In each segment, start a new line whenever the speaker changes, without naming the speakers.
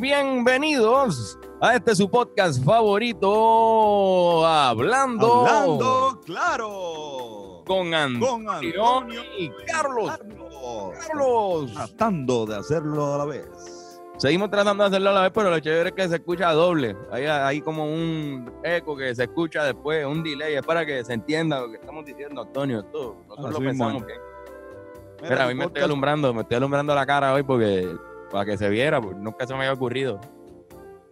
Bienvenidos a este su podcast favorito, Hablando,
Hablando claro.
con Antonio,
Con Antonio
y Carlos.
Carlos.
Carlos.
Tratando de hacerlo a la vez.
Seguimos tratando de hacerlo a la vez, pero lo chévere es que se escucha doble. Hay, hay como un eco que se escucha después, un delay. Es para que se entienda lo que estamos diciendo, Antonio. Esto, nosotros
Así
lo pensamos bien.
Mira,
Mira,
el
hoy me estoy alumbrando, me estoy alumbrando la cara hoy porque para que se viera, porque nunca se me había ocurrido.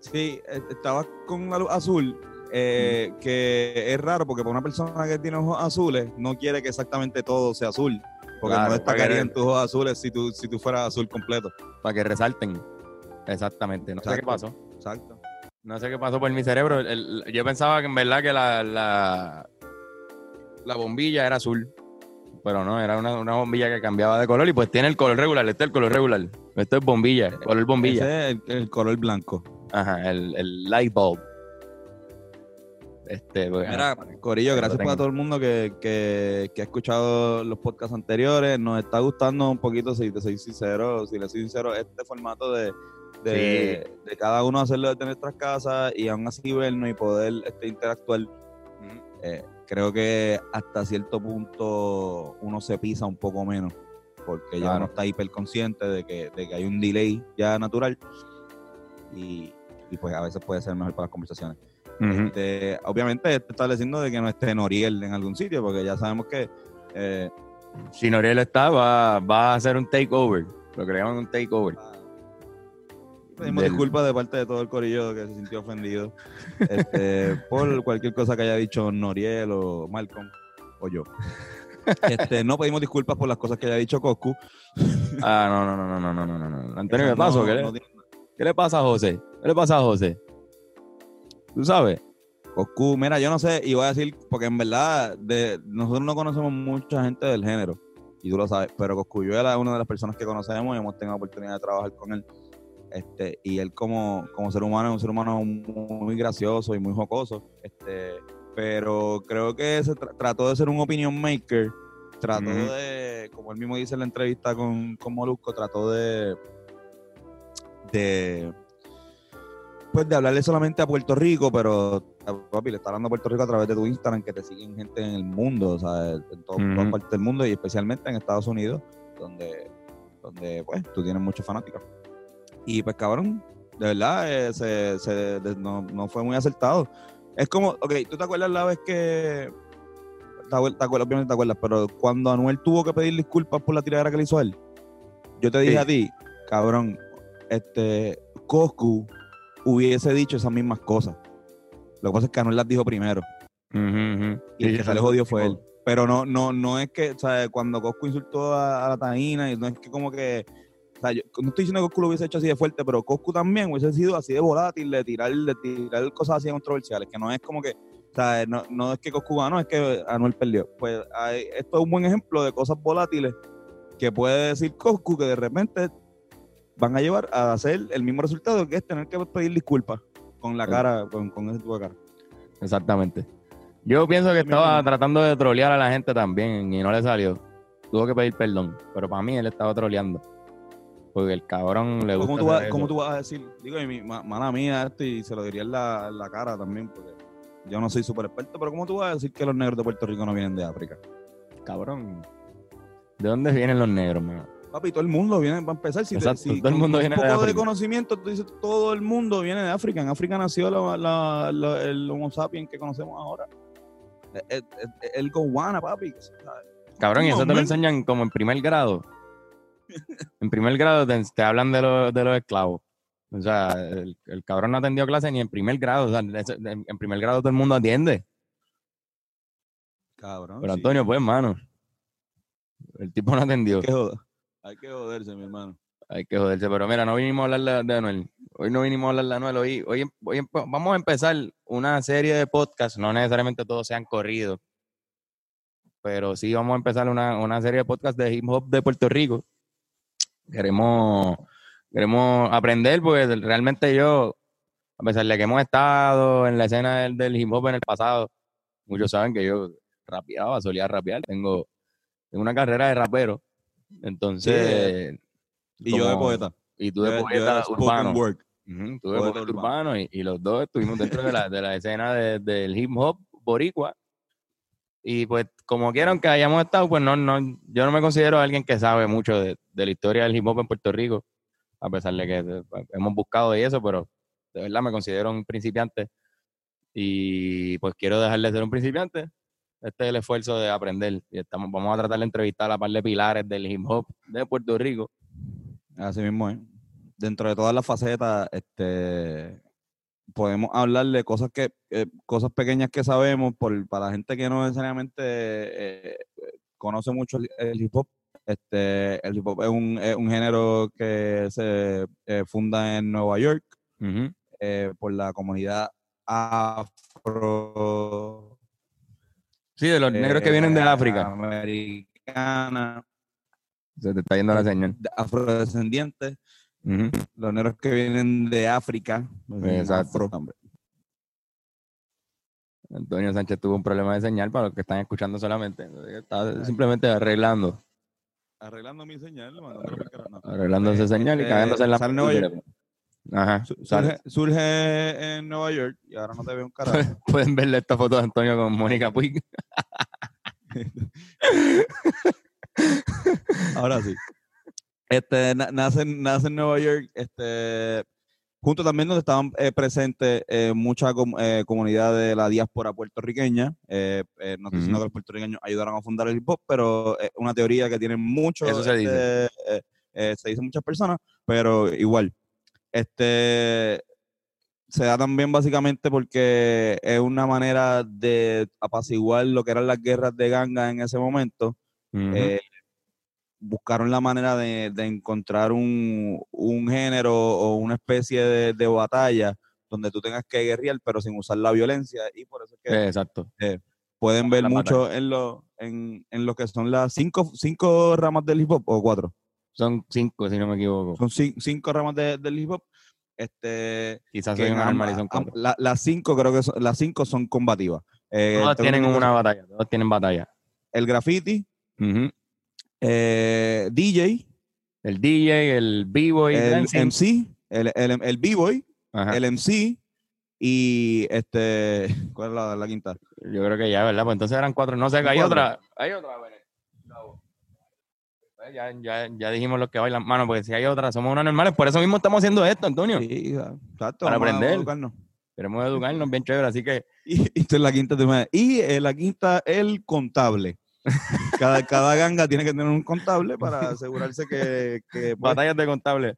Sí, eh, estaba con la luz azul, eh, que es raro porque para una persona que tiene ojos azules no quiere que exactamente todo sea azul. Porque
Claro,
no destacarían tus ojos azules si tú, si tú fueras azul completo.
Para que resalten. Exactamente. No sé qué pasó.
Exacto.
No sé qué pasó por mi cerebro. El- el- yo pensaba que en verdad que la, la, la bombilla era azul. Pero no, era una, una bombilla que cambiaba de color y pues tiene el color regular. Este es el color regular. Esto es bombilla, color bombilla.
Ese es el, el color blanco.
Ajá, el, el light bulb. Este, pues,
Mira, Corillo,
lo
gracias para todo el mundo que, que, que ha escuchado los podcasts anteriores. Nos está gustando un poquito, si te soy sincero, si le soy sincero, este formato de, de, de cada uno hacerlo desde nuestras casas y aún así vernos y poder este, interactuar. Eh, creo que hasta cierto punto uno se pisa un poco menos porque ya uno está hiperconsciente de que, de que hay un delay ya natural y, y pues a veces puede ser mejor para las conversaciones.
Ujú.
Este, obviamente está estableciendo de que no esté Noriel en algún sitio, porque ya sabemos que eh,
Si Noriel está, va, va a hacer un takeover. Lo que le llaman un takeover.
Pedimos disculpas de parte de todo el corillo que se sintió ofendido este, por cualquier cosa que haya dicho Noriel o Malcolm o yo. Este, no pedimos disculpas por las cosas que haya dicho Coscu.
Ah, no, no, no, no, no, no, no. Antonio, ¿qué pasó?
No,
¿Qué, le, ¿Qué le pasa a José? ¿Qué le pasa a José? ¿Tú sabes?
Coscu, mira, yo no sé, y voy a decir, porque en verdad de, nosotros no conocemos mucha gente del género, y tú lo sabes, pero Coscu, yo era una de las personas que conocemos y hemos tenido oportunidad de trabajar con él. Este, y él como, como ser humano es un ser humano muy gracioso y muy jocoso. Este, pero creo que se tra- trató de ser un opinion maker, trató de, como él mismo dice en la entrevista con, con Molusco, trató de de pues de hablarle solamente a Puerto Rico, pero papi, le está hablando a Puerto Rico a través de tu Instagram, que te siguen gente en el mundo, o sea, en todo- todas partes del mundo y especialmente en Estados Unidos, donde, donde pues tú tienes muchos fanáticos. Y pues cabrón, de verdad, eh, se, se- de- no, no fue muy acertado. Es como, ok, ¿tú te acuerdas la vez que... Te acuer- te acuerdas, obviamente te acuerdas, pero cuando Anuel tuvo que pedir disculpas por la tiradera que le hizo a él, yo te dije
Sí.
a ti, cabrón, este, Coscu hubiese dicho esas mismas cosas. Lo que pasa es que Anuel las dijo primero. Y el que se le jodió fue él. Pero no, no, no es que, o sea, cuando Coscu insultó a, a la Taína, y no es que como que, sea, yo no estoy diciendo que Coscu lo hubiese hecho así de fuerte, pero Coscu también hubiese sido así de volátil, de tirar, de tirar cosas así controversiales, que no es como que, o sea, no, no es que Coscu ganó, es que Anuel perdió. Pues hay- esto es un buen ejemplo de cosas volátiles que puede decir Coscu que de repente van a llevar a hacer el mismo resultado, que es tener que pedir disculpas con la cara, con, con ese tipo de cara.
Exactamente. Yo pienso que estaba tratando de trolear a la gente también y no le salió. Tuvo que pedir perdón. Pero para mí él estaba troleando. Porque el cabrón le gusta.
¿Cómo tú, vas, cómo tú vas a decir? Digo, y mi, ma- mala mía esto y se lo diría en la, en la cara también, porque yo no soy súper experto, pero ¿cómo tú vas a decir que los negros de Puerto Rico no vienen de África?
Cabrón. ¿De dónde vienen los negros, mano?
Papi, todo el mundo viene, para empezar, si, te-
Exacto,
si
todo el mundo
un
viene de
poco de,
África.
conocimiento, tú dices, todo el mundo viene de África. En África nació la- la- la- el Homo sapiens que conocemos ahora. El, el, el Gowana, papi.
Cabrón, y eso te lo enseñan como en primer grado. En primer grado te, te hablan de, los- de los esclavos. O sea, el, el cabrón no atendió clase ni en primer grado. O sea, en, en primer grado todo el mundo atiende.
Cabrón.
Pero
sí.
Antonio, pues, hermano. El tipo no atendió.
Hay que, joder- hay que joderse, mi hermano.
Hay que joderse, pero mira, no vinimos a hablar de, Anuel. Hoy no vinimos a hablar de Anuel. Hoy, hoy, hoy vamos a empezar una serie de podcasts. No necesariamente todos sean corridos. Pero sí vamos a empezar una, una serie de podcasts de hip hop de Puerto Rico. Queremos, queremos aprender, porque realmente yo, a pesar de que hemos estado en la escena del, del hip hop en el pasado, muchos saben que yo rapeaba, solía rapear. Tengo, tengo una carrera de rapero. Entonces.
Y yo de poeta.
Y tú de
Yo-
poeta urbano. tú de
poeta
poeta
urbano.
urbano y, y los dos estuvimos dentro de la, de la escena de- del hip hop boricua. Y pues, como quieran que hayamos estado, pues no, no, yo no me considero alguien que sabe mucho de, la historia del hip hop en Puerto Rico, a pesar de que eh, hemos buscado y eso, pero de verdad me considero un principiante. Y pues quiero dejar de ser un principiante. Este es el esfuerzo de aprender. Y estamos, vamos a tratar de entrevistar a par de pilares del hip hop de Puerto Rico.
Así mismo es. Dentro de todas las facetas, este podemos hablar de cosas que, eh, cosas pequeñas que sabemos por, para la gente que no necesariamente eh, conoce mucho el, el hip hop. Este, el hip hop es un, es un género que se eh, funda en Nueva York eh, por la comunidad afro
Sí, de los negros que vienen de
eh,
África.
americana,
Se te está yendo la señal.
de los negros que vienen de África.
Exacto. Antonio Sánchez tuvo un problema de señal para los que están escuchando solamente. Está simplemente arreglando,
Arreglando mi señal,
arreglando esa señal y
Este,
cagándose en la
York.
Ajá.
Surge, surge en Nueva York y ahora no te veo un carajo.
Pueden verle esta foto de Antonio con Mónica Puig.
Ahora sí. Este, na- nace, nace en Nueva York, este, junto también donde estaban eh, presentes eh, mucha com- eh, comunidad de la diáspora puertorriqueña. Eh, no estoy diciendo que los puertorriqueños ayudaron a fundar el hip hop, pero es una teoría que tienen muchos.
Eso se dice.
este, eh, se dice muchas personas, pero igual. Este se da también básicamente porque es una manera de apaciguar lo que eran las guerras de ganga en ese momento eh, buscaron la manera de, de encontrar un, un género o una especie de, de batalla donde tú tengas que guerrear, pero sin usar la violencia. Y por eso es que
Exacto.
pueden ver
la
mucho en lo, en, en lo que son las cinco, cinco ramas del hip hop, o cuatro.
Son cinco, si no me equivoco.
Son cin- cinco ramas de- del hip hop. Este,
Quizás
que
soy un
en
arma son cuatro.
la- las cinco creo que son, las cinco son combativas. Eh,
Todos tienen una batalla. Todos tienen batalla.
El graffiti. Eh, DJ,
El DJ, el B-Boy,
el
dancing.
MC, el, el, el B-Boy, el MC y este. ¿Cuál es la, la quinta?
Yo creo que ya, ¿verdad? Pues entonces eran cuatro. No sé, hay
Cuatro.
otra. Hay otra, ya, ya, ya dijimos los que bailan. Mano, porque si hay otra, somos unas normales. Por eso mismo estamos haciendo esto, Antonio.
Sí, exacto.
Para
vamos a
aprender.
educarnos.
Queremos educarnos bien chévere, así que
Y, esta es la quinta. Y eh, la quinta, el contable. Cada, cada ganga tiene que tener un contable para asegurarse que, que pues,
batallas de contables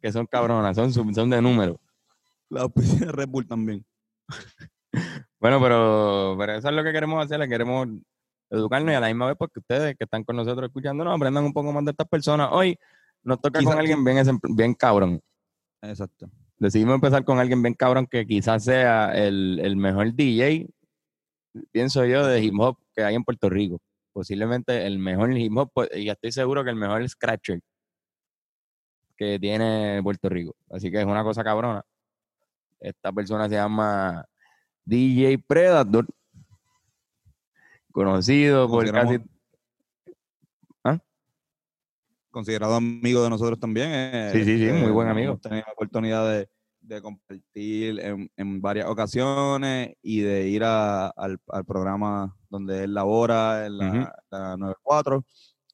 que son cabronas, son, son de número.
la oficina de Red Bull también.
Bueno, pero, pero eso es lo que queremos hacer, queremos educarnos y a la misma vez porque ustedes que están con nosotros escuchándonos aprendan un poco más de estas personas. Hoy nos toca con alguien bien, bien cabrón.
Exacto.
Decidimos empezar con alguien bien cabrón que quizás sea el, el mejor DJ, pienso yo, de hip hop que hay en Puerto Rico. Posiblemente el mejor hip hop, pues, y estoy seguro que el mejor scratcher que tiene Puerto Rico. Así que es una cosa cabrona. Esta persona se llama DJ Predator, conocido por casi...
Considerado amigo de nosotros también. eh,
Sí, sí, sí, muy buen
hemos
amigo.
tenido la oportunidad de, de compartir en, en varias ocasiones y de ir a- al, al programa donde él labora, en la, la 94.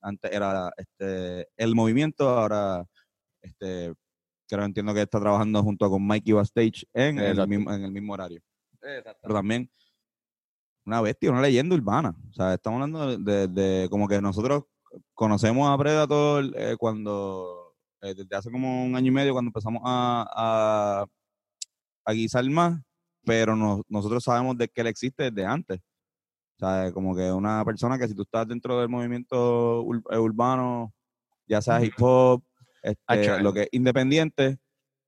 Antes era este, el movimiento, ahora este, creo entiendo que está trabajando junto con Mikey Bastage en el, mismo, en el mismo horario. Pero también una bestia, una leyenda urbana. O sea, estamos hablando de, de- de como que nosotros conocemos a Predator eh, cuando, eh, desde hace como un año y medio, cuando empezamos a, a, a guisar más, pero nos- nosotros sabemos de que él existe desde antes. O sea, como que una persona que si tú estás dentro del movimiento ur- eh, urbano, ya sea hip hop, este,
Acho,
lo que es independiente,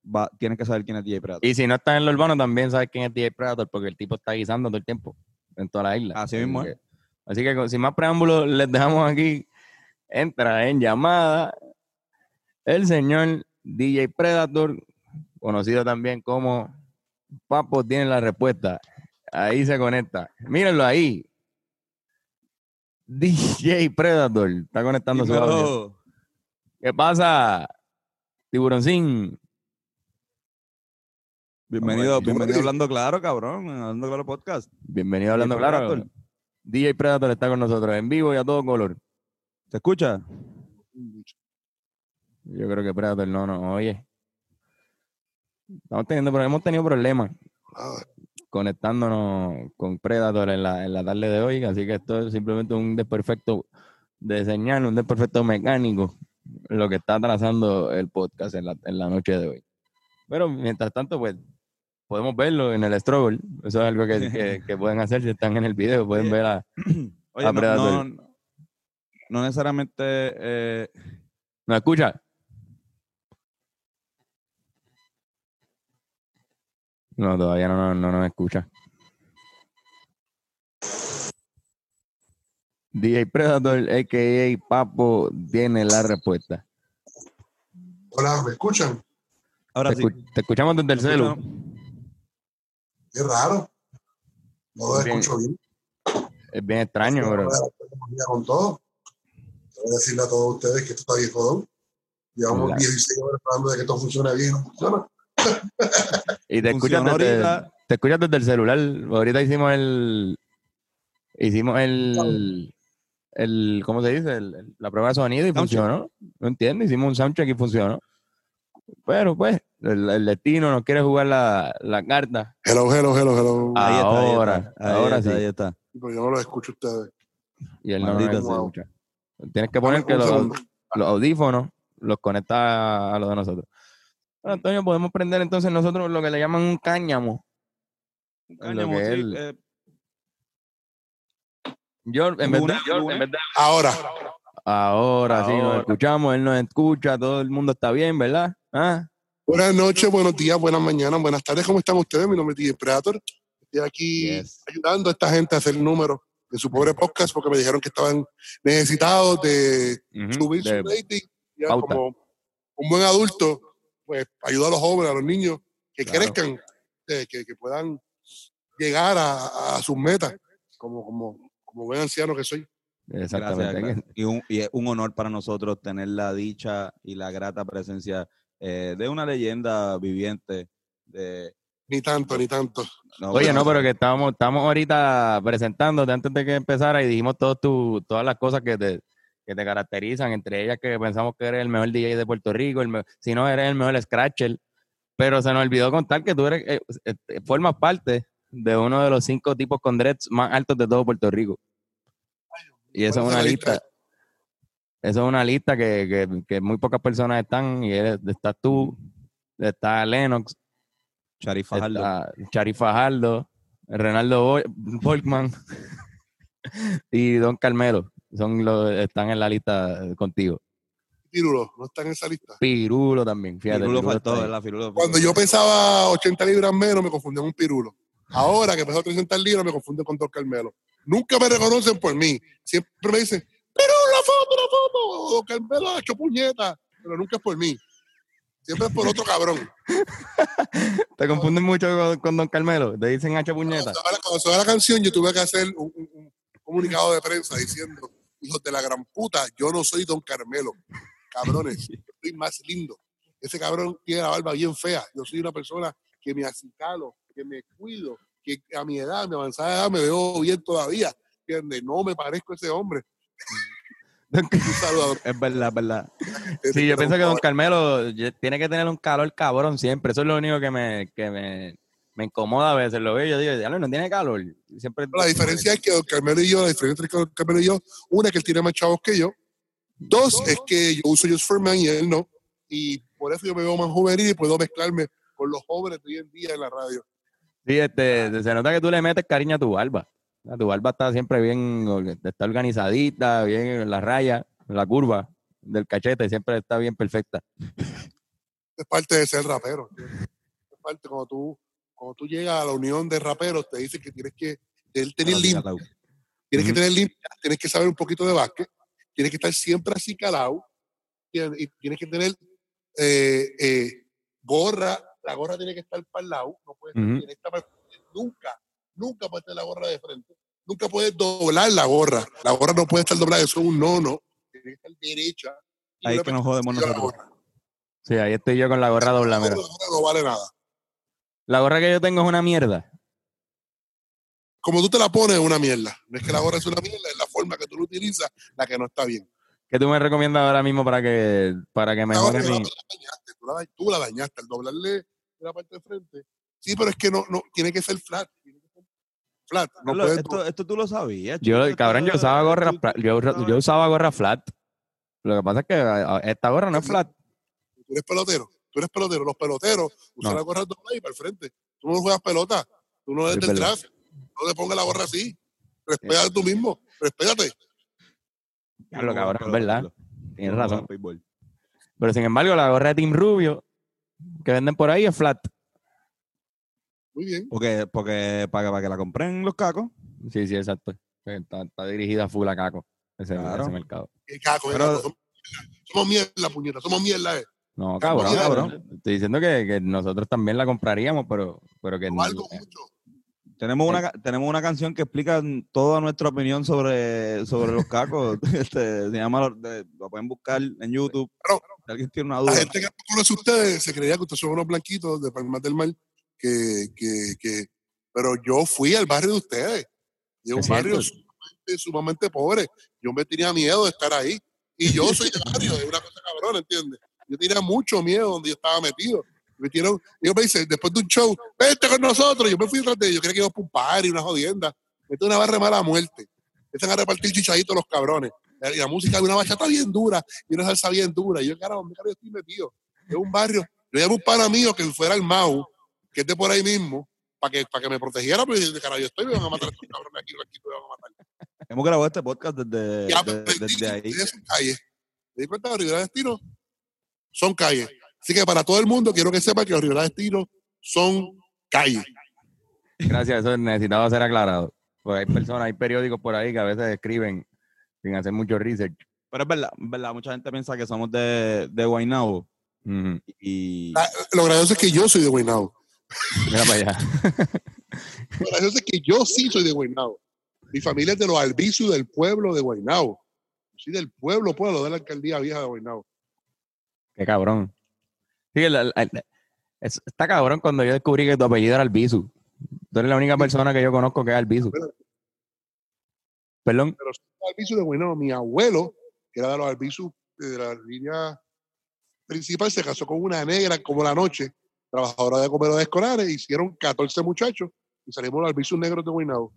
va, tienes que saber quién es DJ Predator.
Y si no estás en lo urbano, también sabes quién es DJ Predator, porque el tipo está guisando todo el tiempo en toda la isla.
Así mismo
que- Así que sin más preámbulos, les dejamos aquí. Entra en llamada el señor DJ Predator, conocido también como Papo tiene la respuesta. Ahí se conecta. Mírenlo ahí. DJ Predator está conectando su audio. ¿Qué pasa? Tiburoncín.
Bienvenido, bienvenido hablando claro, cabrón. Hablando claro podcast.
Bienvenido a hablando
DJ
claro.
Predator.
DJ Predator está con nosotros en vivo y a todo color.
¿Se escucha?
Yo creo que Predator no, no, oye. Estamos teniendo, hemos tenido problemas conectándonos con Predator en la, en la tarde de hoy, así que esto es simplemente un desperfecto de señal, un desperfecto mecánico, lo que está atrasando el podcast en la, en la noche de hoy. Pero mientras tanto, pues, podemos verlo en el struggle. Eso es algo que, que- que pueden hacer si están en el video, pueden ver a...
Oye, no,
Predator.
no, no necesariamente. eh,
¿No escucha? No, todavía no, no, no nos escucha. DJ Predator, a.k.a. Papo, tiene la respuesta.
hola, ¿me escuchan?
ahora
Te,
sí.
escu- te escuchamos desde el
¿Me
celu.
Qué raro. No lo
Bien.
escucho bien.
Es bien extraño, bro.
voy a con todo. Quiero decirle a todos ustedes que esto está bien jodón. Llevamos
La-
16 horas hablando de que esto funciona bien y no funciona.
Y te escuchas, desde, te escuchas desde el celular. Ahorita hicimos el... Hicimos el... el ¿Cómo se dice? El- el- la prueba de sonido y
Soundcheck.
funcionó. No entiendo. Hicimos un soundcheck y funcionó. Pero pues, el, el destino nos quiere jugar la, la carta.
Hello, hello, hello, hello.
Ah,
Ahí está, ahí
Ahora,
ahí
ahora
está,
sí.
Ahí está.
Pero yo no lo escucho a ustedes.
Y él no nos
Maldita
escucha. Tienes que poner que los, los audífonos los conecta a los de nosotros. Bueno, Antonio, podemos prender entonces nosotros lo que le llaman un cáñamo.
Un cáñamo, sí,
él-
eh,
Yo, en vez de, yo, en vez de-
Ahora,
ahora sí nos
Ahora.
escuchamos, él nos escucha, todo el mundo está bien, ¿verdad? ¿Ah?
buenas noches, buenos días, buenas mañanas, buenas tardes. ¿Cómo están ustedes? Mi nombre es DJ Predator. Estoy aquí
Yes.
ayudando a esta gente a hacer números de su pobre podcast porque me dijeron que estaban necesitados de
Ujú,
subir
de-
su rating. Ya como un buen adulto, pues ayuda a los jóvenes, a los niños que
Claro.
crezcan, eh, que, que puedan llegar a, a sus metas, como, como, como buen anciano que soy.
Exactamente.
Gracias, gracias. Y, un, y es un honor para nosotros tener la dicha y la grata presencia eh, de una leyenda viviente. De,
Ni tanto, ni tanto.
no,
Oye,
bueno,
no, pero que estamos, estamos ahorita presentándote antes de que empezara y dijimos todos tu, todas las cosas que te, que te caracterizan, entre ellas que pensamos que eres el mejor DJ de Puerto Rico, el si no eres el mejor Scratcher, pero se nos olvidó contar que tú eres, eh, eh, formas parte de uno de los cinco tipos con dreads más altos de todo Puerto Rico. Y eso es
¿Cuál es
una lista.
lista?
Eso es una lista que, que, que muy pocas personas están, y eres- estás tú, está Lennox,
Sharif Fajardo.
Está Chari Fajardo, Renaldo Volkman y Don Carmelo. Son los, están en la lista contigo.
Pirulo, no está en esa lista.
Pirulo también, fíjate.
Firulo
Pirulo
faltó. ¿verdad? Firulo-
Cuando yo pesaba 80 libras menos, me confundían un pirulo. Ahora que peso 300 libras, me confunden con Don Carmelo. Nunca me reconocen por mí. Siempre me dicen, Pirulo, la foto, la foto. Don Carmelo ha hecho puñeta. Pero nunca es por mí. Siempre es por otro cabrón.
Te confunden mucho con, con Don Carmelo. Te dicen hacha puñeta.
Cuando sonaba- cuando sonaba la canción, yo tuve que hacer un, un- un comunicado de prensa diciendo, hijos de la gran puta, yo no soy Don Carmelo. Cabrones, yo soy más lindo. Ese cabrón tiene la barba bien fea. Yo soy una persona que me acicalo, que me cuido, que a mi edad, a mi avanzada edad, me veo bien todavía. ¿Entiendes? No me parezco a ese hombre.
Es verdad, es verdad.
Sí, yo pienso que Don Carmelo tiene que tener un calor cabrón siempre. Eso es lo único que me, que me, me incomoda a veces. Lo veo y yo digo, diablo, no tiene calor. Siempre
La diferencia es que Don Carmelo y yo, la diferencia entre Don Carmelo y yo, una es que él tiene más chavos que yo, dos es que yo uso Just for Man y él no, y por eso yo me veo más juvenil y puedo mezclarme con los jóvenes de hoy en día en la radio.
Sí, este, se nota que tú le metes cariño a tu barba. Tu barba está siempre bien, está organizadita, bien en la raya, en la curva del cachete, siempre está bien perfecta.
Es parte de ser rapero. Es parte cuando tú, cuando tú llegas a la unión de raperos, te dicen que tienes que tener limpio, tienes que tener limpia, tienes que saber un poquito de básquet, tienes que estar siempre así calado, y tienes que tener eh, eh, gorra, la gorra tiene que estar para el lado, no puede estar
Ujú.
directa para el frente, nunca, nunca puede tener la gorra de frente, nunca puedes doblar la gorra. La gorra no puede estar doblada, eso es un no, no. Tiene que estar derecha. Y
Ahí que nos jodemos nosotros.
gorra.
Sí, ahí estoy yo con la gorra doblada. mira.
La gorra no vale nada.
La gorra que yo tengo es una mierda.
Como tú te la pones es una mierda. No es que la gorra es una mierda, es la forma que tú lo utilizas la que no está bien.
¿Qué tú me recomiendas ahora mismo para que, para que
La
mejore
tú la
mi...
dañaste, tú la, da- tú la dañaste al doblarle la parte de frente. Sí, pero es que no, no tiene que ser flat. Tiene que ser flat. No
Carlos,
puedes
esto, esto tú lo sabías.
Yo, cabrón, yo usaba gorra,
tú-
yo, yo usaba gorra flat. Lo que pasa es que esta gorra no es flat.
Tú eres pelotero. Tú eres pelotero. Los peloteros usan
No.
la gorra doblada y para el frente. Tú no juegas pelota. Tú no eres
Es
del
verdad.
draft. No te pongas la gorra así. Respétate tú mismo. Respétate.
Diablo,
no,
cabrón, es verdad. Tienes razón. Pero sin embargo, la gorra de Team Rubio que venden por ahí es flat.
Muy bien.
Porque, porque para, para que la compren los cacos.
Sí, sí, exacto. Está, está dirigida full a Caco, ese,
Claro.
ese mercado.
Caco,
Pero-
caco. Somos, somos mierda, puñeta. Somos mierda. Eh.
No,
Cabrón,
cabrón. Estoy diciendo que, que nosotros también la compraríamos, pero, pero que
No
no-
valgo mucho.
Tenemos una, ca- tenemos una canción que explica toda nuestra opinión sobre, sobre los cacos. Este, se llama, de- lo pueden buscar en YouTube.
Pero-
si alguien tiene una
La
duda.
gente que no conoce a ustedes se creía que ustedes son unos blanquitos de Palmas del Mar. Que, que, que, pero yo fui al barrio de ustedes. Y es un barrio sumamente, sumamente pobre. Yo me tenía miedo de estar ahí. Y yo soy de barrio, es una cosa cabrón, ¿entiendes? Yo tenía mucho miedo donde yo estaba metido. Me metieron, ellos me dicen, después de un show, vete con nosotros. Yo me fui detrás de ellos. Yo creía que iba a un party, una jodienda. Esto es una barra de mala muerte. Empiezan a repartir chichaditos los cabrones. Y la música de una bachata bien dura y una salsa bien dura. Y yo, carajo, ¿dónde carajo estoy metido? Es un barrio. Yo llamé un pana mío que fuera el Mau, que es de por ahí mismo, para que, para que me protegiera, porque yo, carajo, yo estoy, me van a matar a estos cabrones aquí, aquí me van a matar.
Hemos grabado este podcast desde,
Y
de-
aprendí
desde
que
ahí.
ustedes son calles. Me di cuenta Rivera Destino son calles. Así que para todo el mundo quiero que sepan que los Rivera Destino son calles.
Gracias, eso necesitaba ser aclarado. Porque hay personas, hay periódicos por ahí que a veces escriben sin hacer mucho research.
Pero es verdad, es verdad, mucha gente piensa que somos de, de Guaynabo. Y
Lo gracioso es que yo soy de Guaynabo.
Mira para allá.
Lo gracioso es que yo sí soy de Guaynabo. Mi familia es de los Albizu del pueblo de Guaynabo. Soy del pueblo, pueblo de la alcaldía vieja de Guaynabo.
Qué cabrón. Sí, el- es- está cabrón cuando yo descubrí que tu apellido era Albizu. Tú eres la única persona que yo conozco que es Albizu. Perdón.
Pero soy de Albizu de Guaynabo. Mi abuelo, que era de los Albizu de la línea principal, se casó con una negra como la noche, trabajadora de comedores escolares. Hicieron 14 muchachos y salimos los Albizu negros de Guaynabo.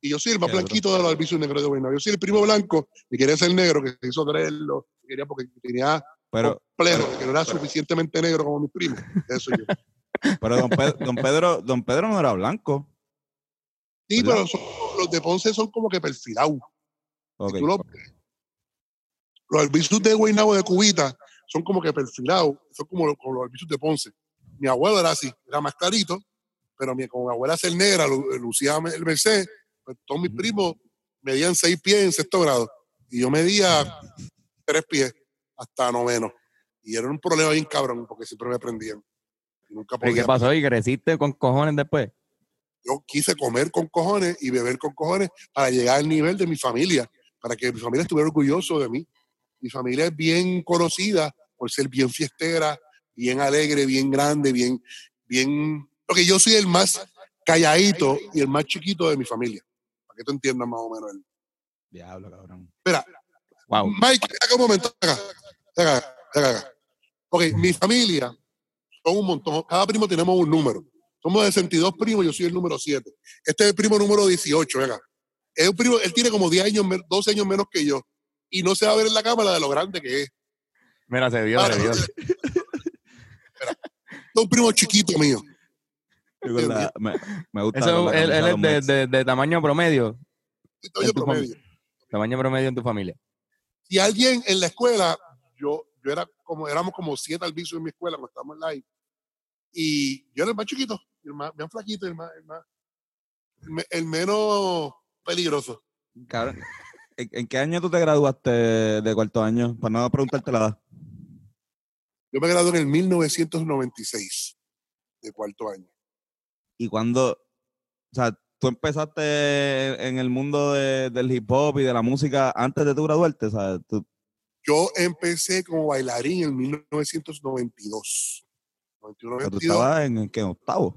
Y yo soy el más
Qué
blanquito de los Albizu negros de Guaynabo. Yo soy el primo blanco y quería ser negro, que se hizo creerlo. Quería porque tenía
pero,
que no era suficientemente negro como mis primos. Eso yo.
pero don, Pedro, don Pedro, don Pedro no era blanco.
Sí,
¿Verdad?
pero son- los de Ponce son como que perfilados.
Ok.
Si tú lo- los albizus de Guaynabo de Cubita son como que perfilados, son como, los- como los albizus de Ponce. Mi abuelo era así, era más clarito, pero mi, como mi abuela ser negra, lu- lucía el Mercedes, pues todos mis primos medían seis pies en sexto grado y yo medía tres pies hasta noveno. Y era un problema bien cabrón porque siempre me prendían. Y nunca
¿Y qué
podía.
pasó? ¿Y creciste con cojones después?
Yo quise comer con cojones y beber con cojones para llegar al nivel de mi familia, para que mi familia estuviera orgulloso de mí. Mi familia es bien conocida por ser bien fiestera, bien alegre, bien grande, bien, bien. Porque yo soy el más calladito y el más chiquito de mi familia. Para que tú entiendas más o menos. el-
Diablo, cabrón.
Espera,
Wow.
Mike, acá un momento. Acá, acá, acá, acá. Ok, mi familia son un montón. Cada primo tenemos un número. Somos de 62 primos, yo soy el número 7. Este es el primo número 18, venga. Es un primo, él tiene como 10 años, men- 12 años menos que yo. Y no se va a ver en la cámara de lo grande que es.
Mira, se dio,
Ahora,
se dio.
Es un primo chiquito mío.
La- me, me gusta.
Eso, él, él es de, de- de tamaño promedio. Tu
promedio.
Tamaño promedio en tu familia.
Si alguien en la escuela, yo, yo era como, éramos como siete albizos en mi escuela cuando estábamos en I, y yo era el más chiquito, el más, bien flaquito, el más, el más, el, me- el menos peligroso.
Cabrón, ¿En, en qué año tú te graduaste de cuarto año? Para no preguntarte la edad.
Yo me gradué en el 1996 de cuarto año.
Y cuando, o sea, tú empezaste en el mundo de- del hip hop y de la música antes de tu graduarte, o sea, tú,
Yo empecé como bailarín en 1992. 91,
o sea, tú
92,
estabas en, en qué, octavo.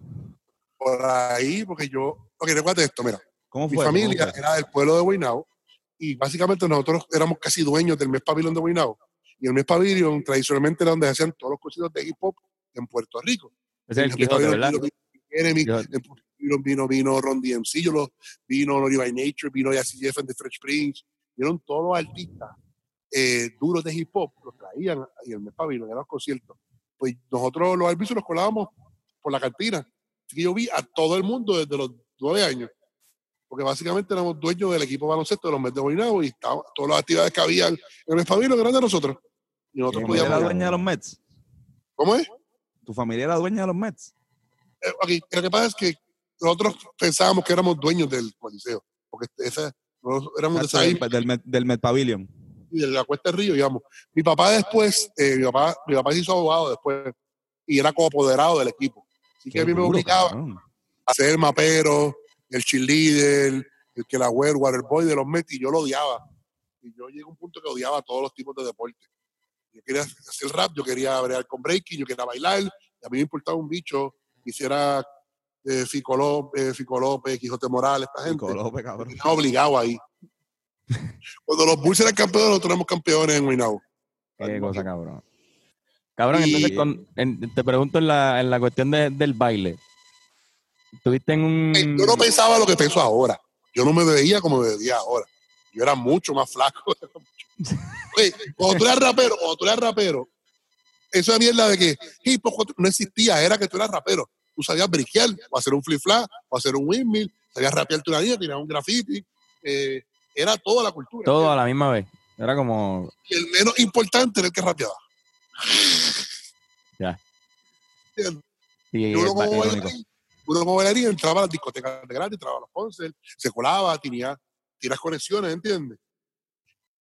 por ahí, porque yo, ok, recuerda esto, mira,
¿Cómo
mi
fue? ¿Cómo
familia
fue?
era del pueblo de Guaynabo y básicamente nosotros éramos casi dueños del mes pabellón de Guaynabo. Y el mes pabellón tradicionalmente era donde se hacían todos los conciertos de hip hop en Puerto Rico.
Es el Quijote, ¿verdad?
vino Pabellón vino, vino Ron DMC, yo lo, vino Lori by Nature, vino Jazzy Jeff and the Fresh Prince, vieron todos los artistas eh, duros de hip hop, los traían y el mes pabellón, eran los conciertos. Pues nosotros los árbitros nos colábamos por la cantina. Así que yo vi a todo el mundo desde los nueve años. Porque básicamente éramos dueños del equipo baloncesto de los Mets de Guaynabo y estaba, todas las actividades que habían en el pabellón eran de nosotros. Y
¿Tu
nosotros
familia era dueña de los Mets?
¿Cómo es?
¿Tu familia era dueña de los Mets?
Eh, lo que pasa es que nosotros pensábamos que éramos dueños del coliseo, porque esa, nosotros éramos de esa
del, del, Met, del Met Pavilion.
Y de la Cuesta del Río, digamos. Mi papá después, eh, mi, papá, mi papá se hizo abogado después y era como apoderado del equipo. Así que a mí me obligaba
cabrón.
a ser el mapero, el cheerleader, el que la el waterboy de los Mets, y yo lo odiaba. Y yo llegué a un punto que odiaba a todos los tipos de deporte. Yo quería hacer rap, yo quería bregar con breaking, yo quería bailar, y a mí me importaba un bicho, hiciera eh, Fico, López, Fico López, Quijote Morales, esta gente.
López, cabrón.
Estaba obligado ahí. Cuando los Bulls eran campeones, nosotros éramos campeones en Guaynabo.
Qué cosa, cabrón. Cabrón,
Y-
entonces con- en- te pregunto en la, en la cuestión de- del baile. ¿Tuviste en un.
Eh, Yo no pensaba lo que pienso ahora. Yo no me veía como me veía ahora. Yo era mucho más flaco. Oye, cuando tú eras rapero, cuando tú eras rapero, eso es mierda de que hip hop no existía, era que tú eras rapero. Tú sabías briquear, o hacer un flip flap, o hacer un windmill, sabías rapear tu línea, tirar un graffiti. eh, era toda la cultura.
Todo a la misma vez. Era como.
Y el menos importante era el que rapeaba.
Ya. Y,
Y uno como bailarín, uno como bailarín entraba a las discotecas de gratis, entraba a los concerts, se colaba, tenía, tenía conexiones, ¿entiendes?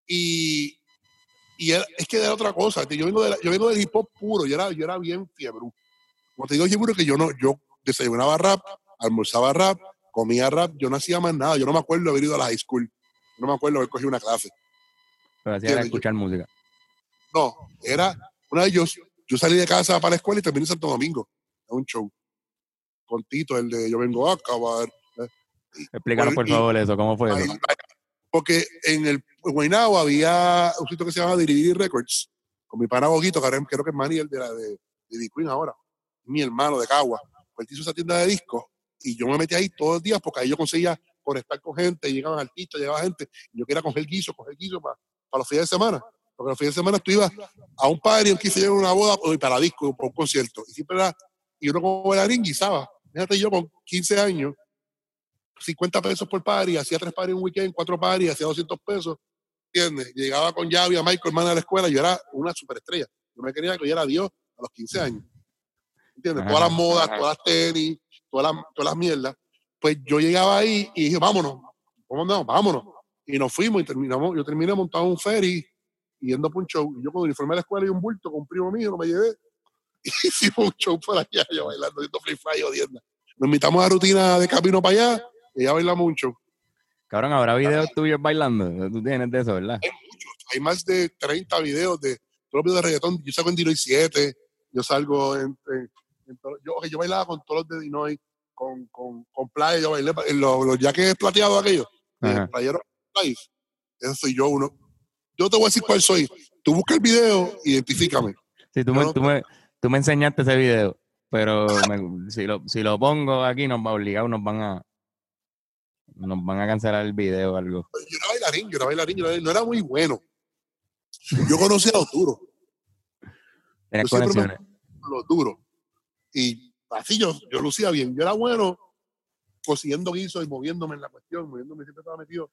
Y, y era- es que era otra cosa. Yo vengo, de la- yo vengo del hip hop puro, yo era, yo era bien fiebre. Como te digo, fiebre que yo no, yo desayunaba rap, almorzaba rap, comía rap, yo no hacía más nada. Yo no me acuerdo haber ido a la high school. No me acuerdo de haber cogido una clase.
Pero hacía era escuchar música.
No, era una vez yo, yo salí de casa para la escuela y terminé en Santo Domingo, a un show. Con Tito, el de Yo vengo a acabar.
Explícanos, por
y-
favor, eso. ¿Cómo fue
Ahí,
eso?
Porque en el en Guaynabo había un sitio que se llama Diriviri Records, con mi pana Boguito, que ahora creo que es Manny, el de la de, de Queen ahora, mi hermano de Cagua. Pues él hizo esa tienda de discos y yo me metí ahí todos los días porque ahí yo conseguía conectar con gente, llegaban artistas, llegaba gente, y yo quería coger guiso, coger guiso para, para los fines de semana. Porque los fines de semana tú ibas a un party, un 15 años, una boda, o para disco, o para un concierto. Y siempre era, y uno como bailarín guisaba. Fíjate, yo con 15 años, 50 pesos por party, hacía tres parties en un weekend, cuatro parties, hacía 200 pesos, ¿entiendes? Llegaba con Javi, a Michael, hermana de la escuela, yo era una superestrella. Yo me quería que yo era Dios a los 15 años. ¿Entiendes?
Ajá.
Todas las modas, todas las tenis, todas las, todas las mierdas. Pues yo llegaba ahí y dije, vámonos, ¿cómo andamos? Vámonos. Y nos fuimos y terminamos, yo terminé montado en un ferry yendo por un show. Y yo con el uniforme de la escuela y un bulto con un primo mío, me llevé. Y hicimos un show por allá, yo bailando, haciendo free fly, odiando. Nos invitamos a rutina de camino para allá y ya bailamos un show.
Cabrón, ¿habrá videos tuyos bailando? Tú tienes de eso, ¿verdad?
Hay muchos, hay más de 30 videos de videos de reggaetón. Yo salgo en Dinoy 7, yo salgo en, en- en yo, yo bailaba con todos los de Dinoy, con, con, con Playa, yo bailé los, los jaques plateados aquellos,
Ajá.
de Playero Life. Ese soy yo uno. Yo te voy a decir cuál soy. Tú busca el video, identifícame.
Sí, tú me,
no-
tú, me, tú me enseñaste ese video, pero me- si, lo, si lo pongo aquí nos va a obligar, nos van a nos van a cancelar el video o algo.
Yo era bailarín, yo era bailarín, yo era- no era muy bueno. Yo conocía a los duros. Yo me-
conexiones.
los duros. Y así yo, yo lucía bien. Yo era bueno consiguiendo guisos y moviéndome en la cuestión, moviéndome, siempre estaba metido.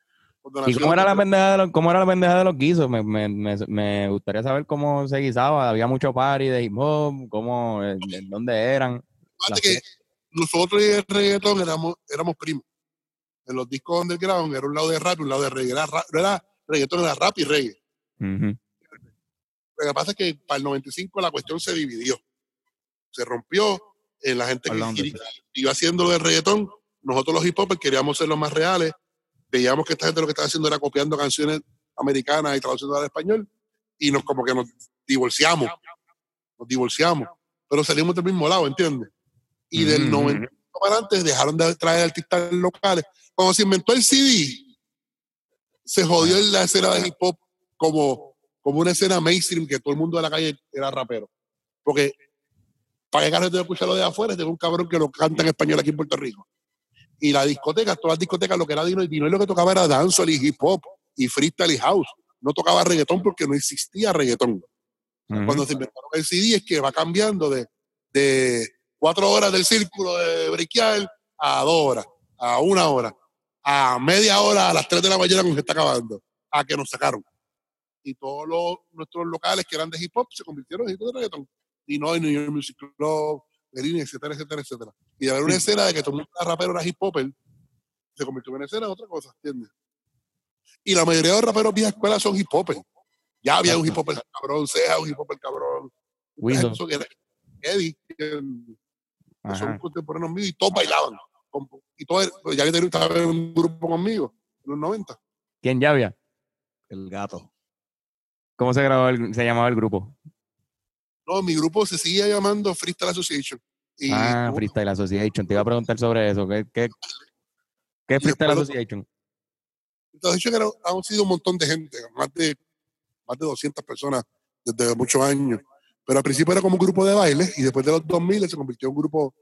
¿Y cómo era la pendeja de los, cómo era la pendeja de los guisos? Me, me, me, me gustaría saber cómo se guisaba. Había mucho party de hip hop, cómo, en, en dónde eran.
Que nosotros y el reggaetón éramos, éramos primos. En los discos underground era un lado de rap y un lado de reggae. Era, rap- era reggaetón, era rap y reggae. Lo que pasa es que para el 95 la cuestión se dividió. Se rompió. Eh, la gente que
de
iba haciendo lo del reggaetón nosotros los hip hopers queríamos ser los más reales, veíamos que esta gente lo que estaba haciendo era copiando canciones americanas y traduciendo al español, y nos como que nos divorciamos, nos divorciamos, pero salimos del mismo lado, ¿entiendes? Y del
Ujú,
90 para adelante dejaron de traer artistas locales. Cuando se inventó el CD, se jodió la escena de hip hop como, como una escena mainstream que todo el mundo de la calle era rapero. Porque para que carajo te escucharlo de afuera, tengo un cabrón que lo canta en español aquí en Puerto Rico. Y la discoteca, todas las discotecas, lo que era Dino, y Dino lo que tocaba era dancehall y hip hop y freestyle y house. No tocaba reggaetón porque no existía reggaetón. Cuando se inventaron el CD es que va cambiando de, de cuatro horas del círculo de briquear a dos horas, a una hora, a media hora, a las tres de la mañana cuando se está acabando, a que nos sacaron. Y todos los, nuestros locales que eran de hip hop se convirtieron en hip hop de reggaetón. Y no en New York Music Club, Merini, etcétera, etcétera, etcétera. Y de haber una escena de que todo el mundo era rapero, era hip hopper, se convirtió en una escena de otra cosa, ¿entiendes? Y la mayoría de los raperos vieja escuela son hip hopper. Ya había un hip hopper cabrón, Ceja, un hip hopper cabrón. Eso que era Eddie, que son contemporáneos míos y todos bailaban. Y todo, ya que estaba en un grupo conmigo, en los 90.
¿Quién ya había?
El gato.
¿Cómo se, grabó el- se llamaba el grupo?
No, mi grupo se seguía llamando Freestyle Association. Y
ah, Freestyle Association. Te iba a preguntar sobre eso. ¿Qué, qué, qué es Freestyle Association?
Era- han sido un montón de gente, más de, más de 200 personas desde muchos años. Pero al principio era como un grupo de baile y después de los 2000 se convirtió en un grupo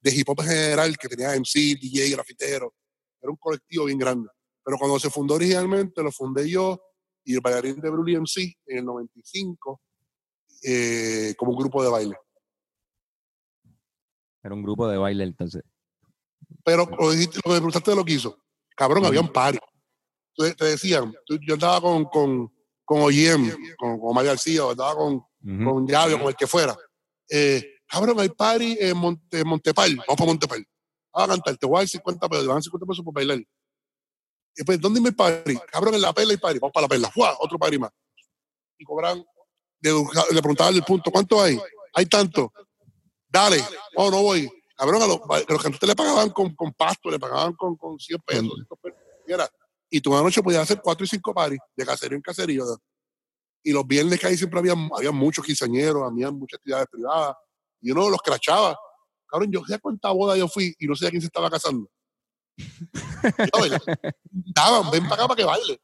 de hip hop en general que tenía MC, DJ, grafitero. Era un colectivo bien grande. Pero cuando se fundó originalmente, lo fundé yo y el bailarín de Brully MC en el 95 eh, como un grupo de baile.
Era un grupo de baile entonces.
Pero lo, dijiste, lo que me preguntaste de lo que hizo. Cabrón, había un party. Entonces, te decían, yo andaba con, con, con OEM, con, con Omar García, o andaba con, con Llavio, con el que fuera. Eh, cabrón, hay party en Monte, Montepal. Vamos para Montepal. Vamos a cantar, te voy a dar 50 pesos, te van 50 pesos por bailar. Y pues, ¿dónde hay party? Cabrón, en la perla hay party. Vamos para la perla. ¡Fua! Otro party más. Y cobran, le, le preguntaban el punto, ¿cuánto hay? Hay tanto. Dale. Oh, no voy. Cabrón, a los, a los cantantes le pagaban con, con pasto, le pagaban con, con 100 pesos. 100 pesos, y era. Y tú una noche podías hacer 4 y 5 paris de caserío en caserío. ¿no? Y los viernes que ahí siempre había, había muchos quinceañeros, había muchas actividades privadas. Y uno los crachaba. Cabrón, yo sé cuánta boda yo fui y no sé a quién se estaba casando. Yo. Daban, ven para acá para que baile.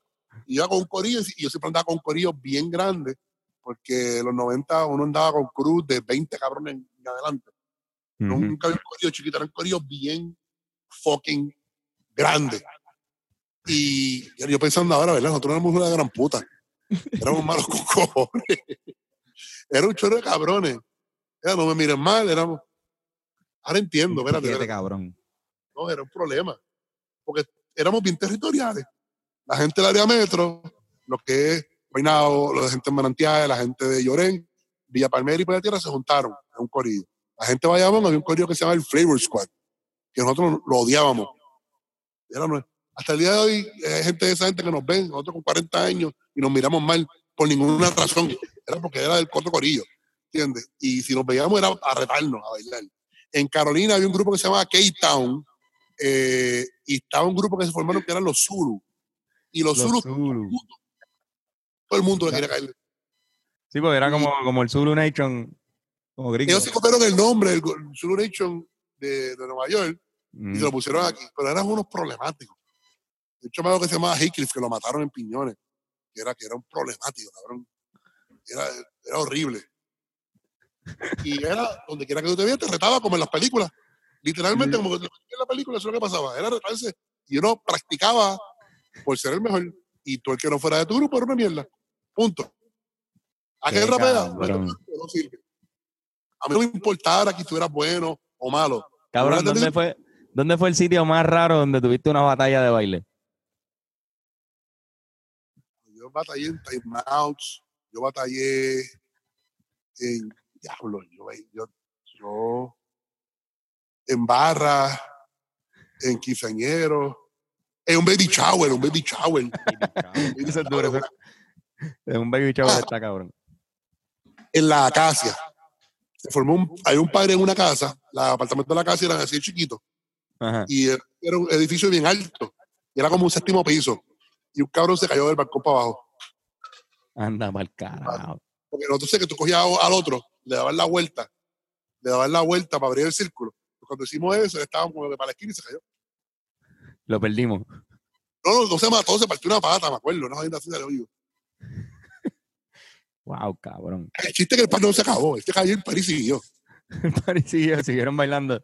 Y iba con un corillo, y yo siempre andaba con un corillo bien grande, porque en los 90 uno andaba con cruz de 20 cabrones en adelante. Nunca había un corillo chiquito, era un corillo bien fucking grande. Y yo pensando ahora, ¿verdad? Nosotros éramos una gran puta. Éramos malos con cojones. Era un chorro de cabrones. Era, no me miren mal, éramos. Ahora entiendo, espérate.
cabrón.
No, era un problema. Porque éramos bien territoriales. La gente del área metro, lo que es Guaynabo, la gente en Manantiales, la gente de Llorén, Villa Palmera y Playa Tierra se juntaron en un corillo. La gente de Bayamón había un corillo que se llama el Flavor Squad, que nosotros lo odiábamos. Era hasta el día de hoy hay gente de esa gente que nos ven, nosotros con 40 años, y nos miramos mal por ninguna razón. Era porque era del otro corillo, ¿entiendes? Y si nos veíamos era a retarnos, a bailar. En Carolina había un grupo que se llamaba K-Town, eh, y estaba un grupo que se formaron que eran los Zulu. Y los,
Los
Zulu,
Zulu.
Todo el mundo le quería caer.
Sí, porque era como, como el Zulu Nation.
Como gringo.
Ellos se copiaron el nombre del Zulu Nation de, de Nueva York y
Mm.
se lo pusieron aquí, pero eran unos problemáticos. De hecho, me acuerdo que se llamaba Hickliff, que lo mataron en Piñones, que era, que era un problemático, cabrón. Era, era horrible. Y era, donde quiera que tú te vieras, te retaba como en las películas. Literalmente, como que en la película, eso es lo que pasaba. Era retarse. Y uno practicaba por ser el mejor. Y tú el que no fuera de tu grupo era una mierda. Punto. Aquel
Qué
rapea, no sirve. A mí no me importara que estuvieras bueno o malo.
Cabrón, ¿dónde fue, ¿dónde fue el sitio más raro donde tuviste una batalla de baile?
Yo batallé en timeouts, yo batallé en diablo, yo, yo, yo en barra, en quinceañero, en un baby shower, un baby shower.
Un baby shower está cabrón.
En la acacia. Se formó un, hay un padre en una casa, los apartamentos de la casa eran así chiquitos,
Ajá.
y era un edificio bien alto. Y era como un séptimo piso. Y un cabrón se cayó del balcón para abajo.
Anda mal carajo.
Porque nosotros sé que tú cogías al otro, le dabas la vuelta, le dabas la vuelta para abrir el círculo. Pues cuando hicimos eso, él estaba como que para la esquina y se cayó.
Lo perdimos.
No, no, no se mató, se partió una pata, me acuerdo, no así de hoyo.
Wow, cabrón.
El chiste es que el pan no se acabó, este cayó y el par y siguió.
Parecía, siguieron bailando.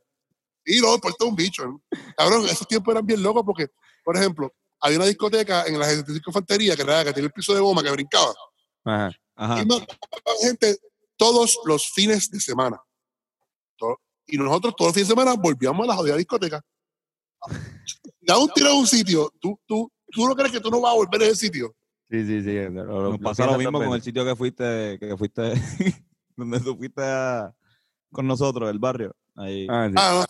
Y no, por todo un bicho. ¿no? Cabrón, esos tiempos eran bien locos porque, por ejemplo, había una discoteca en la 75 Infantería que, era, que tenía el piso de goma que brincaba.
Ajá.
Ajá.
Y mataban gente todos los fines de semana. Y nosotros todos los fines de semana volvíamos a la jodida discoteca. Da un tiro a un sitio. ¿Tú, tú, ¿Tú no crees que tú no vas a volver a ese sitio?
Sí, sí, sí. Lo, lo-
Nos
lo
pasa lo mismo con el sitio que fuiste, que fuiste, donde tú fuiste a- con nosotros, el barrio. Ahí.
Ah, sí.
Ah,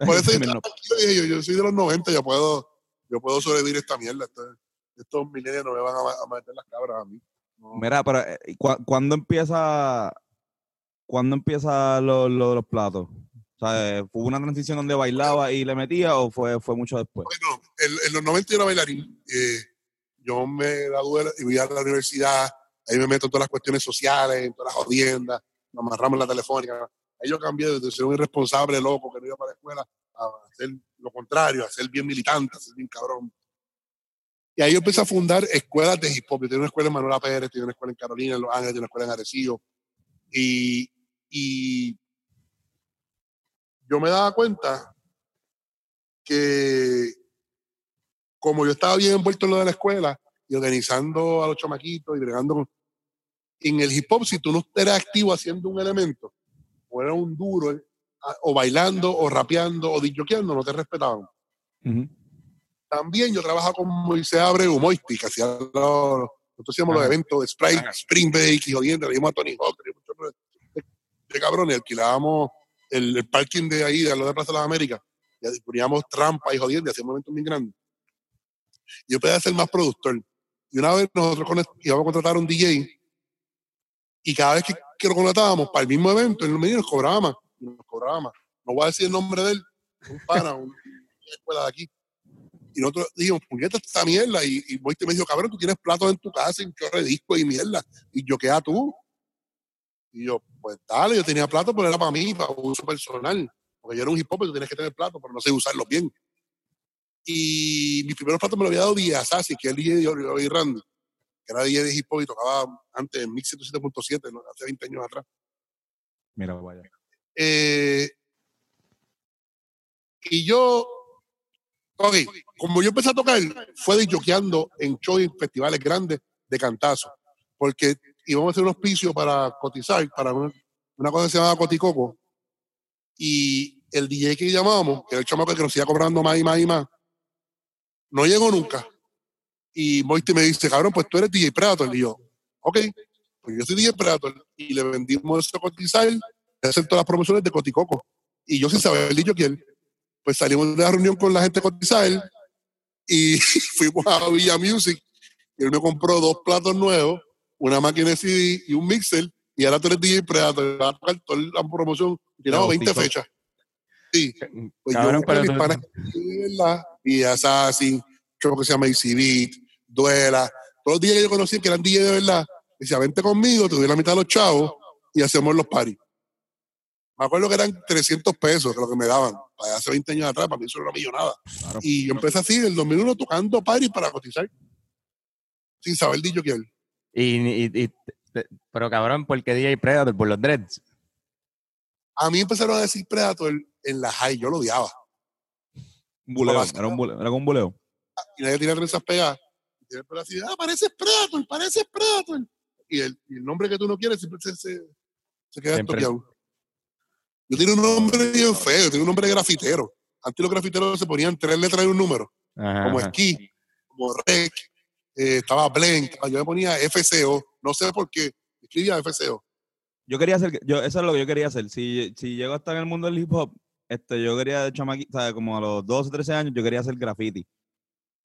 no. Por eso yo, yo, yo soy de los 90, yo puedo, yo puedo sobrevivir esta mierda. Esto- estos milenios no me van a, meter las cabras a mí. No.
Mira, pero eh, ¿cu- ¿cuándo empieza, cuándo empieza lo, lo de los platos? O sea, eh, ¿fue una transición donde bailaba y le metía o fue, fue mucho después?
Bueno, en, en los 90 yo era bailarín. eh, yo me gradué y voy a la universidad. Ahí me meto en todas las cuestiones sociales, en todas las jodiendas. Nos amarramos en la telefónica. Ahí yo cambié de ser un irresponsable loco que no iba para la escuela a hacer lo contrario, a ser bien militante, a ser bien cabrón. Y ahí yo empecé a fundar escuelas de hip hop. Yo una escuela en Manuela Pérez, tenía una escuela en Carolina, en Los Ángeles, tenía una escuela en Arecibo. Y, y yo me daba cuenta que como yo estaba bien envuelto en lo de la escuela y organizando a los chamaquitos y bregando con... En el hip hop, si tú no eras activo haciendo un elemento, o era un duro, eh, o bailando, o rapeando, o disjoqueando, no te respetaban. También yo trabajaba con Moisés Abreu, Moisty, que hacía los, nosotros hacíamos los eventos de Sprite. Spring Break y jodiendo, le dimos a Tony Hawk, de, de cabrones, alquilábamos el, el parking de ahí, de lo de Plaza de las Américas, y poníamos trampa y jodiendo, y hacíamos eventos bien grandes. Y yo podía ser más productor. Y una vez nosotros íbamos a contratar a un DJ, y cada vez que, lo contratábamos para el mismo evento, él nos cobraba más, y nos cobraba más. No voy a decir el nombre de él, un pana, un- una escuela de aquí. Y nosotros dijimos, puñeta esta mierda. Y, y Moiste me dijo, cabrón, tú tienes platos en tu casa y un y mierda. Y yo, ¿qué a tú? Y yo, pues dale, yo tenía platos, pero era para mí, para uso personal. Porque yo era un hip hop y tú tienes que tener platos, pero no sé usarlos bien. Y mis primeros platos me lo había dado Díaz Assassin, que es el DJ de Oli Randy, que era DJ de hip hop y tocaba antes en Mix 107.7, ¿no? hace 20 años atrás.
Mira, vaya.
Eh, y yo, ok, como yo empecé a tocar, fue disjoqueando en shows y festivales grandes de cantazo, porque íbamos a hacer un auspicio para cotizar, para una, una cosa que se llamaba Coticoco, y el DJ que llamábamos, que era el chamaco que nos iba cobrando más y más y más, no llegó nunca. Y Moiste me dice, cabrón, pues tú eres DJ Predator. Y yo, ok, pues yo soy DJ Predator. Y le vendimos eso a cotizar, de hacer todas las promociones de Coticoco. Y yo sin saber el dicho que él, pues salimos de la reunión con la gente de cotizar y fuimos a Villa Music. Y él me compró dos platos nuevos, una máquina de CD y un mixer. Y ahora tú eres DJ Predator, va a tocar toda la promoción. Tiramos 20
bautizó.
fechas. Sí, pues
Cabrón,
yo
pero
y Assassin, show que se llama Beat, Duela, todos los días que yo conocí que eran DJ de verdad, decía, vente conmigo, te doy la mitad de los chavos y hacemos los paris. Me acuerdo que eran 300 pesos que lo que me daban, para hace 20 años atrás, para mí eso era una millonada.
Claro.
Y yo empecé así, en el 2001, tocando paris para cotizar, sin saber dicho que él.
Y, y- y- te- pero cabrón, ¿por qué DJ Predator? Por los dreads.
A mí empezaron a decir Predator en la high, yo lo odiaba.
Un buleo,
Babasca.
era un buleo, era un buleo.
y nadie tenía trenzas pegadas. Y él así, ah, pareces Predator, pareces Predator. Y el, y el nombre que tú no quieres siempre se, se, se queda estoqueado. Yo tenía un nombre bien feo, yo tenía un nombre de grafitero. Antes los grafiteros se ponían tres letras y un número,
Ajá,
como. Esquí, como Rec, eh, estaba Blank, yo me ponía FCO, no sé por qué, escribía FCO.
Yo quería hacer, yo, eso es lo que yo quería hacer. Si, si llego a estar en el mundo del hip hop, este, yo quería de chamaqui, o sea, como a los 12 o 13 años, yo quería hacer graffiti.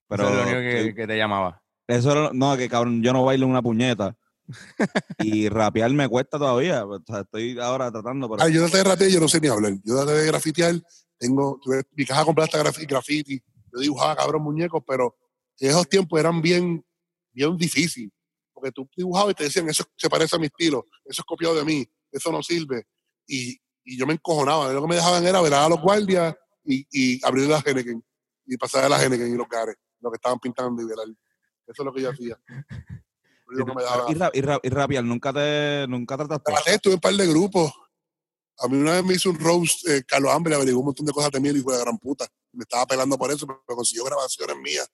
Pero
Eso es lo único que, que te llamaba.
eso era, no, que cabrón, yo no bailo una puñeta. y rapear me cuesta todavía. O sea, estoy ahora tratando. Pero...
Ah, yo traté de rapear y yo no sé ni hablar. Yo traté de grafitear. Tengo, tuve- mi caja completa está grafi- graffiti. Yo dibujaba cabrón muñecos, pero en esos tiempos eran bien, bien difíciles. Porque tú dibujabas y te decían, eso se parece a mi estilo, eso es copiado de mí, eso no sirve. Y, y yo me encojonaba. Lo que me dejaban era velar a los guardias y, y abrir la Henneken. Y pasar a la Henneken y los gares, lo que estaban pintando y velar. Eso es lo que yo hacía. Lo que me daba.
Y, ra- y y nunca te nunca trataste.
Traté, estuve en un par de grupos. A mí una vez me hizo un roast, eh, Carlos Hambre, averiguó un montón de cosas de mí, de la gran puta. Me estaba pelando por eso, pero consiguió grabaciones mías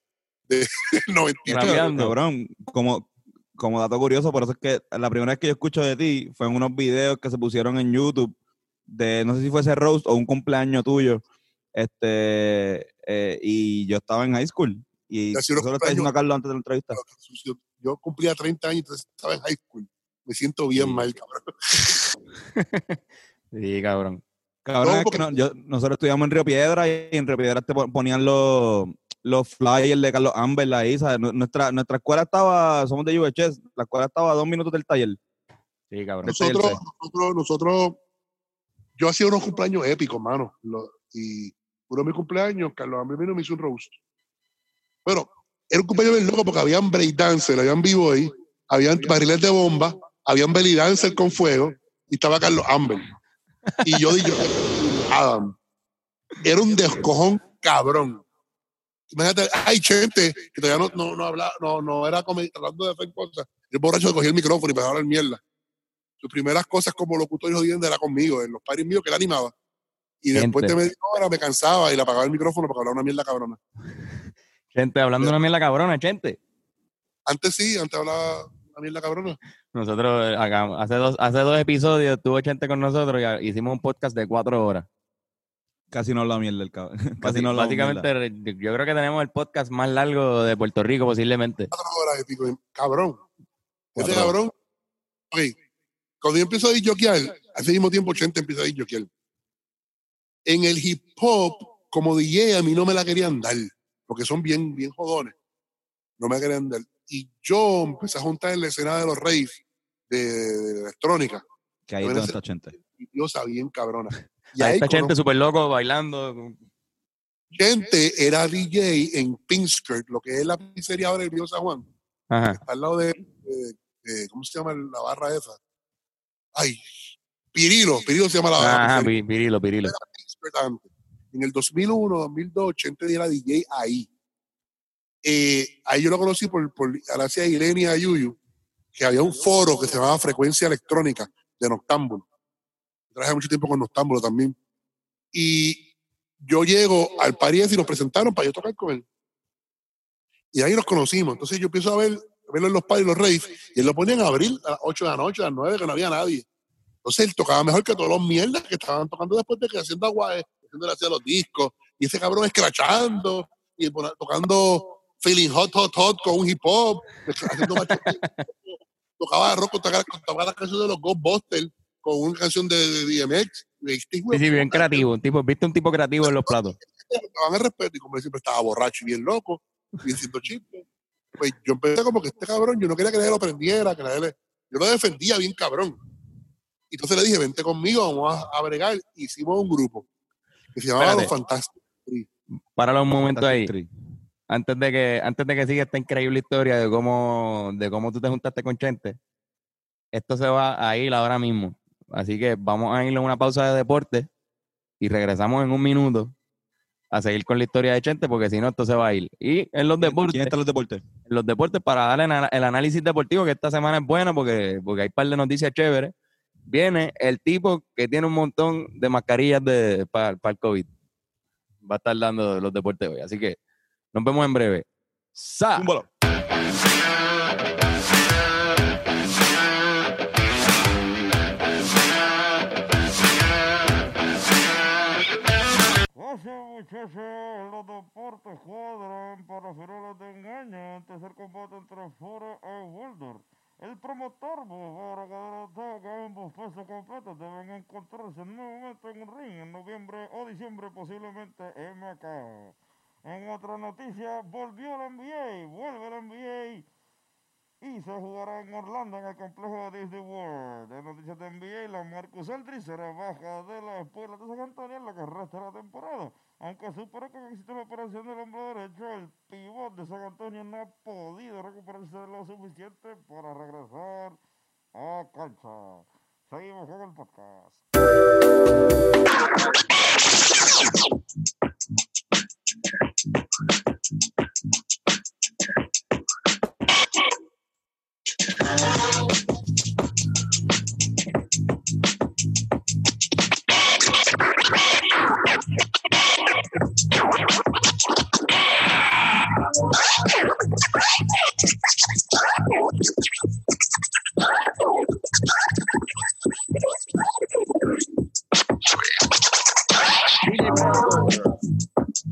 de 98.
Rapeando.
Cabrón, como, como dato curioso, por eso es que la primera vez que yo escucho de ti fue en unos videos que se pusieron en YouTube de, no sé si fuese roast o un cumpleaños tuyo. Este, eh, y yo estaba en high school. Y eso lo está diciendo a Carlos antes de la entrevista.
Yo, yo cumplía 30 años, entonces estaba en high school. Me siento bien
Sí.
mal, cabrón.
Sí, cabrón.
Cabrón,
No,
es que no- yo- nosotros estudiamos en Río Piedra y en Río Piedra te pon- ponían los, los flyers de Carlos Amber ¿sabes? Nu- Nuestra, nuestra escuela estaba, somos de UHS, la escuela estaba a dos minutos del taller.
Sí, cabrón.
Nosotros, nosotros, nosotros, yo hacía unos cumpleaños épicos, mano. Lo- y uno de mis cumpleaños, Carlos y me hizo un roast. Bueno, era un cumpleaños bien loco porque habían breakdancer, habían b-boy, habían barriles de bomba, habían belly dancer con fuego y estaba Carlos Amber. Y yo dije, Adam. Era un descojón cabrón. Imagínate, hay gente que todavía no, no, no habla, no, no era como tratando de hacer cosas. El borracho cogía el micrófono y empezaba a hablar mierda. Sus primeras cosas como locutor y jodiendo era conmigo, en los paris míos que él animaba. Y después de media hora me cansaba y le apagaba el micrófono para hablar una mierda cabrona.
Gente, hablando una mierda cabrona, gente.
Antes sí, antes hablaba una mierda cabrona.
Nosotros eh, acá- hace dos, hace dos episodios estuvo gente con nosotros y hicimos un podcast de cuatro horas.
Casi no habla mierda el cabrón. Casi no habla
Básicamente, yo creo que tenemos el podcast más largo de Puerto Rico, posiblemente.
Cuatro horas y pico. Cabrón. Ese
Cuatro
cabrón. Ok. Cuando yo empiezo a disjoquear, hace mismo tiempo 80 empieza a disjoquear. En el hip hop, como DJ, a mí no me la querían dar. Porque son bien, bien jodones. No me la querían dar. Y yo empecé a juntar en la escena de los raves de, de electrónica.
Que ahí donde está Chente.
Y yo sabía bien cabrona. Y
Ahí
ahí
está gente súper loco bailando.
gente era DJ en Pinkskirt, lo que es la pizzería ahora del Río San Juan.
Ajá.
Está al lado de, de- de- ¿cómo se llama la barra esa? Ay, Pirilo, Pirilo se llama la.
Ajá, pirilo, pirilo.
En el 2001, 2002, Chente era DJ ahí. Eh, ahí yo lo conocí por, por gracias a Irene y a Yuyu, que había un foro que se llamaba Frecuencia Electrónica de Noctámbulo. Traje mucho tiempo con Noctámbulo también. Y yo llego al París y nos presentaron para yo tocar con él. Y ahí nos conocimos. Entonces yo empiezo a ver, verlo en los paris, los raves, y él lo ponían a abrir a las 8 de la noche, a las 9, que no había nadie. Entonces él tocaba mejor que todos los mierdas que estaban tocando después de que haciendo agua, haciendo hacía los discos, y ese cabrón escrachando, y tocando Feeling Hot, Hot, Hot con un hip hop, haciendo tocaba rock, tocaba, tocaba la canción de los Ghostbusters con una canción de, de DMX. y de
Sí, sí, bien creativo. Un tipo, ¿Viste un tipo creativo en los platos?
le daban el respeto y como siempre estaba borracho y bien loco y diciendo chistes. Pues yo empecé como que este cabrón, yo no quería que nadie lo prendiera, que nadie le- yo lo defendía bien cabrón. Y entonces le dije, vente conmigo, vamos a, a bregar. Hicimos un grupo que se llamaba
Espérate.
Los Fantásticos.
Para un momento ahí.
Tree.
Antes de que, antes de que siga esta increíble historia de cómo, de cómo tú te juntaste con Chente, esto se va a ir ahora mismo. Así que vamos a ir a una pausa de deporte y regresamos en un minuto a seguir con la historia de Chente, porque si no, esto se va a ir. Y en los deportes,
¿Quién está en los deportes?
Los deportes para darle el análisis deportivo, que esta semana es buena porque, porque hay un par de noticias chéveres. Viene el tipo que tiene un montón de mascarillas de, para, para el COVID. Va a estar dando los deportes hoy. Así que nos vemos en breve. ¡Sa!
Muchachos, los deportes cuadran para finales de engaño del combate entre Fora y Waldor. El promotor para garantizar que ambos pesos completos deben encontrarse nuevamente en un ring en noviembre o diciembre, posiblemente en Macao. En otra noticia, volvió la NBA, vuelve la NBA y se jugará en Orlando en el complejo de Disney World. En noticias de NBA, la Marcus Aldridge será baja de la escuela de San Antonio en la que resta la temporada. Aunque superó con éxito la operación del hombro derecho, el pivot de San Antonio no ha podido recuperarse lo suficiente para regresar a cancha. Seguimos con el podcast.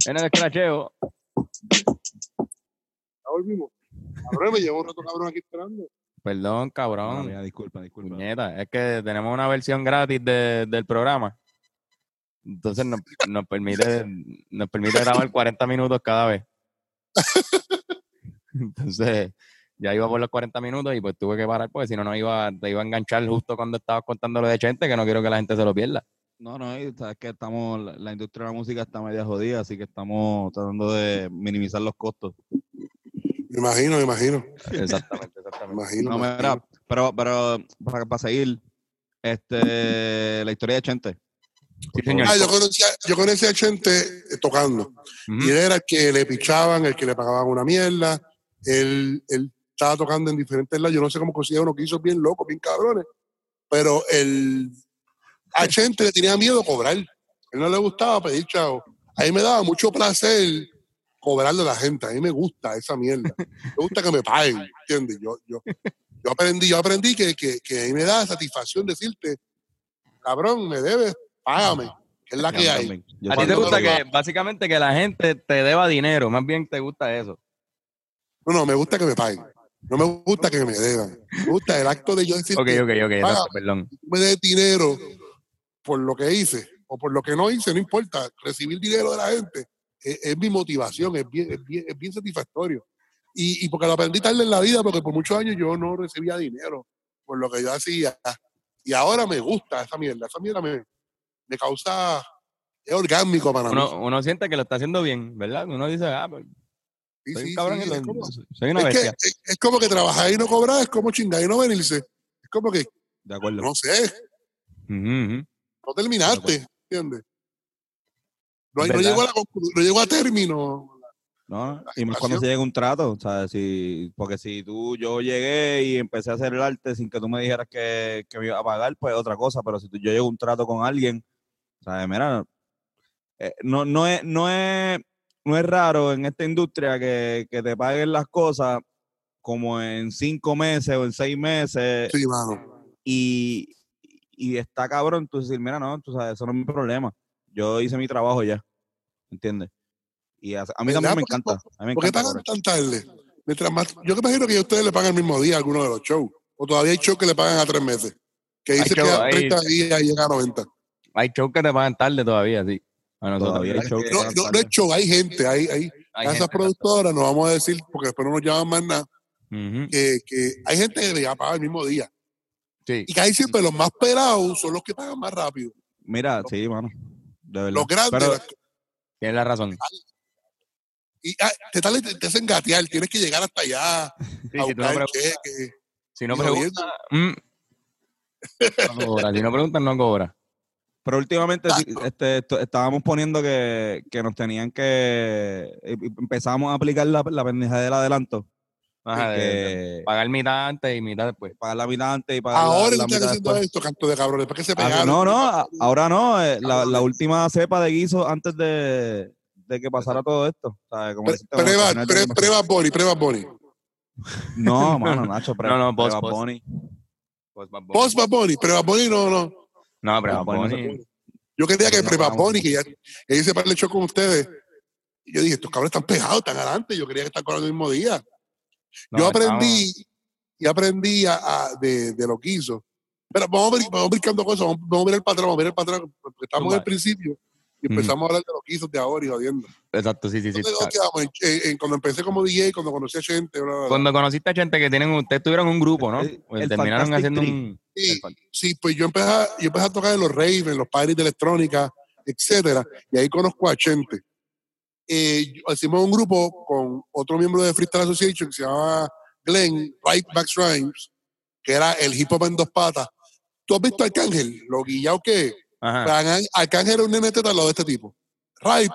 En el escracheo.
Ya volvimos. Cabrón, me llevo un rato cabrón aquí esperando.
Perdón, cabrón.
Mira, disculpa, disculpa.
Puñeta, es que tenemos una versión gratis de- del programa. Entonces nos, nos permite nos permite grabar 40 minutos cada vez. Entonces, ya iba por los 40 minutos y pues tuve que parar porque si no, no iba, te iba a enganchar justo cuando estabas contando lo de Chente, que no quiero que la gente se lo pierda.
No, no, y sabes que estamos, la, la industria de la música está media jodida, así que estamos tratando de minimizar los costos.
Me imagino, me imagino.
Exactamente,
Me
exactamente.
imagino.
No, mira,
imagino.
pero, pero para, para seguir, este, la historia de Chente.
Sí, señor.
Ah, yo conocía, yo conocía a Chente eh, tocando. Y él era el que le pichaban, el que le pagaban una mierda. Él, él estaba tocando en diferentes lados. Yo no sé cómo conseguía uno que hizo bien loco, bien cabrones. Pero el, a Chente le tenía miedo cobrar. Él no le gustaba pedir chavo. A mí me daba mucho placer cobrarle a la gente. A mí me gusta esa mierda. Me gusta que me paguen, ¿entiendes? Yo, yo, yo aprendí, yo aprendí que, que, que a mí me da satisfacción decirte, cabrón, me debes, págame, que es la que hay.
A ti te gusta que, básicamente, que la gente te deba dinero, más bien te gusta eso.
No, no, me gusta que me paguen. No me gusta que me deban. Me gusta el acto de yo decir
Ok, perdón.
tú me des dinero por lo que hice o por lo que no hice, no importa. Recibir dinero de la gente es, es mi motivación, es bien, es bien, es bien satisfactorio. Y, y porque lo aprendí tarde en la vida, porque por muchos años yo no recibía dinero por lo que yo hacía. Y ahora me gusta esa mierda. Esa mierda me, me causa. Es orgánico para mí.
Uno, uno siente que lo está haciendo bien, ¿verdad? Uno dice, ah, pues,
Sí,
soy
sí,
cabrón
sí, es como-
soy una
es que es, es como que trabajar y no cobrar, es como chingar y no venirse. Es como que,
De acuerdo.
no sé. No terminaste, ¿entiendes? No, hay- no,
¿Verdad?
llegó a la no llegó a término.
¿no? Y más cuando se llega un trato, o sea, si, porque si tú, yo llegué y empecé a hacer el arte sin que tú me dijeras que, que me iba a pagar, pues otra cosa, pero si tú, yo llego a un trato con alguien, o sea, mira, eh, no, no, es, no, es, no es raro en esta industria que, que te paguen las cosas como en cinco meses o en seis meses
Sí, mano.
y, y está cabrón, tú decir, mira, no, tú sabes, eso no es mi problema. Yo hice mi trabajo ya, ¿entiendes? Y a, a mí también me encanta. A mí me
¿Por qué pagan tan tarde? Mientras más, yo que imagino que a ustedes le pagan el mismo día a algunos de los shows. O todavía hay shows que le pagan a tres meses. Que dice que a
hay-
30 días y llega a 90.
Hay shows que te pagan tarde todavía, sí. A nosotros.
Todavía hay shows que
No, no, no es show, hay gente, hay, hay
Hay gente,
productoras, no vamos a decir, porque después no nos llaman más nada, que, que hay gente que ya paga el mismo día.
Sí.
Y ahí siempre los más pelados son los que pagan más rápido.
Mira, sí, mano. De verdad.
Los grandes,
Pero,
las-
Tienes la razón.
y ah, te, te, te hacen gatear, tienes que llegar hasta allá,
Sí,
a
si, no
el
preguntas,
cheque.
si no preguntas, mm, no cobra. Si no preguntas, no cobra.
pero últimamente sí, este, esto- estábamos poniendo que, que nos tenían que. Empezamos a aplicar la, la pendeja del adelanto.
Ajá, de- de
que
pagar mitad antes y mitad después.
pagar la mitad antes y pagar
Ahora
la, mitad
haciendo esto, canto de cabrones, ¿para qué se
Ah,
pegaron?
no, no, ahora no. eh, La, última cepa de guiso antes de, de que pasara todo esto. ¿sabes? Como
Prueba, pre- prueba Bonnie, prueba Bonnie.
No, mano, Nacho, pre,
No, no, post,
Bad
post.
Bunny.
Bad Bunny.
Post Bad Bunny, prueba Bonnie no, no.
No,
Bunny- se
Yo quería que prueba. Bonnie, que ya que hice para el show con ustedes. Y yo dije, estos cabrones están pegados, están adelante. Yo quería que están con el mismo día.
No,
yo aprendí y aprendí a, a- de, de lo que hizo. Pero vamos, a ver- vamos brincando cosas, vamos, vamos a ver el patrón, vamos a ver el patrón. porque Estamos en el principio. Y empezamos a hablar de los guisos de ahora y jodiendo.
Exacto, sí, sí, sí.
Entonces, ¿dónde quedamos? En- en- en- cuando empecé como DJ, cuando conocí a gente, bla, bla, bla.
Cuando conociste a gente que tienen, ustedes tuvieron un grupo, ¿no?
El-
Pues
el
terminaron
Fantastic
haciendo
Tree.
un...
Sí, sí, pues yo empecé, a, yo empecé a tocar en los raves, en los parties de electrónica, etcétera, y ahí conozco a Chente. Eh, hicimos un grupo con otro miembro de Freestyle Association que se llama Glenn, Right Max Rhymes, que era el hip hop en dos patas. ¿Tú has visto a Arcángel? Lo guillado que es.
Ajá.
Pues, Arcángel- era un nene teta al lado de este tipo. Right,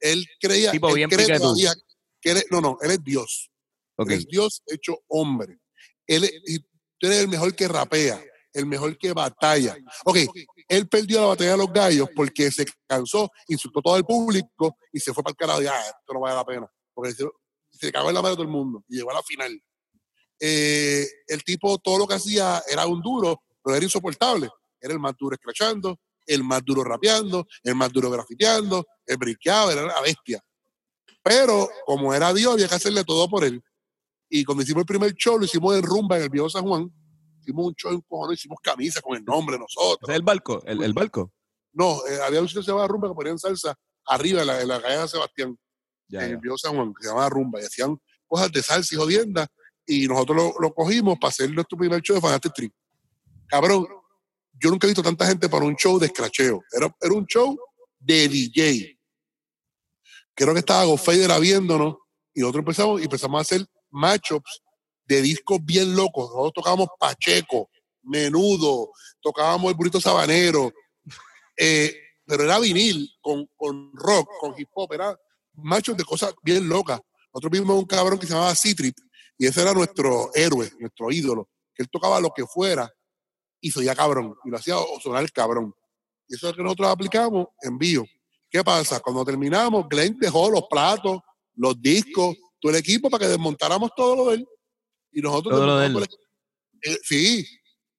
él creía,
Tipo
él
bien
cree todavía que él es- no, no, él es Dios.
Ok.
Él es Dios hecho hombre. Él, es- tú eres el mejor que rapea, el mejor que batalla. Ok, él perdió la batalla de los gallos porque se cansó, insultó todo el público y se fue para el carajo. Ya, esto no vale la pena. Porque se, se cagó en la madre de todo el mundo y llegó a la final. Eh, el tipo, todo lo que hacía era un duro, pero era insoportable. Era el más duro escrachando, el más duro rapeando, el más duro grafiteando, el briqueado, era la bestia. Pero como era Dios, había que hacerle todo por él. Y cuando hicimos el primer show, lo hicimos en Rumba, en el viejo San Juan. Hicimos un show en cojones, hicimos camisas con el nombre de nosotros.
¿Ese es el barco? ¿El, el barco?
No, eh, había un sitio que se llamaba Rumba que ponían salsa arriba en la, en la calle de Sebastián,
Ya,
en
ya.
el viejo San Juan, que se llamaba Rumba. Y hacían cosas de salsa y jodienda. Y nosotros lo, lo cogimos para hacer nuestro primer show de Fantastic Tree. Cabrón, yo nunca he visto tanta gente para un show de escracheo. Era, era un show de DJ. Creo que estaba Gofader viéndonos y nosotros empezamos y empezamos a hacer matchups de discos bien locos. Nosotros tocábamos Pacheco, Menudo, tocábamos el Burrito Sabanero, eh, pero era vinil con, con rock, con hip hop, era matchups de cosas bien locas. Nosotros vimos un cabrón que se llamaba Citrit y ese era nuestro héroe, nuestro ídolo, que él tocaba lo que fuera y soía cabrón, y lo hacía sonar cabrón. Y eso es lo que nosotros aplicamos en vivo. ¿Qué pasa? Cuando terminamos, Glenn dejó los platos, los discos, todo el equipo para que desmontáramos todo lo de él. Y nosotros
Todo lo.
Eh, sí.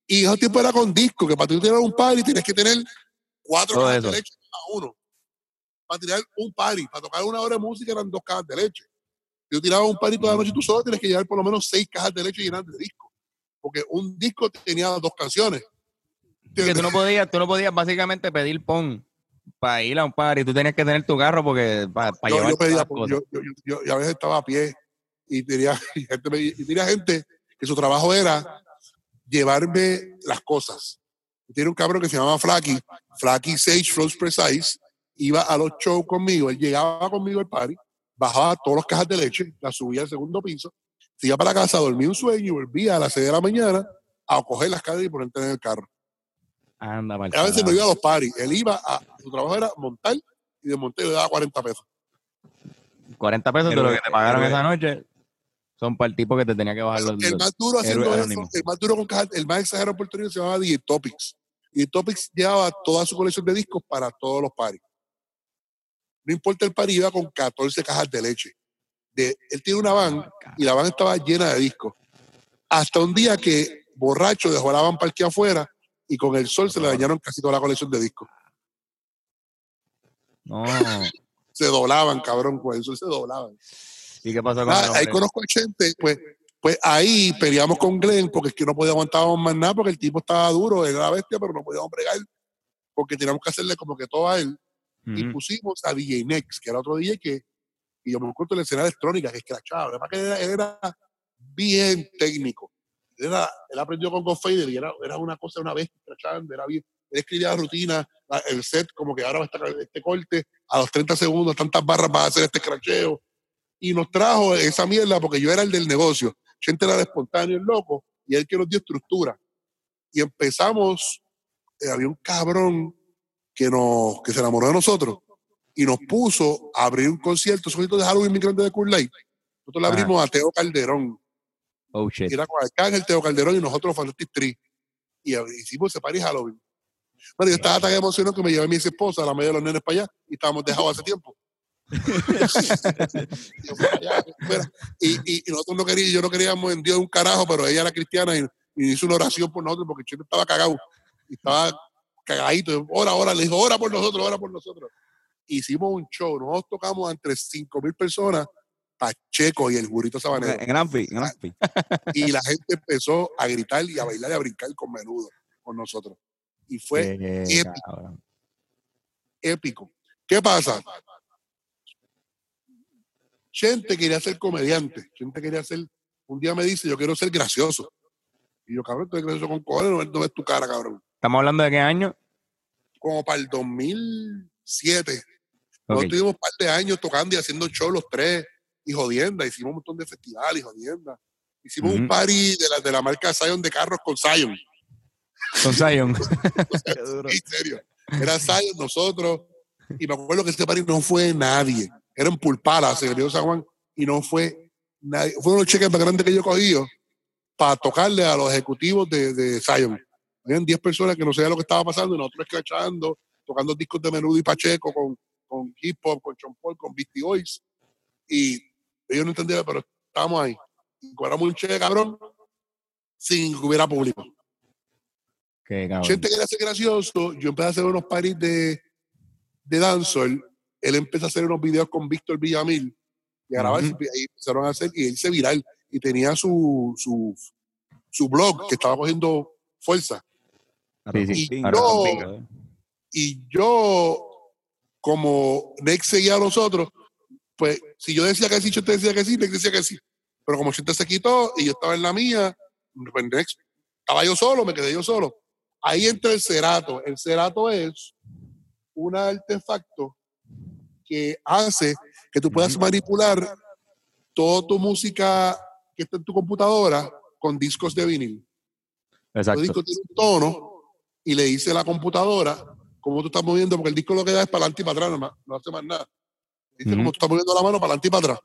Y ese tiempo era con disco, que para tú tener un party tienes que tener cuatro cajas de leche cada uno. Para tirar un party, para tocar una hora de música eran dos cajas de leche. Yo tiraba un party toda la noche y tú solo tienes que llevar por lo menos seis cajas de leche llenas de disco. Porque un disco tenía dos canciones.
que tú no podías, tú no podías básicamente pedir pon para ir a un par y tú tenías que tener tu carro porque para,
yo,
llevar
yo pedía,
cosas.
yo a veces estaba a pie y tenía, y gente, me- y tenía gente que su trabajo era llevarme las cosas. Tiene un cabrón que se llamaba Flaky, Flaky Sage Flows Precise, iba a los shows conmigo, él llegaba conmigo al party, bajaba todas las cajas de leche, las subía al segundo piso, se iba para la casa, dormía un sueño y volvía a las 6 de la mañana a coger las cajas y ponerte en el carro.
Anda,
a veces no iba a los parties, él iba a, su trabajo era montar y desmontar y le daba 40 pesos.
40 pesos de lo que te pagaron esa noche son para el tipo que te tenía que bajar los,
el más duro haciendo eso, el más duro con cajas, el más exagerado en Puerto Rico se llamaba DJ Topics. Y Topics llevaba toda su colección de discos para todos los paris. No importa el party, iba con 14 cajas de leche. De, él tiene una van y la van estaba llena de discos. Hasta un día que borracho dejó la van parqueada afuera y con el sol se le dañaron casi toda la colección de discos.
No.
Se doblaban, cabrón, con el sol se doblaban.
¿Y qué pasó con el
ahí conozco a gente, pues, pues ahí peleamos con Glenn porque es que no podía aguantábamos más nada porque el tipo estaba duro, él era bestia, pero no podíamos bregar porque teníamos que hacerle como que todo a él. Y pusimos a DJ Next, que era otro DJ que, y yo me encuentro en la escena electrónica, que es crachado. Además que él era, él era bien técnico. Él, era, él aprendió con Godfader y era, era una cosa, una bestia crachando, era bien. Él escribía la rutina, la- el set, como que ahora va a estar este corte, a los 30 segundos, tantas barras para hacer este cracheo. Y nos trajo esa mierda porque yo era el del negocio. Gente era el espontáneo, el loco, y él que nos dio estructura. Y empezamos, eh, había un cabrón que, nos, que se enamoró de nosotros y nos puso a abrir un concierto, conciertos de Halloween bien grande de Cool Light. Nosotros le
Ajá.
abrimos a Teo Calderón,
Oh, shit.
y era con Arcángel, Teo Calderón y nosotros Fantastic Tree. Y hicimos ese party Halloween. Bueno, yo estaba tan emocionado que me llevé a mi esposa, la media de los nenes para allá, y estábamos dejados hace tiempo. Y yo, nosotros no queríamos, yo no queríamos en Dios un carajo, pero ella era cristiana y, y hizo una oración por nosotros porque Chente estaba cagado. Y estaba cagadito. Ora, ora, le dijo, ora por nosotros, ora por nosotros. Hicimos un show, nosotros tocamos entre 5 mil personas, Pacheco y el burrito sabanero.
En Anfi, en Anfi.
y la gente empezó a gritar y a bailar y a brincar con menudo con nosotros. Y fue
Qué
épico.
cabrón.
épico. ¿Qué pasa? Chente quería ser comediante. Chente quería ser. Un día me dice, yo quiero ser gracioso. Y yo, cabrón, estoy gracioso con cojones, no ves- no ves tu cara, cabrón.
¿Estamos hablando de qué año?
Como para el 2007. Nosotros tuvimos un par de años tocando y haciendo show los tres y jodienda. Hicimos un montón de festivales y jodienda. Hicimos un party de la, de la marca Zion de carros con Zion.
Con Zion.
En serio. Era Zion, nosotros. Y me acuerdo que ese party no fue nadie. Era en Pulpala, se dio San Juan, y no fue nadie. Fue uno de los cheques más grandes que yo he cogido para tocarle a los ejecutivos de, de Zion. Habían 10 personas que no sabían lo que estaba pasando y nosotros escrachando, tocando discos de Menudo y Pacheco con, con hip hop, con Sean Paul, con Beastie Boys. Y ellos no entendían, pero estábamos ahí. Y cobramos un cheque cabrón sin que hubiera público.
Qué cabrón.
Gente quería ser gracioso, yo empecé a hacer unos paris de, de dancehall, él empezó a hacer unos videos con Víctor Villamil y a grabar, y empezaron a hacer, y él se viral, y tenía su, su, su blog que estaba cogiendo fuerza.
Sí, sí,
Y yo-. Y yo, como Next seguía a nosotros, pues si yo decía que sí, yo te decía que sí, Next decía que sí. Pero como Chente se quitó y yo estaba en la mía, pues Next, estaba yo solo, me quedé yo solo. Ahí entra el cerato. El cerato es un artefacto que hace que tú puedas manipular toda tu música que está en tu computadora con discos de vinil. El
Exacto.
disco tiene un tono y le dice a la computadora cómo tú estás moviendo, porque el disco lo que da es para adelante y para atrás, nomás, no hace más nada. Dice
Ujú.
cómo tú estás moviendo la mano para adelante y para atrás.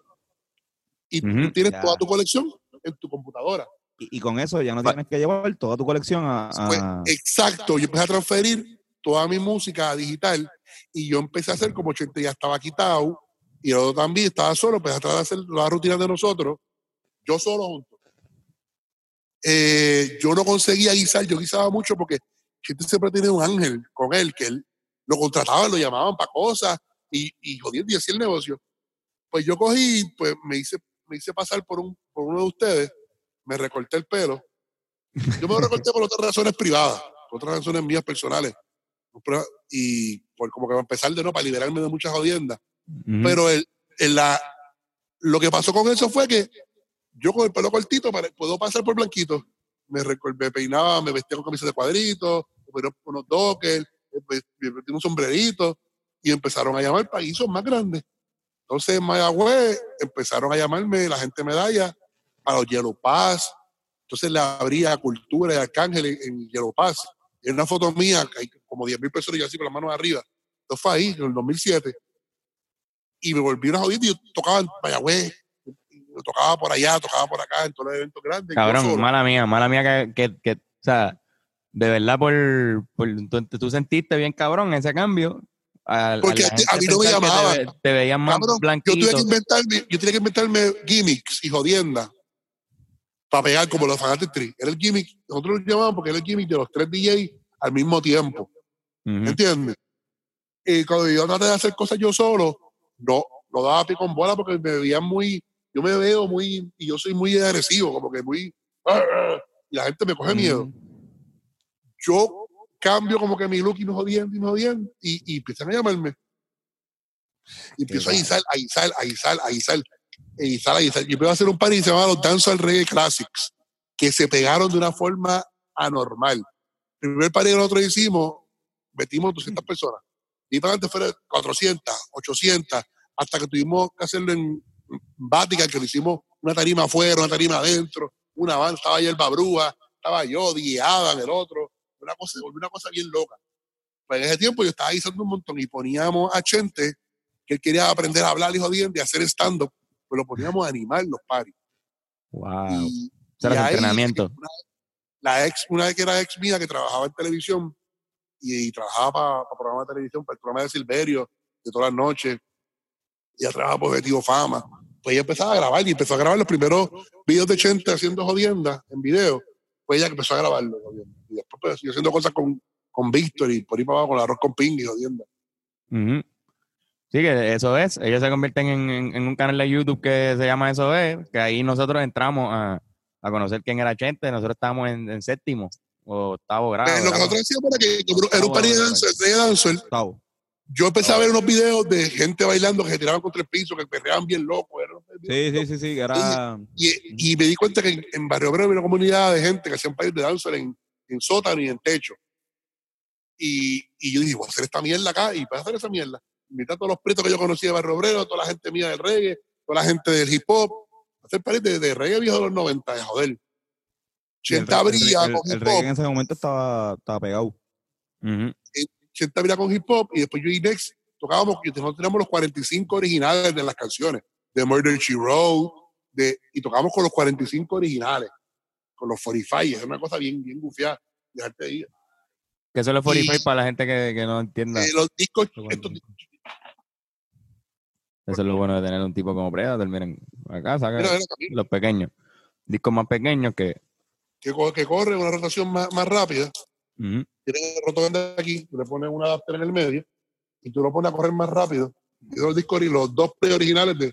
Y tú tienes
Ya.
toda tu colección en tu computadora.
Y, y con eso ya no
Va-
tienes que llevar toda tu colección a. a-
Pues, exacto, yo empecé a transferir toda mi música a digital y yo empecé a hacer como 80 ya estaba quitado y yo también estaba solo, empecé a tratar de hacer la rutina de nosotros, yo solo junto. Eh, yo no conseguía guisar, yo guisaba mucho porque Chente siempre tiene un ángel con él, que él lo contrataban, lo llamaban para cosas y, y jodiendo y hacía el negocio. Pues yo cogí, pues me hice, me hice pasar por, un, por uno de ustedes, me recorté el pelo. Yo me lo recorté por otras razones privadas, por otras razones mías personales. Y por como que para empezar de no, para liberarme de muchas jodiendas. Pero el, el la, lo que pasó con eso fue que yo con el pelo cortito pare- puedo pasar por blanquito. Me, me peinaba, me vestía con camisas de cuadritos, ponía unos dockers, me, me metí un sombrerito y empezaron a llamar países más grandes. Entonces en Mayagüez empezaron a llamarme la gente medalla a los Yellow Pass. Entonces le abría Cultura y Arcángel en, en Yellow Pass. Y una foto mía, que hay como 10 mil personas y yo así con las manos arriba. Eso fue ahí, en el 2007 y me volví una jodida y yo tocaba en yo tocaba por allá, tocaba por acá, en todos los eventos grandes. yo
Cabrón, mala mía, mala mía que, que, que, o sea, de verdad por, por tú, tú sentiste bien cabrón ese cambio.
Porque a mí no me
te
llamaban.
Te, veían más
Cabrón, yo
blanquito.
tuve que inventarme, yo tenía que inventarme gimmicks y jodienda para pegar como los Fanatic Tree. Era el gimmick, nosotros lo llamábamos porque era el gimmick de los tres DJs al mismo tiempo.
Ujú.
¿Entiendes? Y cuando yo traté de hacer cosas yo solo, no, no daba pie con bola porque me veían muy, yo me veo muy, y yo soy muy agresivo, como que muy, y la gente me coge miedo. Yo cambio como que mi look y me jodían y me jodían y, y empiezan a llamarme. Y empiezo a guisar, a guisar, a guisar, a guisar, a guisar, a guisar. Y empiezo a hacer un par y se llama los Dancehall Reggae Classics, que se pegaron de una forma anormal. El primer par que nosotros hicimos, metimos 200 personas. Y para antes fueron 400, 800, hasta que tuvimos que hacerlo en Vatican, que lo hicimos una tarima afuera, una tarima adentro, una banda, estaba ahí el Babrúa, estaba yo, Adam, el otro, una cosa, se volvió una cosa bien loca. Pues en ese tiempo yo estaba guisando un montón y poníamos a Chente, que él quería aprender a hablar y jodiendo y hacer stand-up, pues lo poníamos a animar los paris.
Wow.
Y, ahí,
entrenamiento.
Una, la ex, una vez que era ex mía que trabajaba en televisión y, trabajaba para programas de televisión, para el programa de Silverio, de todas las noches. Ella trabajaba por Objetivo Fama. Pues ella empezaba a grabar y empezó a grabar los primeros videos de Chente haciendo jodienda en video. Pues ella empezó a grabarlo. Y después pues, siguió haciendo cosas con, con Víctor y por ahí para abajo con arroz con ping y jodienda.
Ujú. Sí, que eso es. Ellos se convierten en, en- un canal de YouTube que se llama Eso es, que ahí nosotros entramos a, a conocer quién era Chente. Nosotros estábamos en séptimo o octavo grado.
Eh, lo que nosotros decíamos era que era un party danza, de danza,
Octavo.
yo empecé a ver unos videos de gente bailando que se tiraban contra el piso, que perreaban bien locos. era-
Sí, sí, sí, sí, que era...
Y, y me di cuenta que en, en Barrio Obrero había una comunidad de gente que hacían país de danza en, en sótano y en techo. Y, y yo dije, voy a hacer esta mierda acá y voy a hacer esa mierda. Invité a todos los pretos que yo conocía de Barrio Obrero, toda la gente mía del reggae, toda la gente del hip hop, hacer país de, de reggae viejo de los 90, de joder.
Y el
Chenta
re- el el-
con
el
hip
reggae en
hop,
ese momento estaba, estaba pegado.
Ujú.
Chenta brilla con hip hop, y después yo y Nex tocábamos, nosotros teníamos los 45 originales de las canciones, de Murder She Wrote, de, y tocábamos con los 45 originales, con los 45, es una cosa bien, bien gufiada, dejarte ahí.
Que eso es
Y-
45 para la gente que, que no entienda.
Eh, los discos,
Qué
estos
bueno.
Eso es lo bueno de tener un tipo como Predator. Miren, acá saca
Mira, mira, Camilo,
los pequeños. Discos más pequeños que.
Que, co- que corre una rotación más, más rápida.
Ujú.
Tiene el rotoende aquí, le pones un adapter en el medio y tú lo pones a correr más rápido. Y los discos y los dos play originales de,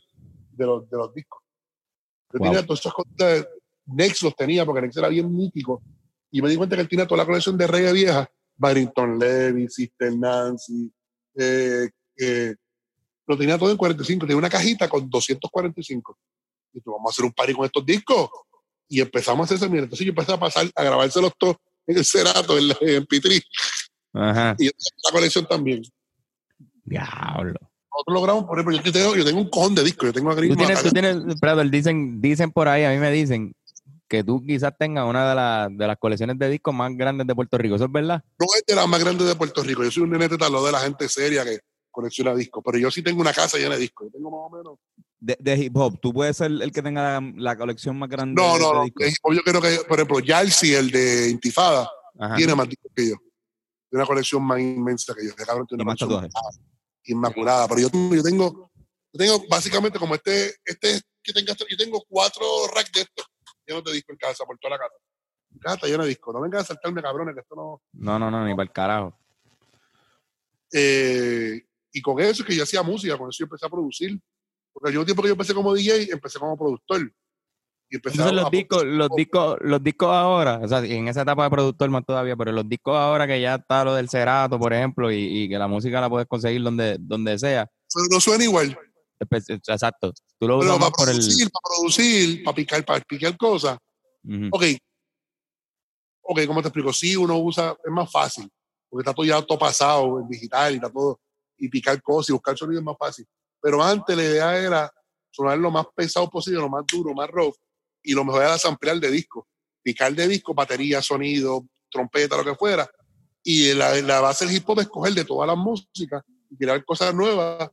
de, los, de los discos. Yo
Wow.
tenía todas esas cosas. de- Nex los tenía porque Nex era bien mítico. Y me di cuenta que él tenía toda la colección de reggae vieja. Barrington Levy, Sister Nancy. eh, eh, lo tenía todo en 45. Tenía una cajita con 245. Y tú, vamos a hacer un party con estos discos. Y empezamos a hacer esa mierda. Entonces yo empecé a pasar, a grabárselos todos en el Cerato, en, la- en Pitri.
Ajá.
Y la colección también.
Diablo.
Nosotros logramos, por ejemplo, yo tengo, yo tengo un cojón de discos. Yo tengo a Green
Tú tienes, tú tienes, Predator, dicen, dicen por ahí, a mí me dicen que tú quizás tengas una de, las de las colecciones de discos más grandes de Puerto Rico. ¿Eso es verdad?
No es de las más grandes de Puerto Rico. Yo soy un nene talón de la gente seria que colecciona discos. Pero yo sí tengo una casa llena de discos. Yo tengo más o menos.
De, de hip hop, tú puedes ser el que tenga la, la colección más grande
No, no, no. Yo creo que, por ejemplo, Yalsi, el de Intifada,
Ajá.
tiene más discos que yo. Tiene una colección más inmensa que yo. Cabrón tiene
Y más
inmaculada. Pero yo tengo, yo tengo, yo tengo básicamente como este, este que tenga, yo tengo cuatro racks de estos llenos de discos en casa, por toda la casa. Mi casa llena de discos. No vengan a saltarme, cabrones, que esto no.
No, no, no, ni para el carajo.
Eh, y con eso es que yo hacía música, con eso yo empecé a producir. Porque yo un tiempo que yo empecé como DJ, empecé como productor. Y empecé
Entonces
a-
los
a-
discos, los discos, los discos ahora, o sea, en esa etapa de productor más todavía, pero los discos ahora que ya está lo del Cerato, por ejemplo, y, y que la música la puedes conseguir donde, donde sea.
Pero no suena igual.
Exacto. Tú lo
Pero
usas
para
el.
producir, para producir, para picar, para picar cosas.
Ujú.
Ok. Ok, ¿cómo te explico? Sí, uno usa, es más fácil. Porque está todo ya todo pasado en digital y está todo. Y picar cosas y buscar sonido es más fácil. Pero antes la idea era sonar lo más pesado posible, lo más duro, más rough. Y lo mejor era samplear de disco. Picar de disco, batería, sonido, trompeta, lo que fuera. Y la, la base del hip hop es coger de todas las músicas y crear cosas nuevas.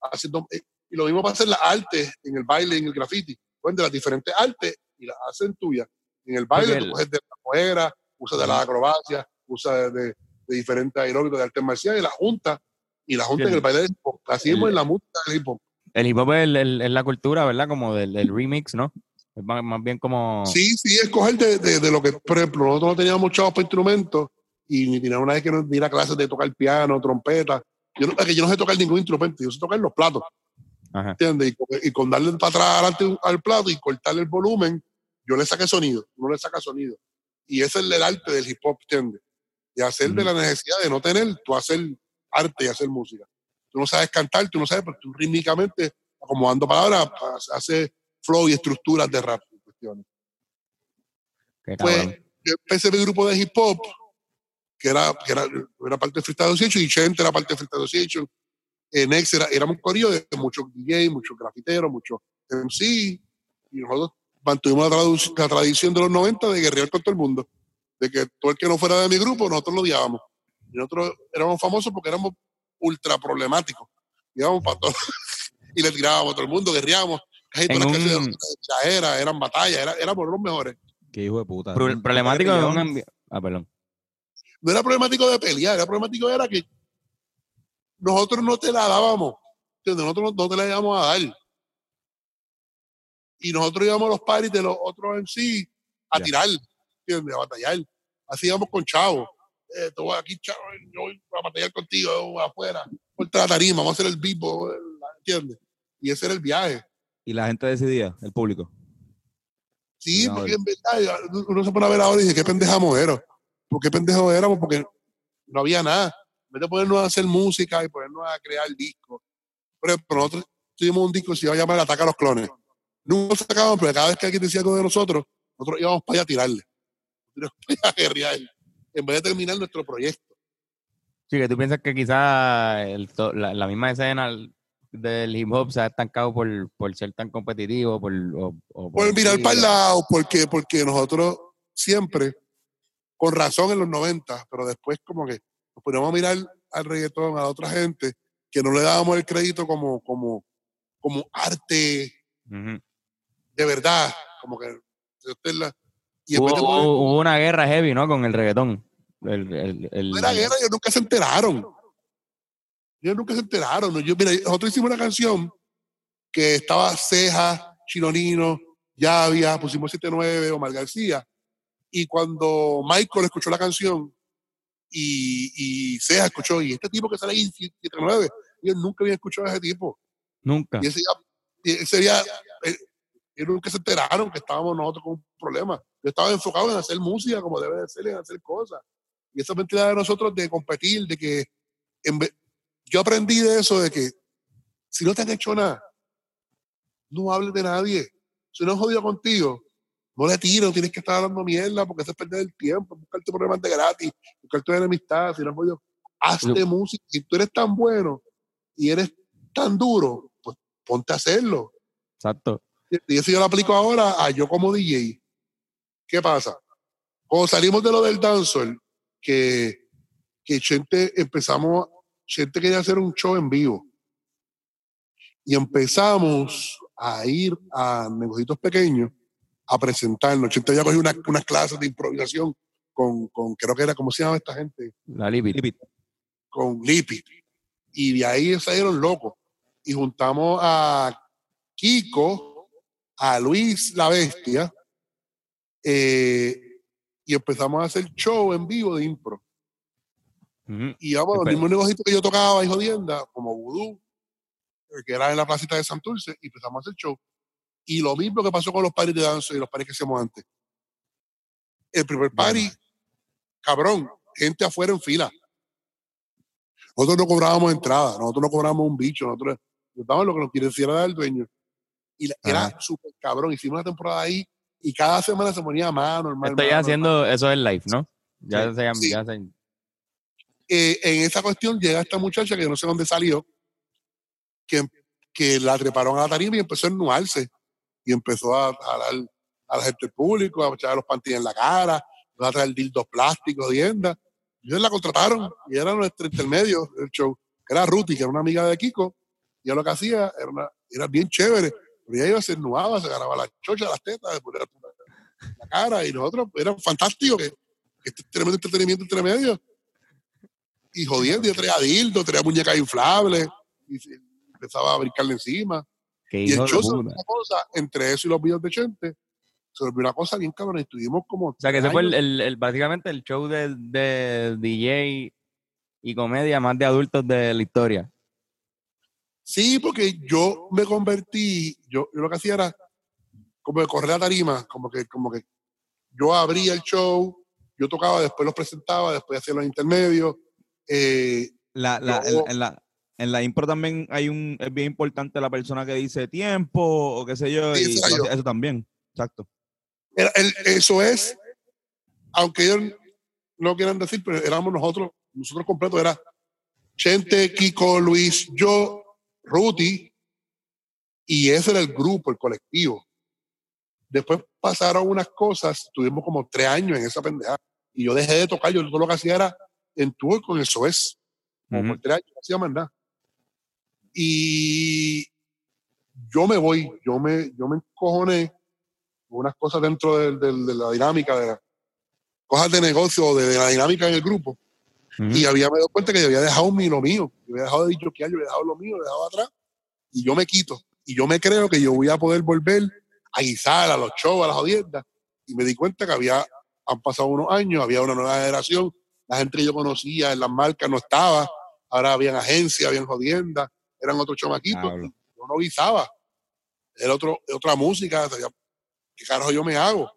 Haciendo, eh, y lo mismo para hacer las artes en el baile, en el graffiti. Cogen de las diferentes artes y las hacen tuyas. En el baile
Porque
tú coges de la muera, usas de la acrobacia, usas de, de, de diferentes aeróbicos de artes marciales y la junta. Y la junta
Sí,
en el baile del hip hop. Así mismo en la música del hip hop.
El hip hop es, el- el- es la cultura, ¿verdad? Como del, del remix, ¿no? Es más, más bien como.
Sí, sí, escoger de, de, de lo que, por ejemplo, nosotros no teníamos chavos para instrumentos y ni teníamos nadie que nos diera clases de tocar piano, trompeta. Yo no, es que yo no sé tocar ningún instrumento, yo sé tocar los platos,
Ajá.
¿entiendes? Y, con- y con darle para atrás adelante al plato y cortarle el volumen, yo le saqué sonido, uno le saca sonido. Y ese es el arte del hip hop, ¿entiendes? Y hacer de la necesidad de no tener, tú hacer arte y hacer música. Tú no sabes cantar, tú no sabes, pero tú rítmicamente, acomodando palabras, haces flow y estructuras de rap. cuestiones. Pues yo empecé mi grupo de hip hop, que era, que era, era parte de Freestyle Association, y Chente era parte de Freestyle Association. En Nex era, éramos un corillo de muchos DJ, muchos grafiteros, muchos MC, y nosotros mantuvimos la, la tradición de los 90 de guerrear con todo el mundo. De que todo el que no fuera de mi grupo, nosotros lo odiábamos. Y nosotros éramos famosos porque éramos ultra problemáticos. Íbamos para todo. y le tirábamos a todo el mundo, guerreábamos. Casi todas
En
las canciones
un-
de Chaera eran batallas, era, éramos los mejores.
Qué hijo de puta.
Pro- problemático de un ambiente. Ah, perdón.
no era problemático de pelear, era problemático era que nosotros no te la dábamos, ¿entiendes? nosotros no, no te la íbamos a dar. Y nosotros íbamos a los paris de los otros en sí a
Ya.
tirar, ¿entiendes? A batallar. Así íbamos con Chavo. Eh, aquí, Chavo, yo voy a batallar contigo afuera, contra la tarima, vamos a hacer el vivo, ¿entiendes? Y ese era el viaje.
Y la gente decidía, el público.
Sí, porque en verdad uno se pone a ver ahora y dice, qué pendejamos éramos. ¿Por qué pendejos éramos? Porque no había nada. vez de ponernos a hacer música y ponernos a crear discos. Por ejemplo, nosotros tuvimos un disco que se iba a llamar Ataca a los clones. Nunca lo sacábamos, pero cada vez que alguien decía algo de nosotros, nosotros íbamos para allá a tirarle. Íbamos para allá a guerrear, en vez de terminar nuestro proyecto.
Sí, que tú piensas que quizás la, la misma escena del hip hop se ha estancado por, por ser tan competitivo, por, o, o
Por mirar para el lado, porque, porque nosotros siempre, con razón en los 90, pero después como que nos poníamos a mirar al reggaetón, a otra gente, que no le dábamos el crédito como, como, como arte de verdad, como que esta es la- y
Hubo, una guerra heavy, ¿no? Con el reggaetón. El, el- el-
no era guerra, ellos nunca se enteraron. Ellos nunca se enteraron. ¿no? Yo, mira, nosotros hicimos una canción que estaba Ceja, Chilonino, Llavia, pusimos 79, Omar García. Y cuando Michael escuchó la canción y, y Ceja escuchó, y este tipo que sale ahí, 79, ellos nunca habían escuchado a ese tipo.
Nunca.
Y ese día, ese día ellos nunca se enteraron que estábamos nosotros con un problema. Yo estaba enfocado en hacer música como debe de ser, en hacer cosas. Y esa mentira de nosotros de competir, de que en vez- yo aprendí de eso, de que si no te han hecho nada, no hables de nadie. Si no es jodido contigo, no le tires, no tienes que estar dando mierda porque eso es perder el tiempo, buscarte problemas de gratis, buscarte enemistad, si no es jodido, hazte música. Si tú eres tan bueno y eres tan duro, pues ponte a hacerlo.
Exacto.
Y eso yo lo aplico ahora a yo como DJ. ¿Qué pasa? Cuando salimos de lo del dancehall, que, que Chente empezamos, Chente quería hacer un show en vivo. Y empezamos a ir a negocios pequeños a presentarnos. Chente ya una- unas clases de improvisación con, con, creo que era, ¿cómo se llama esta gente?
La Lipid.
con Lipi. Y de ahí salieron locos. Y juntamos a Kiko, a Luis la Bestia, eh, y empezamos a hacer show en vivo de impro. Y íbamos a los mismos negocios que yo tocaba y jodienda, como Voodoo, eh, que era en la placita de Santurce, y empezamos a hacer show. Y lo mismo que pasó con los paris de danza y los paris que hacíamos antes. El primer party, cabrón, gente afuera en fila. Nosotros no cobrábamos entrada, nosotros no cobrábamos un bicho, nosotros nos daban lo que nos quisiera dar el dueño. Y era súper cabrón. Hicimos una temporada ahí y cada semana se ponía más normal.
Estoy
más,
haciendo, eso es live, ¿no? Ya se
Sí.
ya se-
eh, en esa cuestión llega esta muchacha que no sé dónde salió, que, que la treparon a la tarima y empezó a ennuarse. Y empezó a jalar a la gente del público, a echar los pantines en la cara, a traer dildos plásticos, tiendas. Y ellos la contrataron y era nuestro intermedio del show, que era Ruti, que era una amiga de Kiko. Y ella lo que hacía era, una- era bien chévere. Pero ella iba, se ennuaba, se agarraba la chocha, las tetas, ponía la, la cara. Y nosotros, era fantástico que, este tremendo entretenimiento entre medio y jodiendo, yo traía dildo, traía muñecas inflables, y empezaba a brincarle encima. Y el show se volvió una cosa, entre eso y los videos de Chente, se volvió una cosa bien cabrón. Estuvimos como.
O sea, que ese fue el- el- básicamente el show de, de DJ y comedia más de adultos de la historia.
Sí, porque yo me convertí, yo, yo lo que hacía era como de correr la tarima, como que, como que yo abría el show, yo tocaba, después los presentaba, después hacía los intermedios. eh,
La, la-
Yo-
en, en la, en la impro también hay un, es bien importante la persona que dice tiempo o qué sé yo, y
yo.
eso también. Exacto.
Era- el- eso es, aunque ellos no quieran decir, pero éramos nosotros, nosotros completos, era Chente, Kiko, Luis, yo, Ruti, y ese era el grupo, el colectivo. Después pasaron unas cosas, tuvimos como tres años en esa pendeja, y yo dejé de tocar, yo todo lo que hacía era en tour con el SOES, como por tres años, no hacía más nada. Y yo me voy, yo me, yo me encojoné con unas cosas dentro del- del- de, la dinámica, de cosas de negocio, de, de la dinámica en el grupo. Y había me dado cuenta que yo había dejado mi, lo mío. Yo había dejado de dicho que yo había dejado lo mío, lo había dejado atrás. Y yo me quito. Y yo me creo que yo voy a poder volver a guisar, a los shows, a las jodiendas. Y me di cuenta que había, han pasado unos años, había una nueva generación. La gente que yo conocía en las marcas no estaba. Ahora habían agencias, habían jodiendas, eran otros chamaquitos. Yo no guisaba. Era otro, otra música. ¿Qué carajo yo me hago?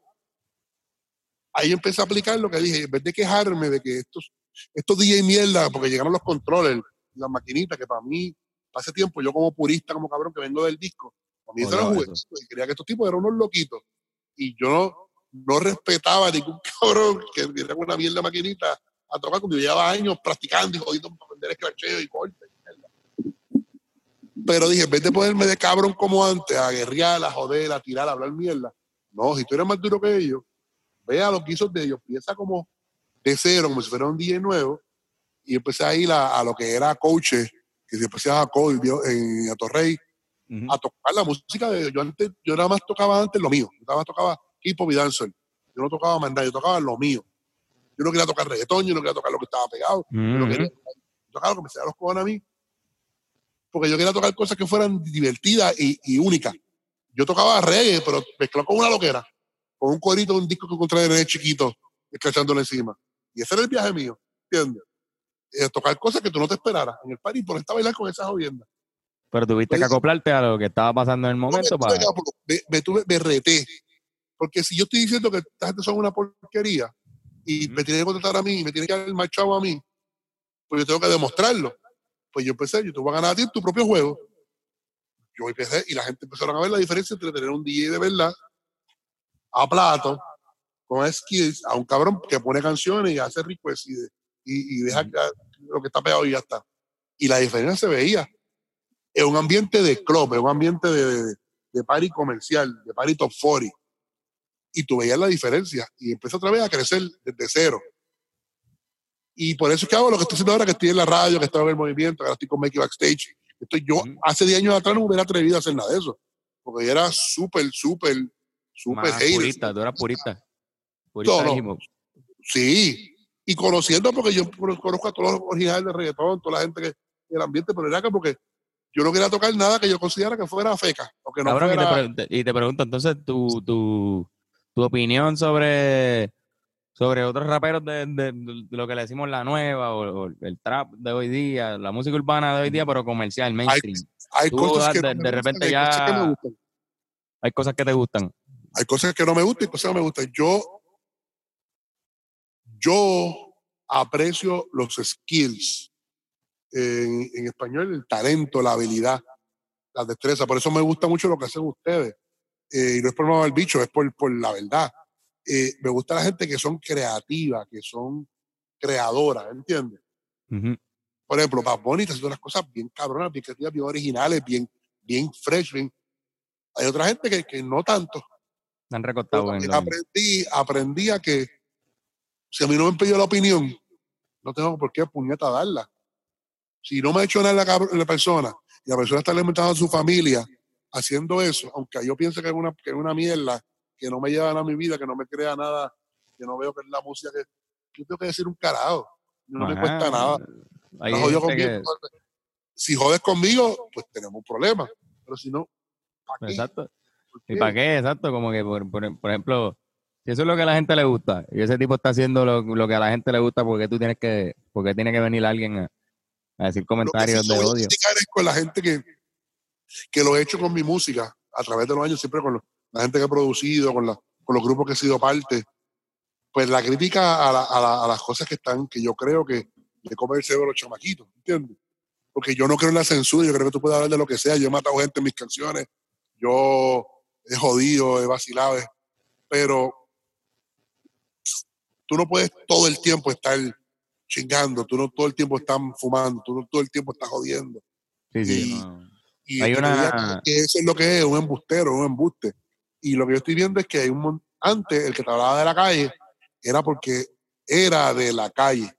Ahí empecé a aplicar lo que dije. En vez de quejarme de que estos estos DJ mierda, porque llegaron los controles, las maquinitas, que para mí, hace tiempo, yo como purista, como cabrón que vengo del disco, a mí eso era
Odiaba
juguete, y creía que estos tipos eran unos loquitos. Y yo no, no respetaba a ningún cabrón que viera con una mierda maquinita a tocar cuando yo llevaba años practicando y jodiendo para aprender escracheo y mierda. Pero dije, en vez de ponerme de cabrón como antes, a guerrear, a joder, a tirar, a hablar mierda, no, si tú eres más duro que ellos, vea los guisos de ellos, piensa como de cero, como si fuera un DJ nuevo, y empecé a ir a, a lo que era coaches, que se empezaba a Cole, en Atorrey, a tocar la música de yo antes, yo nada más tocaba antes lo mío, yo nada más tocaba hip hop y dancehall, yo no tocaba más nada, yo tocaba lo mío. Yo no quería tocar reggaetón, yo no quería tocar lo que estaba pegado, yo no quería tocar, lo que me salía los cojones a mí, porque yo quería tocar cosas que fueran divertidas y, y únicas. Yo tocaba reggae, pero mezclado con una loquera, con un corito, un disco que encontré de chiquito, escrachándole encima. Y ese era el viaje mío, ¿entiendes? Eh, tocar cosas que tú no te esperaras en el party, por estar bailar con esas jodiendas.
Pero tuviste que acoplarte a lo que estaba pasando en el momento
me,
para.
me, me tuve- me reté. Porque si yo estoy diciendo que esta gente son una porquería y me tiene que contratar a mí y me tiene que dar el machado a mí, pues yo tengo que demostrarlo. Pues yo empecé, yo te voy a ganar a ti en tu propio juego. Yo empecé y la gente empezaron a ver la diferencia entre tener un DJ de verdad a plato, con skills, a un cabrón que pone canciones y hace requests y, de- y, y deja lo que está pegado y ya está. Y la diferencia se veía en un ambiente de club, en un ambiente de, de, de party comercial, de party top 40. Y tú veías la diferencia y empezó otra vez a crecer desde cero. Y por eso es que hago lo que estoy haciendo ahora, que estoy en la radio, que estoy en el movimiento, que ahora estoy con Make Backstage. Yo hace 10 años atrás no me hubiera atrevido a hacer nada de eso. Porque yo era súper, súper, súper hater.
purista, tú eras
no.
hip hop.
Sí, y conociendo porque yo conozco a todos los originales de reggaetón, toda la gente que del ambiente, pero era que porque yo no quería tocar nada que yo considerara que fuera feca, o que no
Cabrón, y te,
fuera...
te- y te pregunto, entonces, tu, tu, tu opinión sobre, sobre otros raperos de, de- de lo que le decimos la nueva o, o el trap de hoy día, la música urbana de hoy día, pero comercial, mainstream.
hay cosas que
de-
no
de
me
repente
gustan, hay cosas que
ya-
me gustan.
Hay cosas que te gustan.
Hay cosas que no me gustan y cosas que me gustan. Yo, yo aprecio los skills. En, en español, el talento, la habilidad, la destreza. Por eso me gusta mucho lo que hacen ustedes. Eh, y no es por el bicho, es por, por la verdad. Eh, me gusta la gente que son creativas, que son creadoras, ¿entiendes?
Ujú.
Por ejemplo, Bad Bunny está haciendo unas cosas bien cabronas, bien creativas, bien originales, bien, bien fresh. Bien... Hay otra gente que, que no tanto.
Han recortado lo-
aprendí, aprendí a que si a mí no me han pedido la opinión, no tengo por qué puñeta darla. Si no me ha hecho nada la, la persona y la persona está alimentando a su familia haciendo eso, aunque yo piense que es una, que es una mierda, que no me lleva nada a mi vida, que no me crea nada, que no veo que es la música que yo tengo que decir un carajo. No me cuesta nada. No
que-
Si jodes conmigo, pues tenemos un problema. Pero si no, ¿para qué?
Exacto.
¿Por
¿Y para qué? Exacto, como que, por, por- por ejemplo, eso es lo que a la gente le gusta, y ese tipo está haciendo lo, lo que a la gente le gusta, porque tú tienes que, porque tiene que venir alguien a, a decir comentarios de odio.
es con la gente que, que lo he hecho con mi música a través de los años, siempre con lo- la gente que he producido, con, la- con los grupos que he sido parte. Pues la crítica a, la- a la- a las cosas que están, que yo creo que le come el cerebro a los chamaquitos, ¿entiendes? Porque yo no creo en la censura, yo creo que tú puedes hablar de lo que sea. Yo he matado gente en mis canciones, yo he jodido, he vacilado, he- pero tú no puedes todo el tiempo estar chingando, tú no todo el tiempo estás fumando, tú no todo el tiempo estás jodiendo.
Sí, sí.
y-
no.
Y
Hay una-
que eso es lo que es, un embustero, un embuste. Y lo que yo estoy viendo es que hay un antes el que te hablaba de la calle era porque era de la calle,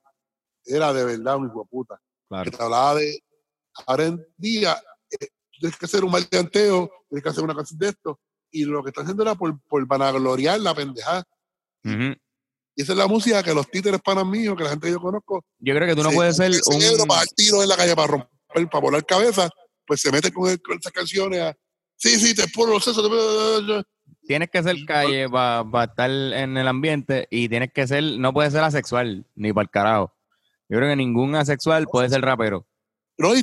era de verdad un hijo de puta.
Claro.
Que te hablaba de ahora en día eh, tienes que hacer un maleanteo, tienes que hacer una canción de esto. Y lo que están haciendo era por, por vanagloriar la pendejada. Y esa es la música que los títeres panas míos, que la gente que yo conozco,
Yo creo que tú no
se-
puedes ser
el cerebro
un...
para dar tiros en la calle para romper, para volar cabeza, pues se meten con, el- con esas canciones a, sí, sí, te puro los sesos, te-
Tienes que ser calle para estar en el ambiente y tienes que ser, no puedes ser asexual, ni para el carajo. Yo creo que ningún asexual puede ser rapero.
no, y, y-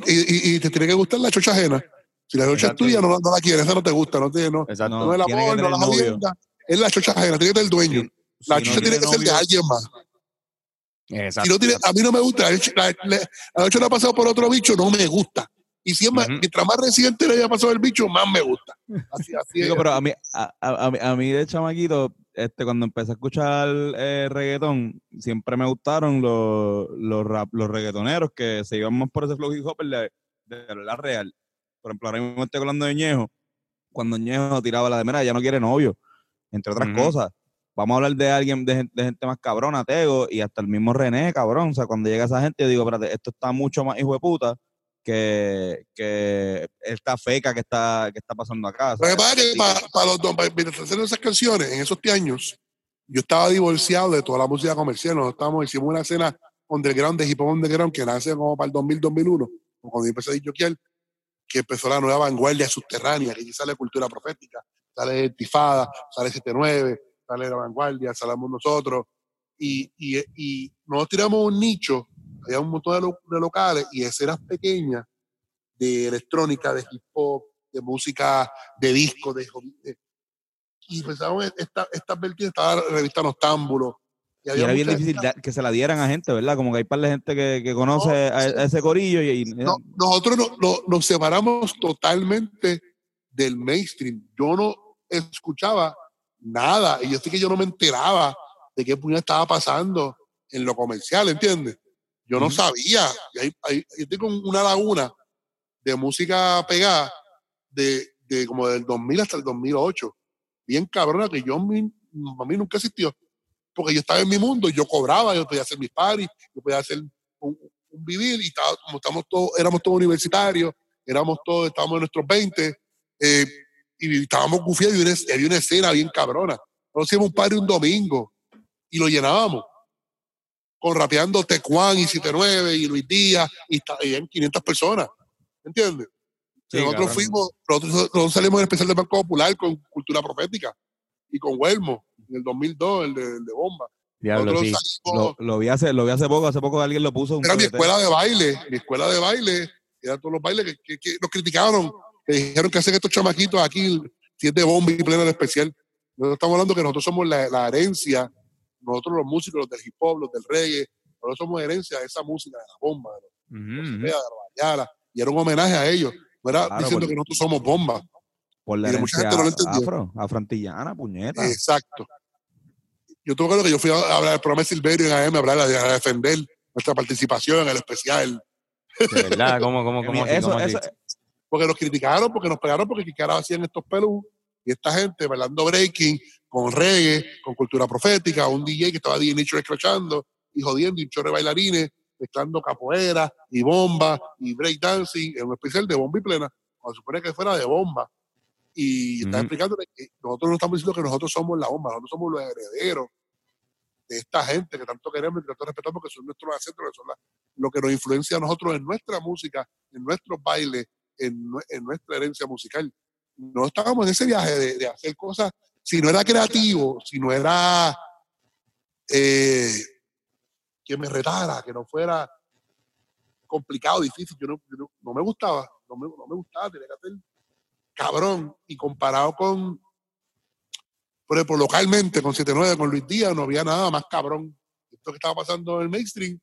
y- y te tiene que gustar la chocha ajena. Si la chocha
Exacto.
es tuya, no, la- no la quieres, esa no te gusta, no, te, no,
Exacto.
no es el amor, no la jodienda, es la chocha ajena, tiene que ser el dueño. La
no
tiene que ser de alguien más.
Exacto.
A mí no me gusta. La leche, la, ha pasado por otro bicho, no me gusta. Y si es más,
Ujú.
mientras más reciente le haya pasado el bicho, más me gusta. Así, así
Digo,
es.
pero a mí, a, a- a mí, a mí de chamaquito, este, cuando empecé a escuchar eh, reggaetón, siempre me gustaron los, los, rap, los reggaetoneros que se iban más por ese flow hip hop de, de la real. Por ejemplo, ahora mismo estoy hablando de Ñejo. Cuando Ñejo tiraba la de mera, ya no quiere novio, entre otras cosas. Vamos a hablar de alguien, de, gen- de gente más cabrona, Tego, y hasta el mismo René, cabrón. O sea, cuando llega esa gente, yo digo, espérate, esto está mucho más hijo de puta que, que esta feca que está, que está pasando acá.
Lo que
¿sabes?
pasa es que para, para los dos, para- haciendo esas canciones, en esos años, yo estaba divorciado de toda la música comercial. Nosotros estábamos, hicimos una escena underground de hip hop underground que nace como para el 2000, 2001, o cuando yo empecé a disjoquear, que empezó la nueva vanguardia subterránea, que aquí sale cultura profética, sale Tifada, sale 79, sale la vanguardia, salamos nosotros, y, y, y nosotros tiramos un nicho, había un montón de, lo- de locales y escenas pequeñas de electrónica, de hip hop, de música, de disco, de, de- y empezamos esta, estas vertientes, estaba la revista Nostámbulo.
Y era bien difícil da- que se la dieran a gente, ¿verdad? Como que hay par de gente que, que conoce a, a ese corillo y, y-
No, nosotros no- no- nos separamos totalmente del mainstream. Yo no escuchaba nada y yo sé que yo no me enteraba de qué puñal estaba pasando en lo comercial, ¿entiendes? Yo no sabía. Y hay- hay- yo tengo una laguna de música pegada de, de como del 2000 hasta el 2008. Bien cabrona que yo, a mí nunca existió. Porque yo estaba en mi mundo, yo cobraba, yo podía hacer mis parties, yo podía hacer un, un vivir y estaba, como estamos todos, éramos todos universitarios, éramos todos, estábamos en nuestros 20 eh, y estábamos gufiados y había una, había una escena bien cabrona. Nosotros hacíamos un party un domingo y lo llenábamos con rapeando Tecuán y 79 y Luis Díaz y, y eran 500 personas. ¿Entiendes?
Sí,
nosotros
cabrón.
fuimos, nosotros, nosotros salimos en especial del Banco Popular con Cultura Profética y con Huelmo en el 2002, el de, el de Bomba.
Diablo, sí.
salimos,
lo, lo vi hace, lo vi hace poco, hace poco alguien lo puso. un
era mi escuela de baile, mi escuela de baile, eran todos los bailes que, que- que nos criticaron, que dijeron que hacen estos chamaquitos aquí, si es de bomba y plena de especial. Nosotros estamos hablando que nosotros somos la, la herencia, nosotros los músicos, los del hip hop, los del reggae, nosotros somos herencia de esa música, de la bomba, de los de y era un homenaje a ellos.
Claro,
diciendo
por-
que nosotros somos bomba.
Por la
y mucha
herencia
gente no lo entendió.
afro, afroantillana, puñeta.
Exacto. Yo tengo claro que yo fui a hablar del programa de Silverio en AM, a hablar, a defender nuestra participación en el especial.
De verdad, ¿cómo, cómo, cómo así,
eso,
cómo así?
Porque nos criticaron, porque nos pegaron, porque qué carajo hacían estos pelus y esta gente bailando breaking con reggae, con cultura profética, un DJ que estaba DJ Nature escrachando y jodiendo y un chorro de bailarines mezclando capoeira y bomba y breakdancing en un especial de bomba y plena, cuando se supone que fuera de bomba. Y está
Ujú.
explicándole que nosotros no estamos diciendo que nosotros somos la bomba, nosotros somos los herederos de esta gente que tanto queremos y que tanto respetamos, que son nuestros ancestros, que son la- lo que nos influencia a nosotros en nuestra música, en nuestros bailes, en, nue- en nuestra herencia musical. No estábamos en ese viaje de, hacer cosas, si no era creativo, si no era eh, que me retara, que no fuera complicado, difícil, yo no, yo no- me gustaba, no me, no me gustaba, tenía que hacer cabrón. Y comparado con, por ejemplo, localmente, con 79, con Luis Díaz, no había nada más cabrón. Esto que estaba pasando en el mainstream,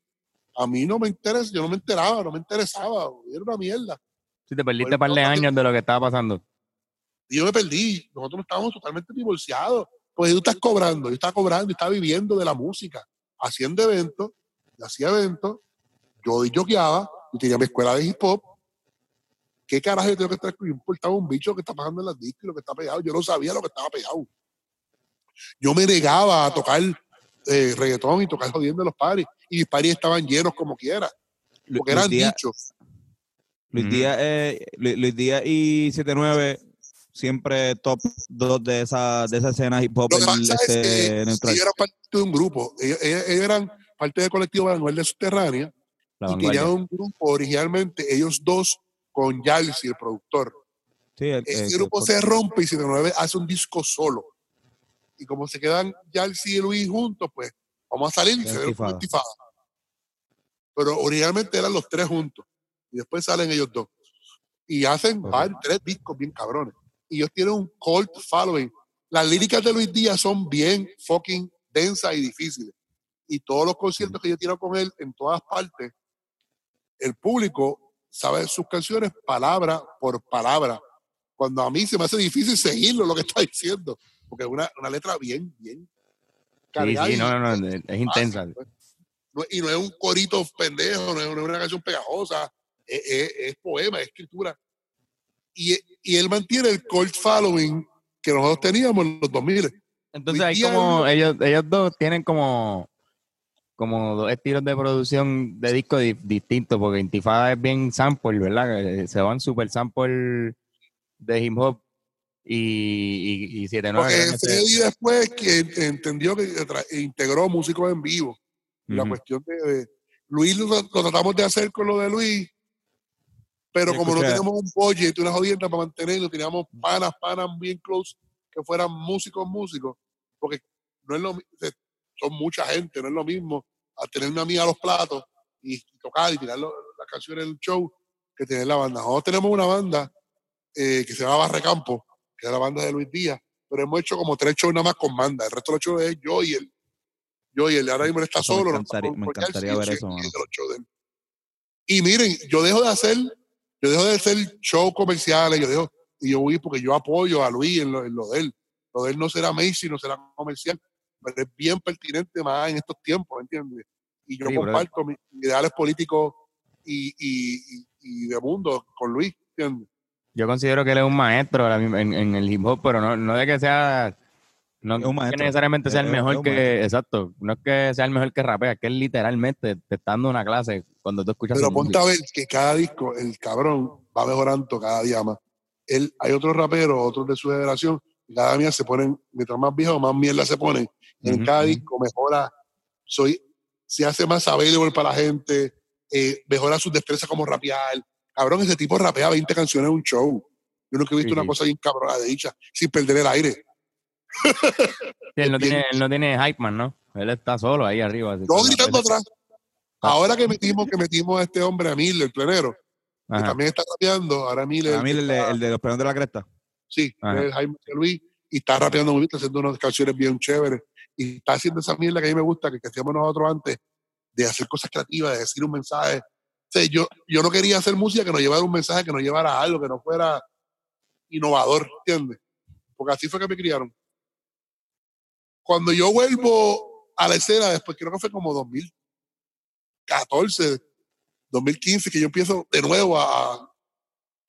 a mí no me interesa, yo no me enteraba, no me interesaba, era una mierda.
Sí, te perdiste
Pues,
un par de años de lo que estaba pasando.
Y yo me perdí. Nosotros estábamos totalmente divorciados. Pues tú estás cobrando, yo estaba cobrando y estaba viviendo de la música, haciendo eventos, yo hacía eventos, yo yoqueaba, y tenía mi escuela de hip hop. ¿Qué carajo yo tengo que estar? Yo importaba un bicho lo que está pasando en las discos y lo que está pegado. Yo no sabía lo que estaba pegado. Yo me negaba a tocar eh, reggaetón y tocar jodiendo en los paris. Y mis paris estaban llenos como quiera, porque eran dichos.
Luis. Díaz, eh, Lu- Luis Díaz y 79 siempre top 2 de esa, de esa escena hip hop
Lo que
en-
pasa es
este,
que ellos eran parte de un grupo. Ellos, ellos- ellos eran parte del colectivo Vanguardia Subterránea
La
y
vanguardia.
tenían un grupo originalmente, ellos dos, con Yalsi, el productor.
Sí, el-
Ese grupo se rompe y 79 hace un disco solo. Y como se quedan Yalsi y Luis juntos, pues vamos a salir y se ve. Pero originalmente eran los tres juntos. Y después salen ellos dos. Y hacen varios- tres discos bien cabrones. Y ellos tienen un cult following. Las líricas de Luis Díaz son bien fucking densas y difíciles. Y todos los conciertos que yo he tirado con él en todas partes, el público sabe sus canciones palabra por palabra. Cuando a mí se me hace difícil seguirlo lo que está diciendo, porque es una, una letra bien, bien
Sí,
cargada
sí,
y-
no, no, no, es intensa.
no- y no es un corito pendejo, no es una canción pegajosa, es, es- es poema, es escritura. Y, y él mantiene el cult following que nosotros teníamos en los 2000.
Entonces como, ellos, ellos dos tienen como, como dos estilos de producción de discos di- distintos, porque Intifada es bien sample, ¿verdad? Eh, Se van super sample de hip hop y, y, y 7-9.
Porque Freddy después que entendió que integró músicos en vivo. Y La
Ujú.
cuestión de, de- Luis lo, lo tratamos de hacer con lo de Luis, pero como no teníamos un budget, una jodienda para mantenerlo, teníamos panas, panas bien close, que fueran músicos, músicos, porque no es lo son mucha gente, no es lo mismo a tener una amiga a los platos y, tocar y tirar las canciones del show que tener la banda. Nosotros tenemos una banda eh, que se llama Barrecampo, que es la banda de Luis Díaz, pero hemos hecho como tres shows nada más con banda. El resto de los shows es yo y él. Yo y él. Ahora mismo él está
Eso me
solo. no
encantaría-
está
me
con-
encantaría ver
y
eso.
Y miren, yo dejo de hacer, yo dejo de hacer shows comerciales, yo dejo, y yo voy porque yo apoyo a Luis en lo, en lo de él. Lo de él no será Macy, no será comercial, pero es bien pertinente más en estos tiempos, ¿entiendes? Y yo
Sí,
comparto mis ideales políticos y, y, y- y de mundo con Luis, ¿entiendes?
Yo considero que él es un maestro en el hip hop, pero no, no de que sea. No
Es un
que necesariamente sea el
Es- es- es
mejor que. Exacto. No es que sea el mejor que rapea, es que él literalmente te está dando una clase cuando tú escuchas
Pero ponte
música.
a ver que cada disco, el cabrón va mejorando cada día más. Él, hay otros raperos, otros de su generación, y cada día se ponen, mientras más viejos, más mierda se ponen. Y en cada disco mejora, soy, se hace más available para la gente, eh, mejora sus destrezas como rapear. Cabrón, ese tipo rapea 20 canciones en un show. Yo nunca he visto
Sí,
una
sí.
cosa bien cabrona de dicha, sin perder el aire.
Sí, él, no tiene, él no tiene hype man, ¿no? Él está solo ahí arriba. la
gritando atrás. Ahora que metimos, que metimos a este hombre, a Mil, el plenero, que también está rapeando, ahora Mil
A mí el de, el de los Peones de la Cresta.
Sí, es Jaime Luis y está rapeando muy bien, está haciendo unas canciones bien chéveres y está haciendo esa mierda que a mí me gusta, que, que hacíamos nosotros antes, de hacer cosas creativas, de decir un mensaje. O sea, yo, yo no quería hacer música que nos llevara un mensaje, que nos llevara a algo, que no fuera innovador, ¿entiendes? Porque así fue que me criaron. Cuando yo vuelvo a la escena, después creo que fue como 2014, 2015, que yo empiezo de nuevo a,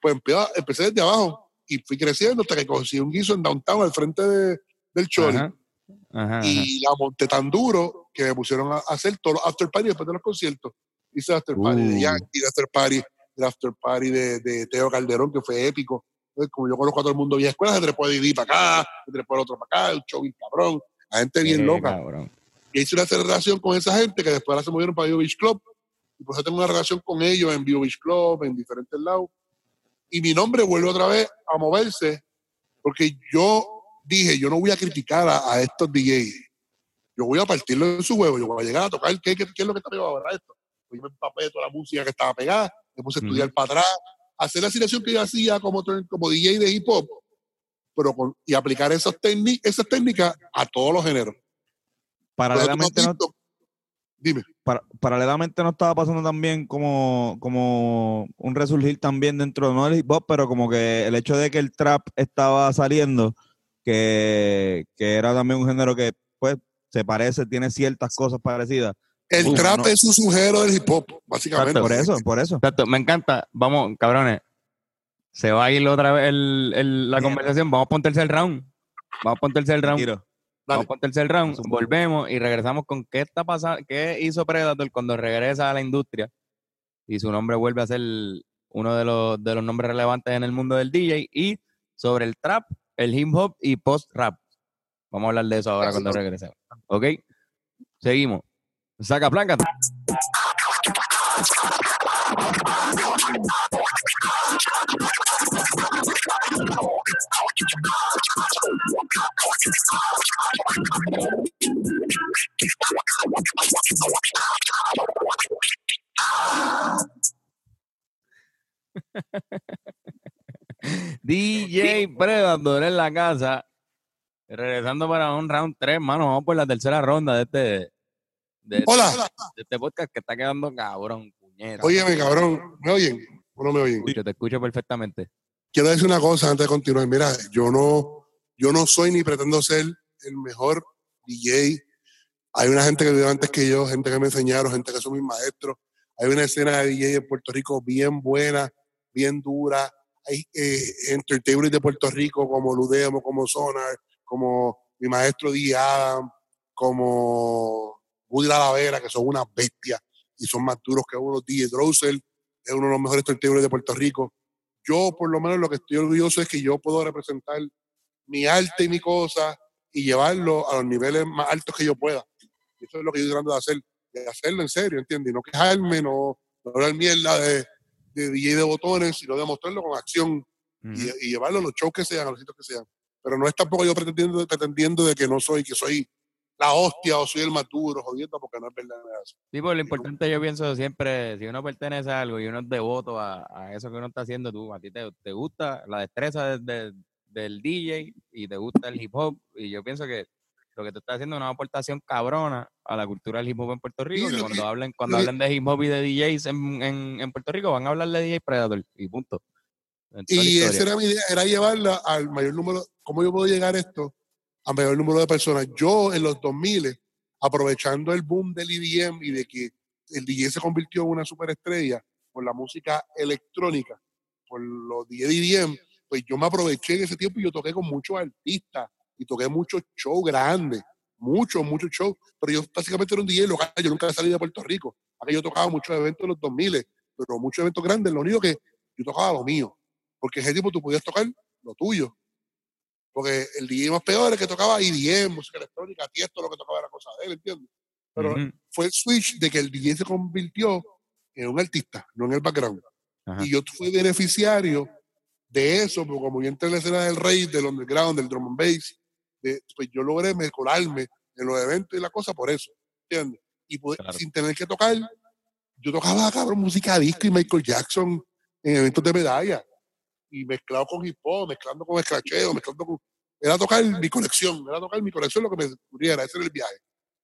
pues empecé, empecé desde abajo y fui creciendo hasta que conseguí un guiso en downtown al frente de- del Chori
Ajá. Ajá, ajá.
y la monté tan duro que me pusieron a hacer todos los after party después de los conciertos. Hice el after party de
Uh.
Yankee, el after party, el after party de, de Teo Calderón, que fue épico. Entonces, como yo conozco a todo el mundo vía escuela, se trepó de ir para acá, se trepó el otro para acá, un show bien cabrón, la gente bien loca.
cabrón.
Y hice una relación con esa gente que después ahora se movieron para Bio Beach Club. Y por eso tengo una relación con ellos en Bio Beach Club, en diferentes lados. Y mi nombre vuelve otra vez a moverse porque yo dije, yo no voy a criticar a, a estos DJs. Yo voy a partirlo en su huevo. Yo voy a llegar a tocar qué, qué, qué es lo que está pegado ahora esto. Pues yo me empapé de toda la música que estaba pegada, me puse a estudiar para atrás, hacer la selección que yo hacía como, como DJ de hip hop, pero con, y aplicar esas, técnicas esas técnicas a todos los géneros.
Paralelamente no,
Dime.
para- paralelamente no estaba pasando también como, como un resurgir también dentro, no del hip hop, pero como que el hecho de que el trap estaba saliendo, que, que era también un género que pues se parece, tiene ciertas cosas parecidas.
El
Uf,
trap
no.
es un sujero del hip hop, básicamente.
Por eso, por eso.
Exacto, me encanta. Vamos, cabrones. Se va a ir otra vez el- el- la conversación. Vamos por un tercer round. Vamos por un tercer round. Vamos por un tercer round. Volvemos y regresamos con qué está pasando, qué hizo Predator cuando regresa a la industria y su nombre vuelve a ser uno de los, de los nombres relevantes en el mundo del DJ y sobre el trap, el hip hop y post rap. Vamos a hablar de eso ahora cuando regresemos. ¿Ok? Seguimos. Saca placa. DJ Predator en la casa. Regresando para un round 3, mano. Vamos por la tercera ronda de este, de,
Hola.
de este podcast que está quedando cabrón, puñeta.
Óyeme, cabrón. ¿Me oyen o no me oyen?
Escucho, te escucho perfectamente.
Quiero decir una cosa antes de continuar. Mira, yo no, yo no soy ni pretendo ser el mejor DJ. Hay una gente que vivió antes que yo, gente que me enseñaron, gente que son mis maestros. Hay una escena de DJ en Puerto Rico bien buena, bien dura. Hay eh, de Puerto Rico como Ludemo, como Sonar, como mi maestro DJ Adam, como Woody Lavera, que son unas bestias y son más duros que uno. DJ Drossel es uno de los mejores entertainers de Puerto Rico. Yo, por lo menos, lo que estoy orgulloso es que yo puedo representar mi arte y mi cosa y llevarlo a los niveles más altos que yo pueda. Eso es lo que yo estoy tratando de hacer, de hacerlo en serio, ¿entiendes? Y no quejarme, no, no hablar mierda de, de DJ de botones, sino demostrarlo con acción y llevarlo a los shows que sean, a los sitios que sean. Pero no es tampoco yo pretendiendo, pretendiendo de que no soy, que soy la hostia o soy el más duro, jodiendo, porque no es verdad.
Sí, pues lo importante yo pienso siempre, si uno pertenece a algo y uno es devoto a, a eso que uno está haciendo, tú, a ti te, te gusta la destreza de- de- del DJ y te gusta el hip hop, y yo pienso que lo que tú estás haciendo es una aportación cabrona a la cultura del hip hop en Puerto Rico,
Sí,
que cuando
que-
hablen, cuando hablen de hip hop y de DJs en, en, en Puerto Rico, van a hablar de DJ Predator, y punto.
Y esa era mi idea, era llevarla al mayor número, ¿cómo yo puedo llegar a esto? A mayor número de personas. Yo en los 2000, aprovechando el boom del EDM y de que el DJ se convirtió en una superestrella por la música electrónica, por los DJ de EDM, pues yo me aproveché en ese tiempo y yo toqué con muchos artistas y toqué muchos shows grandes, muchos, muchos shows, pero yo básicamente era un DJ local, yo nunca salí de Puerto Rico. Acá yo tocaba muchos eventos en los 2000, pero muchos eventos grandes, lo único que yo tocaba lo mío porque ese tipo tú podías tocar lo tuyo. Porque el DJ más peor es que tocaba IDM, música electrónica, tiesto, lo que tocaba era cosa de él, ¿entiendes? Pero
Ujú.
fue el switch de que el DJ se convirtió en un artista, no en el background.
Ajá.
Y yo fui beneficiario de eso, porque como yo entré en la escena del rey, del underground, del drum and bass, de- pues yo logré mejorarme en los eventos y la cosa por eso, ¿entiendes? Y
Claro.
sin tener que tocar, yo tocaba, cabrón, música disco y Michael Jackson en eventos de medalla y mezclado con hip hop, mezclando con escracheo, mezclando con... Era tocar mi colección, era tocar mi colección lo que me pudiera, ese era el viaje.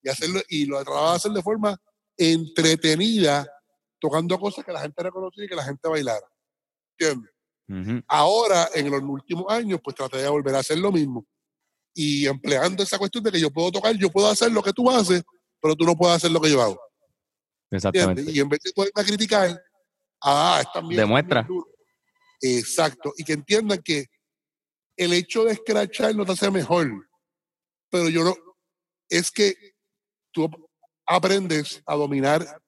Y, hacerlo, y lo trataba de hacer de forma entretenida, tocando cosas que la gente reconocía y que la gente bailara. ¿Entiendes? Ahora, en los últimos años, pues traté de volver a hacer lo mismo. Y empleando esa cuestión de que yo puedo tocar, yo puedo hacer lo que tú haces, pero tú no puedes hacer lo que yo hago.
Exactamente.
¿entiendes? Y en vez de poderme criticar, ah, está bien.
Demuestra.
bien. Exacto. Y que entiendan que el hecho de escrachar no te hace mejor. Pero yo no. Es que tú aprendes a dominar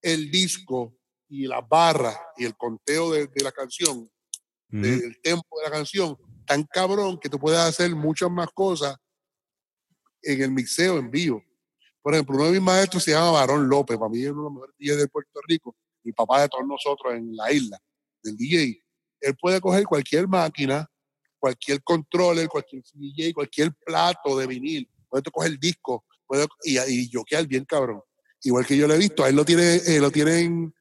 el disco y las barras y el conteo de, de la canción,
Ujú.
del tempo de la canción, tan cabrón que tú puedes hacer muchas más cosas en el mixeo en vivo. Por ejemplo, uno de mis maestros se llama Barón López, para mí es uno de los mejores DJs de Puerto Rico, y papá de todos nosotros en la isla, del DJ. Él puede coger cualquier máquina, cualquier controller, cualquier DJ, cualquier plato de vinil, puede coger el disco puede, y, y yoquear bien cabrón. Igual que yo lo he visto, a él lo tiene, eh, lo tienen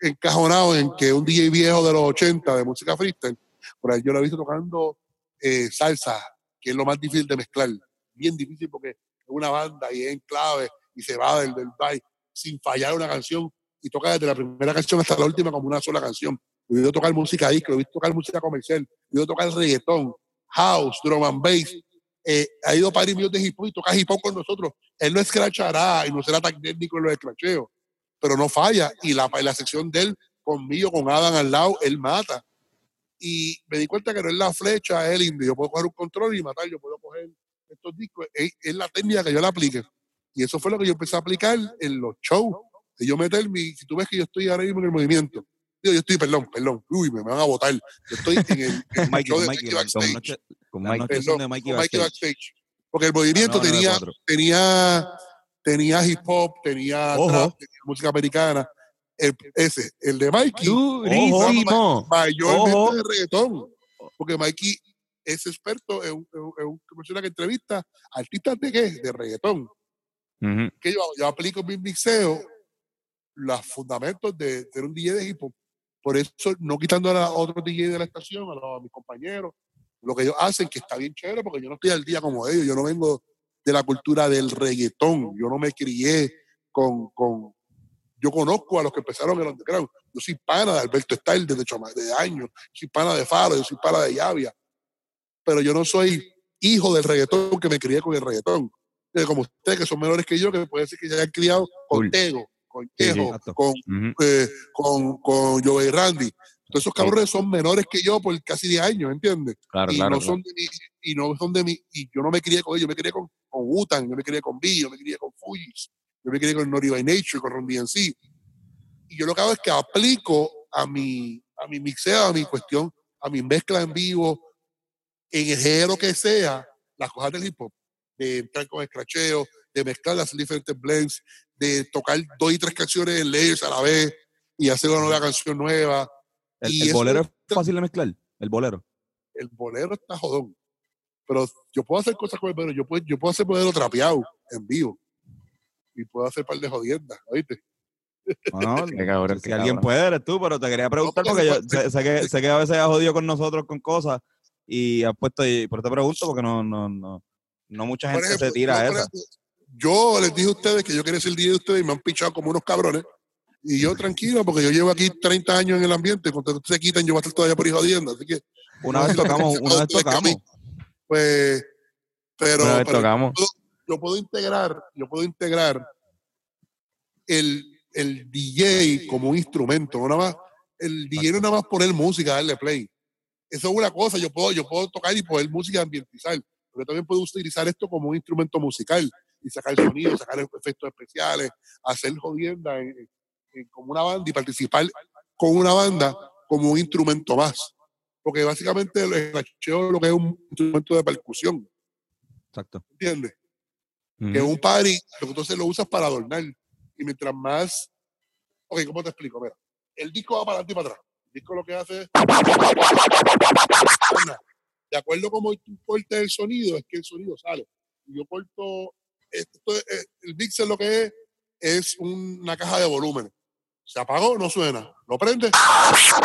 encajonado en que un DJ viejo de los 80 de música freestyle, por ahí yo lo he visto tocando eh, salsa, que es lo más difícil de mezclar. Bien difícil porque es una banda y es en clave y se va del, del baile sin fallar una canción y toca desde la primera canción hasta la última como una sola canción. He oído tocar música disco, he visto tocar música comercial, he oído tocar reggaetón, house, drum and bass. Eh, ha ido a Paris míos de hip hop y toca hip hop con nosotros. Él no escrachará y no será tan técnico en los escracheos, pero no falla. Y la, la sección de él conmigo, con Adam al lado, él mata. Y me di cuenta que no es la flecha, es el indio. Yo puedo coger un control y matar, yo puedo coger estos discos. Es, es la técnica que yo le aplique. Y eso fue lo que yo empecé a aplicar en los shows. Y yo meter mi, si tú ves que yo estoy ahora mismo en el movimiento, digo, yo estoy, perdón, perdón, uy, me, me van a votar. Yo estoy en el, en el
Mikey,
show de
Mikey,
Mikey Backstage.
noche-
Con Mike.
Perdón,
de Mikey
con Mikey
Backstage.
Backstage. Porque el movimiento
Ah, no,
tenía,
994.
tenía, tenía hip hop, tenía trap, tenía música americana. El- ese, el de Mikey,
Durísimo.
mayormente
Ojo.
de reggaetón. Porque Mikey es experto en, un- en un- en una persona que entrevista artistas de qué? De reggaetón.
Ujú.
Que yo, yo aplico en mi mixeo los fundamentos de ser un DJ de hip hop. Por eso, no quitando a otros DJ de la estación, a, los- a mis compañeros, lo que ellos hacen, que está bien chévere, porque yo no estoy al día como ellos. Yo no vengo de la cultura del reggaetón. Yo no me crié con, con, yo conozco a los que empezaron en el underground. Yo soy pana de Alberto Style desde de años, yo soy pana de Faro, yo soy pana de Llavia, pero yo no soy hijo del reggaetón que me crié con el reggaetón. Como ustedes que son menores que yo, que puede ser que se hayan criado con. Tego, con
Sí, sí,
con, eh, con, con Joey Randy. Todos esos cabrones son menores que yo por casi 10 años, ¿entiendes?
Claro,
y
claro.
no
claro.
son de mi, y no son de mi, y yo no me crié con ellos, yo me crié con, con Wutan, yo me crié con B, yo me crié con Fujis, yo me crié con Naughty by Nature, con Ron DMC. Y yo lo que hago es que aplico a mi, a mi mixeo, a mi cuestión, a mi mezcla en vivo, en el género que sea, las cosas del hip hop, de entrar con escracheo, de mezclar las diferentes blends, de tocar dos y tres canciones en layers a la vez y hacer una nueva canción nueva.
El,
Y
el
eso
bolero
es-
es fácil de mezclar. El bolero.
el bolero está jodón. Pero yo puedo hacer cosas con el bolero. Yo puedo, yo puedo hacer bolero trapeado en vivo. Y puedo hacer par de jodiendas, ¿oíste?
No, no,
Qué cabrón,
si
qué
alguien
cabrón.
puede, eres tú, pero te quería preguntar porque yo sé, sé que, sé que a veces has jodido con nosotros con cosas y has puesto, y por eso te pregunto porque no, no, no, no mucha gente
ejemplo,
se tira a
ejemplo, yo les dije a ustedes que yo quería ser DJ de ustedes y me han pichado como unos cabrones. Y yo tranquilo, porque yo llevo aquí 30 años en el ambiente. Cuando ustedes se quitan, yo voy a estar todavía por ahí jodiendo. Así que,
Una vez tocamos, una vez tocamos.
pues, pero,
Una vez
pero
tocamos.
yo puedo integrar, yo puedo integrar el, el DJ como un instrumento, no nada más, el DJ no es nada más poner música, darle play. Eso es una cosa, yo puedo, yo puedo tocar y poner música ambientizar, pero también puedo utilizar esto como un instrumento musical y sacar sonidos, sacar efectos especiales, hacer jodienda en- en- como una banda y participar con una banda como un instrumento más. Porque básicamente el escracheo lo que es un instrumento de percusión,
Exacto.
¿entiendes? Que es un party, lo que entonces lo usas para adornar. Y mientras más. Ok, ¿cómo te explico? Mira, el disco va para adelante y para atrás. El disco lo que hace es. De acuerdo a cómo tú cortes el sonido, es que el sonido sale. Y yo corto. Eh, el mixer lo que es es una caja de volúmenes. Se apagó, no suena. Lo prende,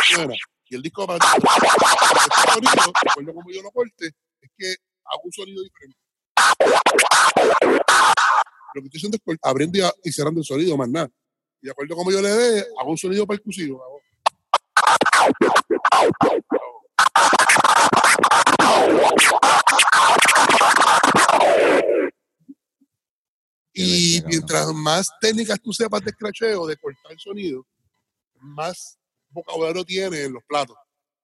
suena. Y el disco adelante. Este sonido, de acuerdo a cómo yo lo corte, es que hago un sonido diferente. Lo que estoy haciendo es abriendo y, cerrando el sonido, más nada. Y de acuerdo a cómo yo le dé, hago un sonido percusivo. Y mientras más técnicas tú sepas de escracheo, de cortar el sonido, más vocabulario tiene en los platos.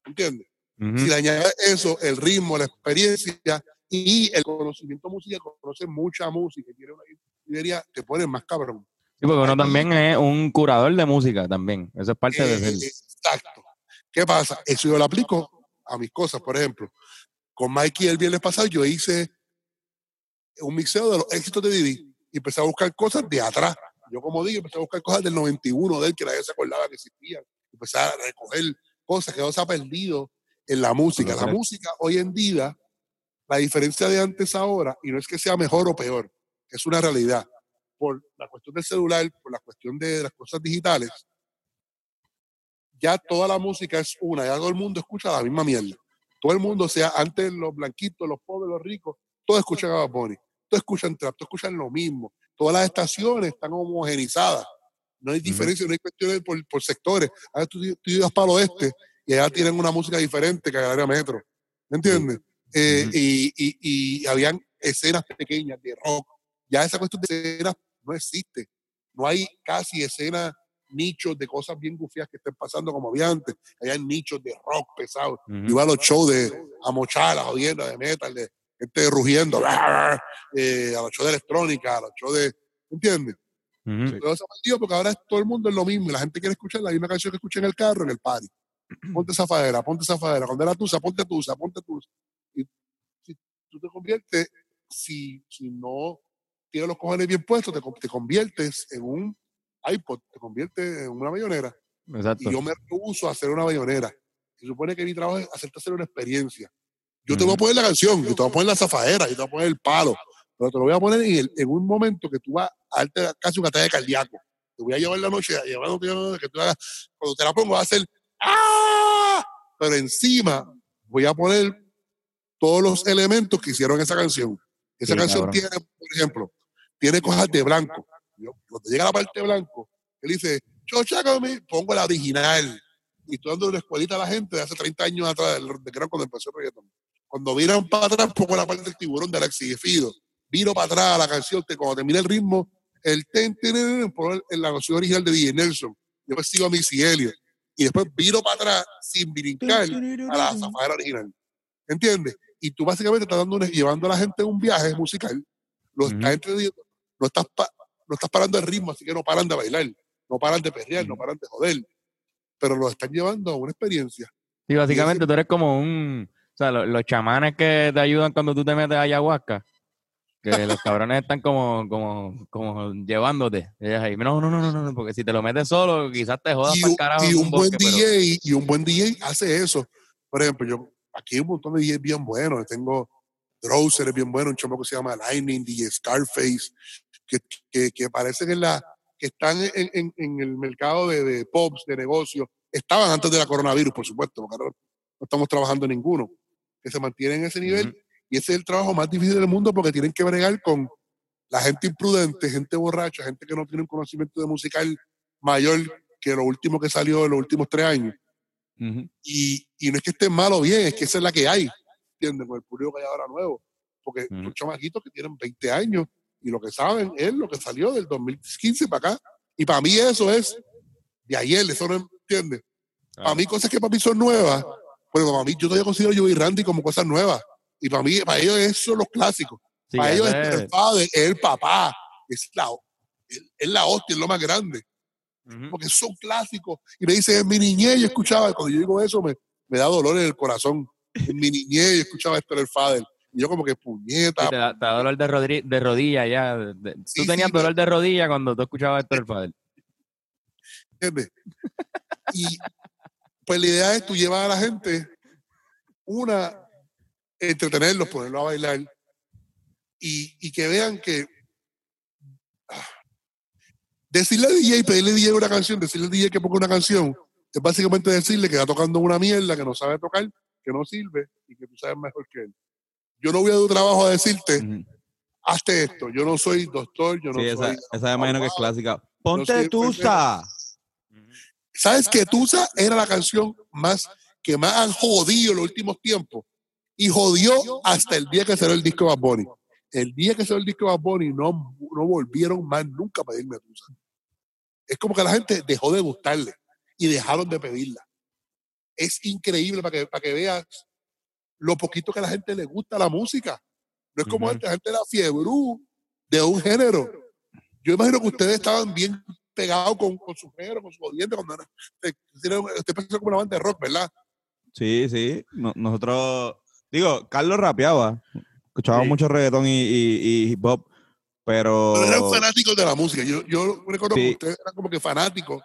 ¿Entiendes? Si le añades eso, el ritmo, la experiencia y el conocimiento musical, conoce mucha música y tiene una librería, te pones más cabrón.
Sí, porque uno también es un curador de música también. Eso es parte de ser.
Exacto. ¿Qué pasa? Eso yo lo aplico a mis cosas. Por ejemplo, con Mikey el viernes pasado yo hice un mixeo de los éxitos de Didi y empecé a buscar cosas de atrás. Yo como digo, empecé a buscar cosas del 91 de él que nadie se acordaba que existían. Empecé a recoger cosas que no se ha perdido en la música. La música hoy en día, la diferencia de antes a ahora, y no es que sea mejor o peor, es una realidad. Por la cuestión del celular, por la cuestión de las cosas digitales, ya toda la música es una, ya todo el mundo escucha la misma mierda. Todo el mundo, o sea, antes los blanquitos, los pobres, los ricos, todos escuchan a Bad Bunny, todos escuchan trap, todos escuchan lo mismo. Todas las estaciones están homogenizadas. No hay diferencia, no hay cuestiones por, por sectores. Ahora tú, tú ibas para el oeste y allá tienen una música diferente que área metro. ¿Me entiendes? Eh, y, y, y habían escenas pequeñas de rock. Ya esa cuestión de escenas no existe. No hay casi escenas, nichos de cosas bien gufias que estén pasando como había antes. Hay nichos de rock pesado.
Ujú.
Iba a los shows de Amochara, jodiendo, de metal, de gente rugiendo, eh, a los shows de electrónica, a los shows de. ¿Entiendes?
Ujú.
Todo eso porque ahora es- todo el mundo es lo mismo y la gente quiere escuchar la misma canción que escucha en el carro, en el party. Ponte esa fadera, ponte esa fadera. Cuando era tusa, ponte tusa, ponte tusa. Y si tú te conviertes, si, si no tienes los cojones bien puestos, te, te conviertes en un iPod, te conviertes en una bayonera.
Exacto.
Y yo me rehuso a hacer una bayonera. Se supone que mi trabajo es hacerte hacer una experiencia. Yo te voy a poner la canción, yo te voy a poner la zafadera, yo te voy a poner el palo, pero te lo voy a poner en, el- en un momento que tú vas a darte casi un ataque cardíaco. Te voy a llevar la noche, a llevándote que tú hagas, cuando te la pongo vas a hacer ¡Ah! Pero encima voy a poner todos los elementos que hicieron esa canción. Esa
Sí,
canción
cabrón.
tiene, por ejemplo, tiene cosas de blanco. Yo, cuando llega la parte blanco, él dice, chocha pongo la original. Y estoy dando una escuelita a la gente de hace 30 años atrás, de que era cuando empezó el reggaetón. Cuando viran para atrás, pongo la parte del tiburón de Alexis Fido. Viro para atrás a la canción, que cuando termina el ritmo, el ten, ten, ten, pongo en la canción original de DJ Nelson. Yo me sigo a Missy Elliott. Y después viro para atrás sin brincar a la zafadera original. ¿Entiendes? Y tú básicamente estás dando llevando a la gente en un viaje musical. Lo estás entreteniendo. No estás, no estás parando el ritmo, así que no paran de bailar. No paran de perrear, no paran de joder. Pero lo están llevando a una experiencia.
Sí, básicamente tú eres como un. O sea, lo- los chamanes que te ayudan cuando tú te metes a ayahuasca. Que los cabrones están como, como, como llevándote. Ahí, no, no, no, no, no, porque si te lo metes solo, quizás te jodas para el carajo.
y un
un
buen
bosque, pero-
DJ y un buen DJ hace eso. Por ejemplo, yo aquí hay un montón de DJs bien buenos. Tengo Drowser es bien bueno, un chamo que se llama Lightning, DJ Scarface, que, que, que parecen en la que están en, en- en el mercado de, de pops, de negocios. Estaban antes de la coronavirus, por supuesto, porque no estamos trabajando ninguno. Que se mantienen en ese nivel. Y ese es el trabajo más difícil del mundo porque tienen que bregar con la gente imprudente, gente borracha, gente que no tiene un conocimiento de musical mayor que lo último que salió en los últimos tres años. Y, y no es que esté mal o bien, es que esa es la que hay, ¿entiendes? Con el público que hay ahora nuevo. Porque son chamaquitos que tienen 20 años y lo que saben es lo que salió del 2015 para acá. Y para mí eso es de ayer, eso no entiendes. Para mí cosas que para mí son nuevas, porque para mí yo todavía considero Joey Randy como cosas nuevas. Y para mí, para ellos esos son los clásicos.
Sí,
para ellos es el padre, es el papá, es la, es, la hostia, es lo más grande
Ujú.
porque son clásicos. Y me dice, en mi niñez yo escuchaba, cuando yo digo eso, me, me da dolor en el corazón. En mi niñez yo escuchaba esto el Father. Y yo como que puñeta.
Sí, te, da, te da dolor de, rodri- de rodilla ya. de- de-
Sí,
tú tenías
sí,
dolor de rodilla cuando tú escuchabas esto del.
¿entiendes? Y pues la idea es tú llevar a la gente, una, entretenerlos, ponerlos a bailar y, y que vean que ah, decirle al DJ, pedirle al DJ una canción, decirle al DJ que ponga una canción, es básicamente decirle que está tocando una mierda, que no sabe tocar, que no sirve y que tú sabes mejor que él. Yo no voy a tu trabajo a decirte,
Ujú.
hazte esto. Yo no soy doctor, yo no
Sí, esa,
soy.
esa me imagino que es clásica. Ponte tusa.
¿Sabes que Tusa era la canción más que más han jodido en los últimos tiempos? Y jodió hasta el día que salió el disco de Bad Bunny. El día que salió el disco de Bad Bunny no, no volvieron más nunca a pedirme Tusa. Es como que la gente dejó de gustarle y dejaron de pedirla. Es increíble para que, para que veas lo poquito que a la gente le gusta la música. No es como
Ujú.
antes, la gente era fiebre de un género. Yo imagino que ustedes estaban bien pegados con, con su género, con su audiencia, cuando era, usted, usted pensó como una banda de rock, ¿verdad?
Sí, sí. No- nosotros, digo, Carlos rapeaba. Escuchaba
Sí.
mucho reggaetón y, y- y hip hop, pero
Pero eran fanáticos de la música. Yo, yo recuerdo que ustedes eran como que fanáticos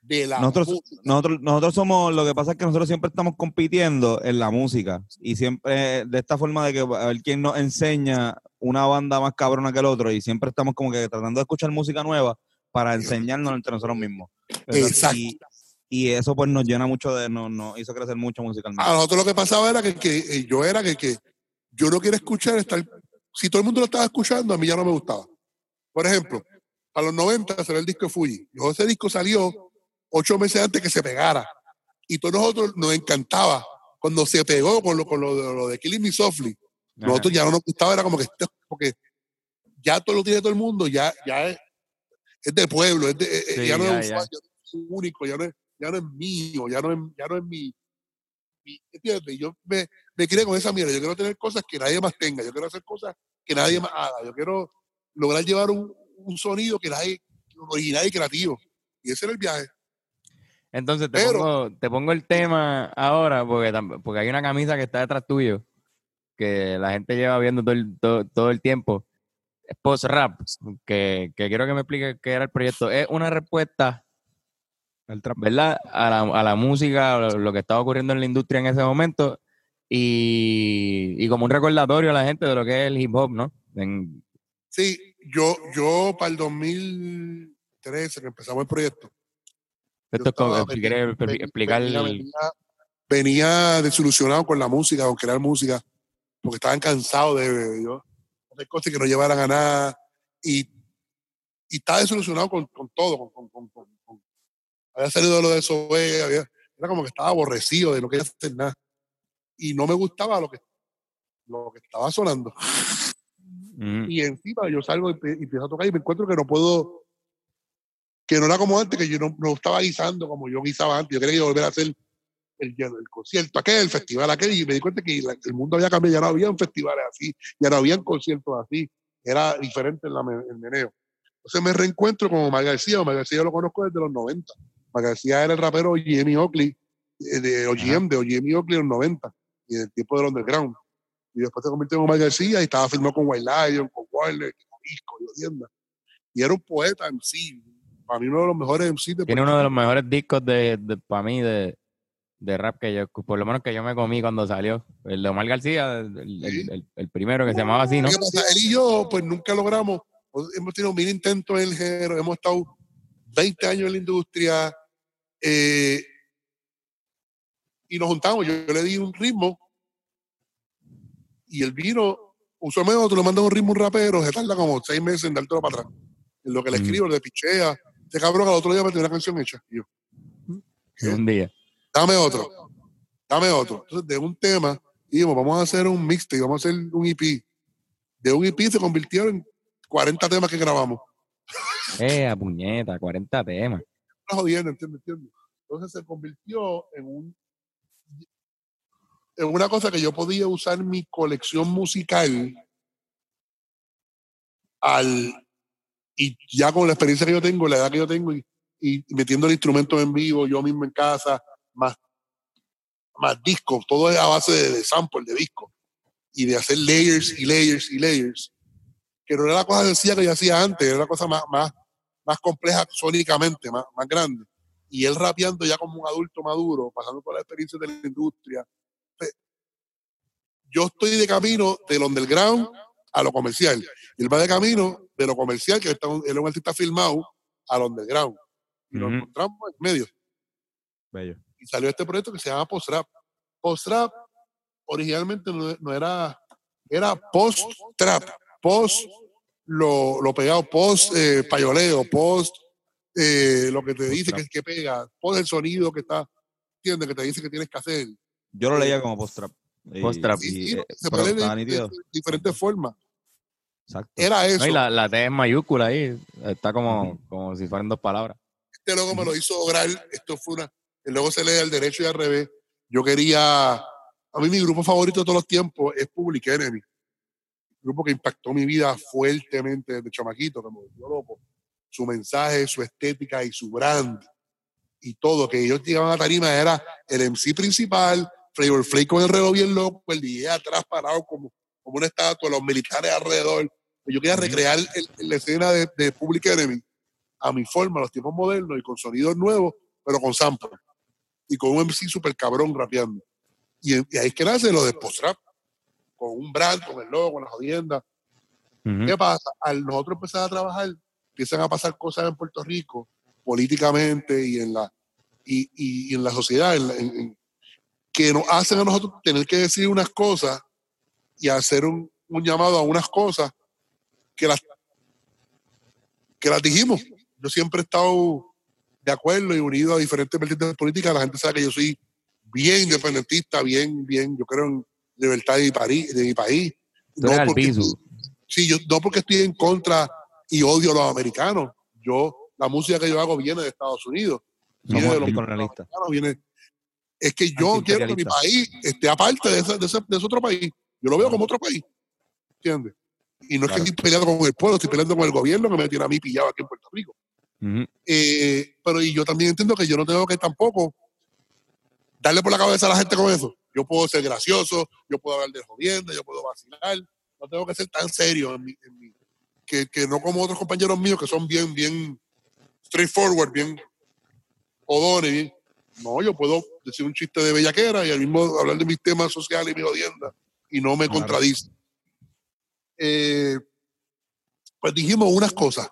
de la
nosotros,
música.
nosotros, nosotros somos, lo que pasa es que nosotros siempre estamos compitiendo en la música y siempre de esta forma de que a ver quién nos enseña una banda más cabrona que el otro y siempre estamos como que tratando de escuchar música nueva para enseñarnos entre nosotros mismos.
Exacto.
Y, y eso pues nos llena mucho de, nos, nos hizo crecer mucho musicalmente.
A nosotros lo que pasaba era que, que, eh, yo era que, que yo no quiero escuchar estar. Si todo el mundo lo estaba escuchando, a mí ya no me gustaba. Por ejemplo, a los 90 salió el disco de Fuji. Y ese disco salió ocho meses antes que se pegara. Y todos nosotros nos encantaba. Cuando se pegó con lo, con lo, de, lo de Killing Me Softly,
Ajá.
nosotros ya no nos gustaba, era como que porque ya todo lo tiene todo el mundo, ya, ya es, de pueblo, es de- eh, eh,
Sí,
ya no
ya,
es
ya.
usual, ya no es único, ya no es, ya no es mío, ya no es, ya no es mi, mi- ¿entiendes? Yo me, me crié con esa mierda, yo quiero tener cosas que nadie más tenga, yo quiero hacer cosas que nadie más haga, yo quiero lograr llevar un, un sonido que nadie, original y creativo. Y ese era el viaje.
Entonces te,
Pero-
pongo, te pongo el tema ahora porque, porque hay una camisa que está detrás tuyo que la gente lleva viendo todo el, todo, todo el tiempo. Post-rap, que, que quiero que me explique qué era el proyecto. Es una respuesta. ¿verdad? A la, a la música, lo, lo que estaba ocurriendo en la industria en ese momento y, y como un recordatorio a la gente de lo que es el hip hop, ¿no? En-
Sí, yo, yo para el 2013 que empezamos el proyecto,
esto es como- si quieres explicar...
venía, venía, venía desilusionado con la música, con crear música, porque estaban cansados de, de yo, hacer cosas que no llevaran a nada. Y, y estaba desilusionado con, con todo. Con, había salido de lo de Sobe, había, era como que estaba aborrecido de no quería hacer nada. Y no me gustaba lo que, lo que estaba sonando.
Ujú.
Y encima yo salgo y, y empiezo a tocar y me encuentro que no puedo, que no era como antes, que yo no, no estaba guisando como yo guisaba antes. Yo quería volver a hacer el, el concierto aquel, el festival aquel, y me di cuenta que la- el mundo había cambiado, ya no habían festivales así, ya no habían conciertos así, era diferente en la, el meneo. Entonces me reencuentro con Omar García, Omar García yo lo conozco desde los 90. Omar García era el rapero Jimmy Oakley, eh, de OGM, de OGM Oakley en los 90, y del tiempo del underground. Y después se convirtió en Omar García y estaba firmado con White Lion, con Warner, con Disco y Odienda. Y era un poeta en sí. Para mí uno de los mejores MC de
Tiene uno de los mejores discos de, para mí de, de rap que yo, por lo menos que yo me comí cuando salió. El de Omar García, el, el-
Sí.
el- el primero que se llamaba así, ¿no?
¿Qué pasa? Él y yo, pues nunca logramos, o- hemos tenido mil intentos en el género, hemos estado 20 años en la industria, eh, y nos juntamos. Yo, yo le di un ritmo, y el vino, usualmente tú le mandas un ritmo a un rapero, se tarda como seis meses en dártelo para atrás. En lo que le
Mm.
escribo, le pichea. Este cabrón al otro día me tiene una canción hecha. Y yo, ¿qué?
Un día.
Dame otro, dame otro. Entonces, de un tema, dijimos, vamos a hacer un mixtape, vamos a hacer un EP. De un EP se convirtió en 40 temas que grabamos.
Eh, a puñeta, 40 temas.
Una jodienda, ¿entiendes? ¿entiendes? Entonces se convirtió en un en una cosa que yo podía usar mi colección musical al y ya con la experiencia que yo tengo, la edad que yo tengo y, y metiendo el instrumento en vivo, yo mismo en casa, más, más discos, todo es a base de, de sample, de disco y de hacer layers y layers y layers, que no era la cosa sencilla que yo hacía antes, era la cosa más, más, más compleja sónicamente, más, más grande. Y él rapeando ya como un adulto maduro, pasando por la experiencia de la industria. Yo estoy de camino del underground a lo comercial. Y él va de camino de lo comercial, que él es un artista filmado, al underground. Y lo
Ujú.
encontramos en medio.
Bello.
Y salió este proyecto que se llama Post Rap. Post Rap originalmente no, no era, era Post Trap. Post lo, lo pegado, post eh, payoleo, post eh, lo que te dice que, que pega, post el sonido que está, ¿entiendes? Que te dice que tienes que hacer.
Yo lo leía como post-trap. Y-
Post-trap.
Sí,
y, eh,
se puede leer de, diferentes formas.
Exacto.
Era eso.
No, y la, la T es mayúscula ahí. Está como, como si fueran dos palabras.
este logo me lo hizo lograr, esto fue una, el logo se lee al derecho y al revés. Yo quería, a mí mi grupo favorito de todos los tiempos es Public Enemy. grupo que impactó mi vida fuertemente desde chamaquito, que me volvió loco. Su mensaje, su estética y su brand y todo, que ellos llegaban a tarima era el MC principal, Flavor Flake con el reloj bien loco, el DJ atrás parado como, como una estatua, los militares alrededor. Yo quería recrear el- la escena de, de Public Enemy a mi forma, los tiempos modernos y con sonidos nuevos, pero con sample. Y con un MC super cabrón rapeando. Y, y ahí es que nace lo de post-rap, con un brand, con el logo, con las jodiendas.
Ujú.
¿Qué pasa? Al nosotros empezar a trabajar, empiezan a pasar cosas en Puerto Rico, políticamente y en la, y, y- y en la sociedad, en la- en- en- que nos hacen a nosotros tener que decir unas cosas y hacer un, un llamado a unas cosas que las, que las dijimos. Yo siempre he estado de acuerdo y unido a diferentes vertientes políticas. La gente sabe que yo soy bien independentista, bien, bien, yo creo en libertad de mi, pari- de mi país.
Eres
porque-. Sí, yo no porque estoy en contra y odio a los americanos. Yo, la música que yo hago viene de Estados Unidos. Viene de los americanos, viene- es que yo quiero que mi país esté aparte de ese, de ese- de ese otro país. Yo lo veo como otro país. ¿Entiendes? Y no es que estoy peleando con el pueblo, estoy peleando con el gobierno que me tiene a mí pillado aquí en Puerto Rico. Eh, pero y yo también entiendo que yo no tengo que tampoco darle por la cabeza a la gente con eso. Yo puedo ser gracioso, yo puedo hablar de jodienda, yo puedo vacilar. No tengo que ser tan serio en mi, en mi- que, que no como otros compañeros míos que son bien, bien straightforward, bien jodones, bien. No, yo puedo decir un chiste de bellaquera y al mismo hablar de mis temas sociales y mi jodienda y no me
Claro.
contradice. Eh, pues dijimos unas cosas.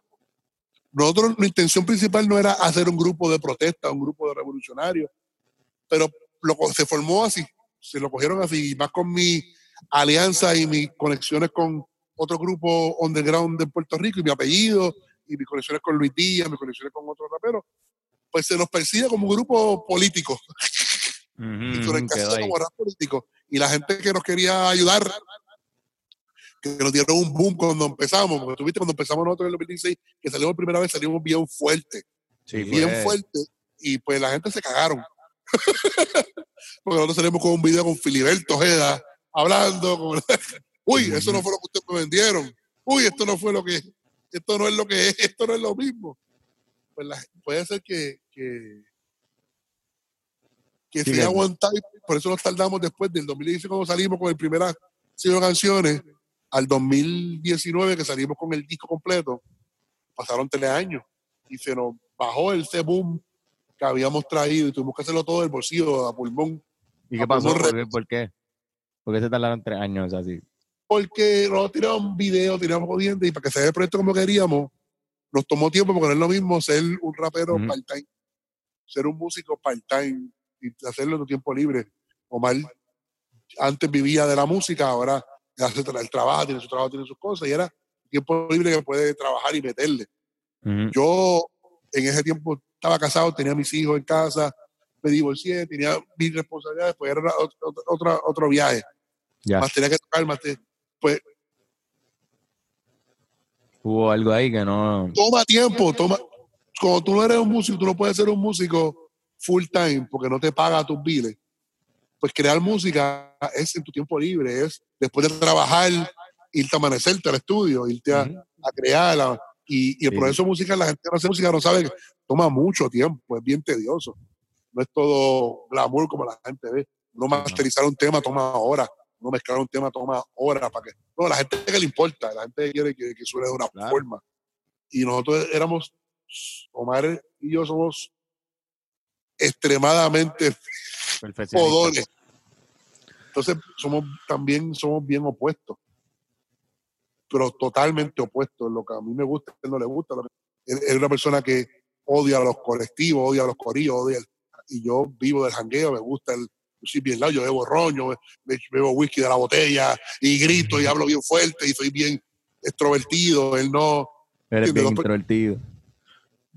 Nosotros, nuestra intención principal no era hacer un grupo de protesta, un grupo de revolucionarios, pero lo, se formó así, se lo cogieron así, y más con mi alianza y mis conexiones con otro grupo underground de Puerto Rico y mi apellido y mis conexiones con Luis Díaz, mis conexiones con otros raperos, pues se nos percibe como un grupo político. Y se como rap político. Y la gente que nos quería ayudar, que nos dieron un boom cuando empezamos, porque tuviste cuando empezamos nosotros en el 2016, que salimos primera vez, salimos bien fuerte,
Sí,
bien
fue-
fuerte, y pues la gente se cagaron. porque nosotros salimos con un video con Filiberto Ojeda, hablando, con- uy, eso no fue lo que ustedes me vendieron, uy, esto no fue lo que, esto no es lo que es, esto no es lo mismo. Pues la- puede ser que, que, que
Sí,
one time, por eso nos tardamos después del 2016 cuando salimos con el primera cinco canciones, al 2019 que salimos con el disco completo, pasaron tres años y se nos bajó el boom que habíamos traído y tuvimos que hacerlo todo del bolsillo a pulmón
¿Y qué pasó? ¿Por qué? ¿Por qué? ¿Por qué se tardaron tres años así?
porque nosotros tiramos video, tiramos jodiendo y para que se vea el proyecto como queríamos, nos tomó tiempo porque no es lo mismo ser un rapero part-time, ser un músico part-time y hacerlo en tu tiempo libre. Omar antes vivía de la música, ahora hace tra- el trabajo, tiene su trabajo, tiene sus cosas y era tiempo libre que puede trabajar y meterle. Yo en ese tiempo estaba casado, tenía mis hijos en casa, me divorcié, tenía mis responsabilidades, pues era otro- otro viaje.
Ya,
Más tenía que tocar, más te- pues
hubo algo ahí que no...
toma tiempo, toma. Cuando tú no eres un músico, tú no puedes ser un músico full time porque no te paga tus biles. Pues crear música es en tu tiempo libre, es después de trabajar, irte a amanecerte al estudio, irte a,
Ujú.
a crear. a- y, y el
Sí.
proceso musical, la gente que no hace música no sabe que toma mucho tiempo, es bien tedioso. No es todo glamour como la gente ve. No masterizar un tema toma horas, no mezclar un tema toma horas para que. No, la gente que le importa, la gente quiere que, que suene de una
Claro.
forma. Y nosotros éramos, Omar y yo somos extremadamente. Podones. Entonces somos también somos bien opuestos. Pero totalmente opuestos. Lo que a mí me gusta, a él no le gusta. Es una persona que odia a los colectivos, odia a los corillos, odia el- y yo vivo del jangueo, me gusta el yo soy bien lado, yo bebo roño, bebo whisky de la botella y grito y hablo bien fuerte y soy bien extrovertido, él no,
Eres bien introvertido.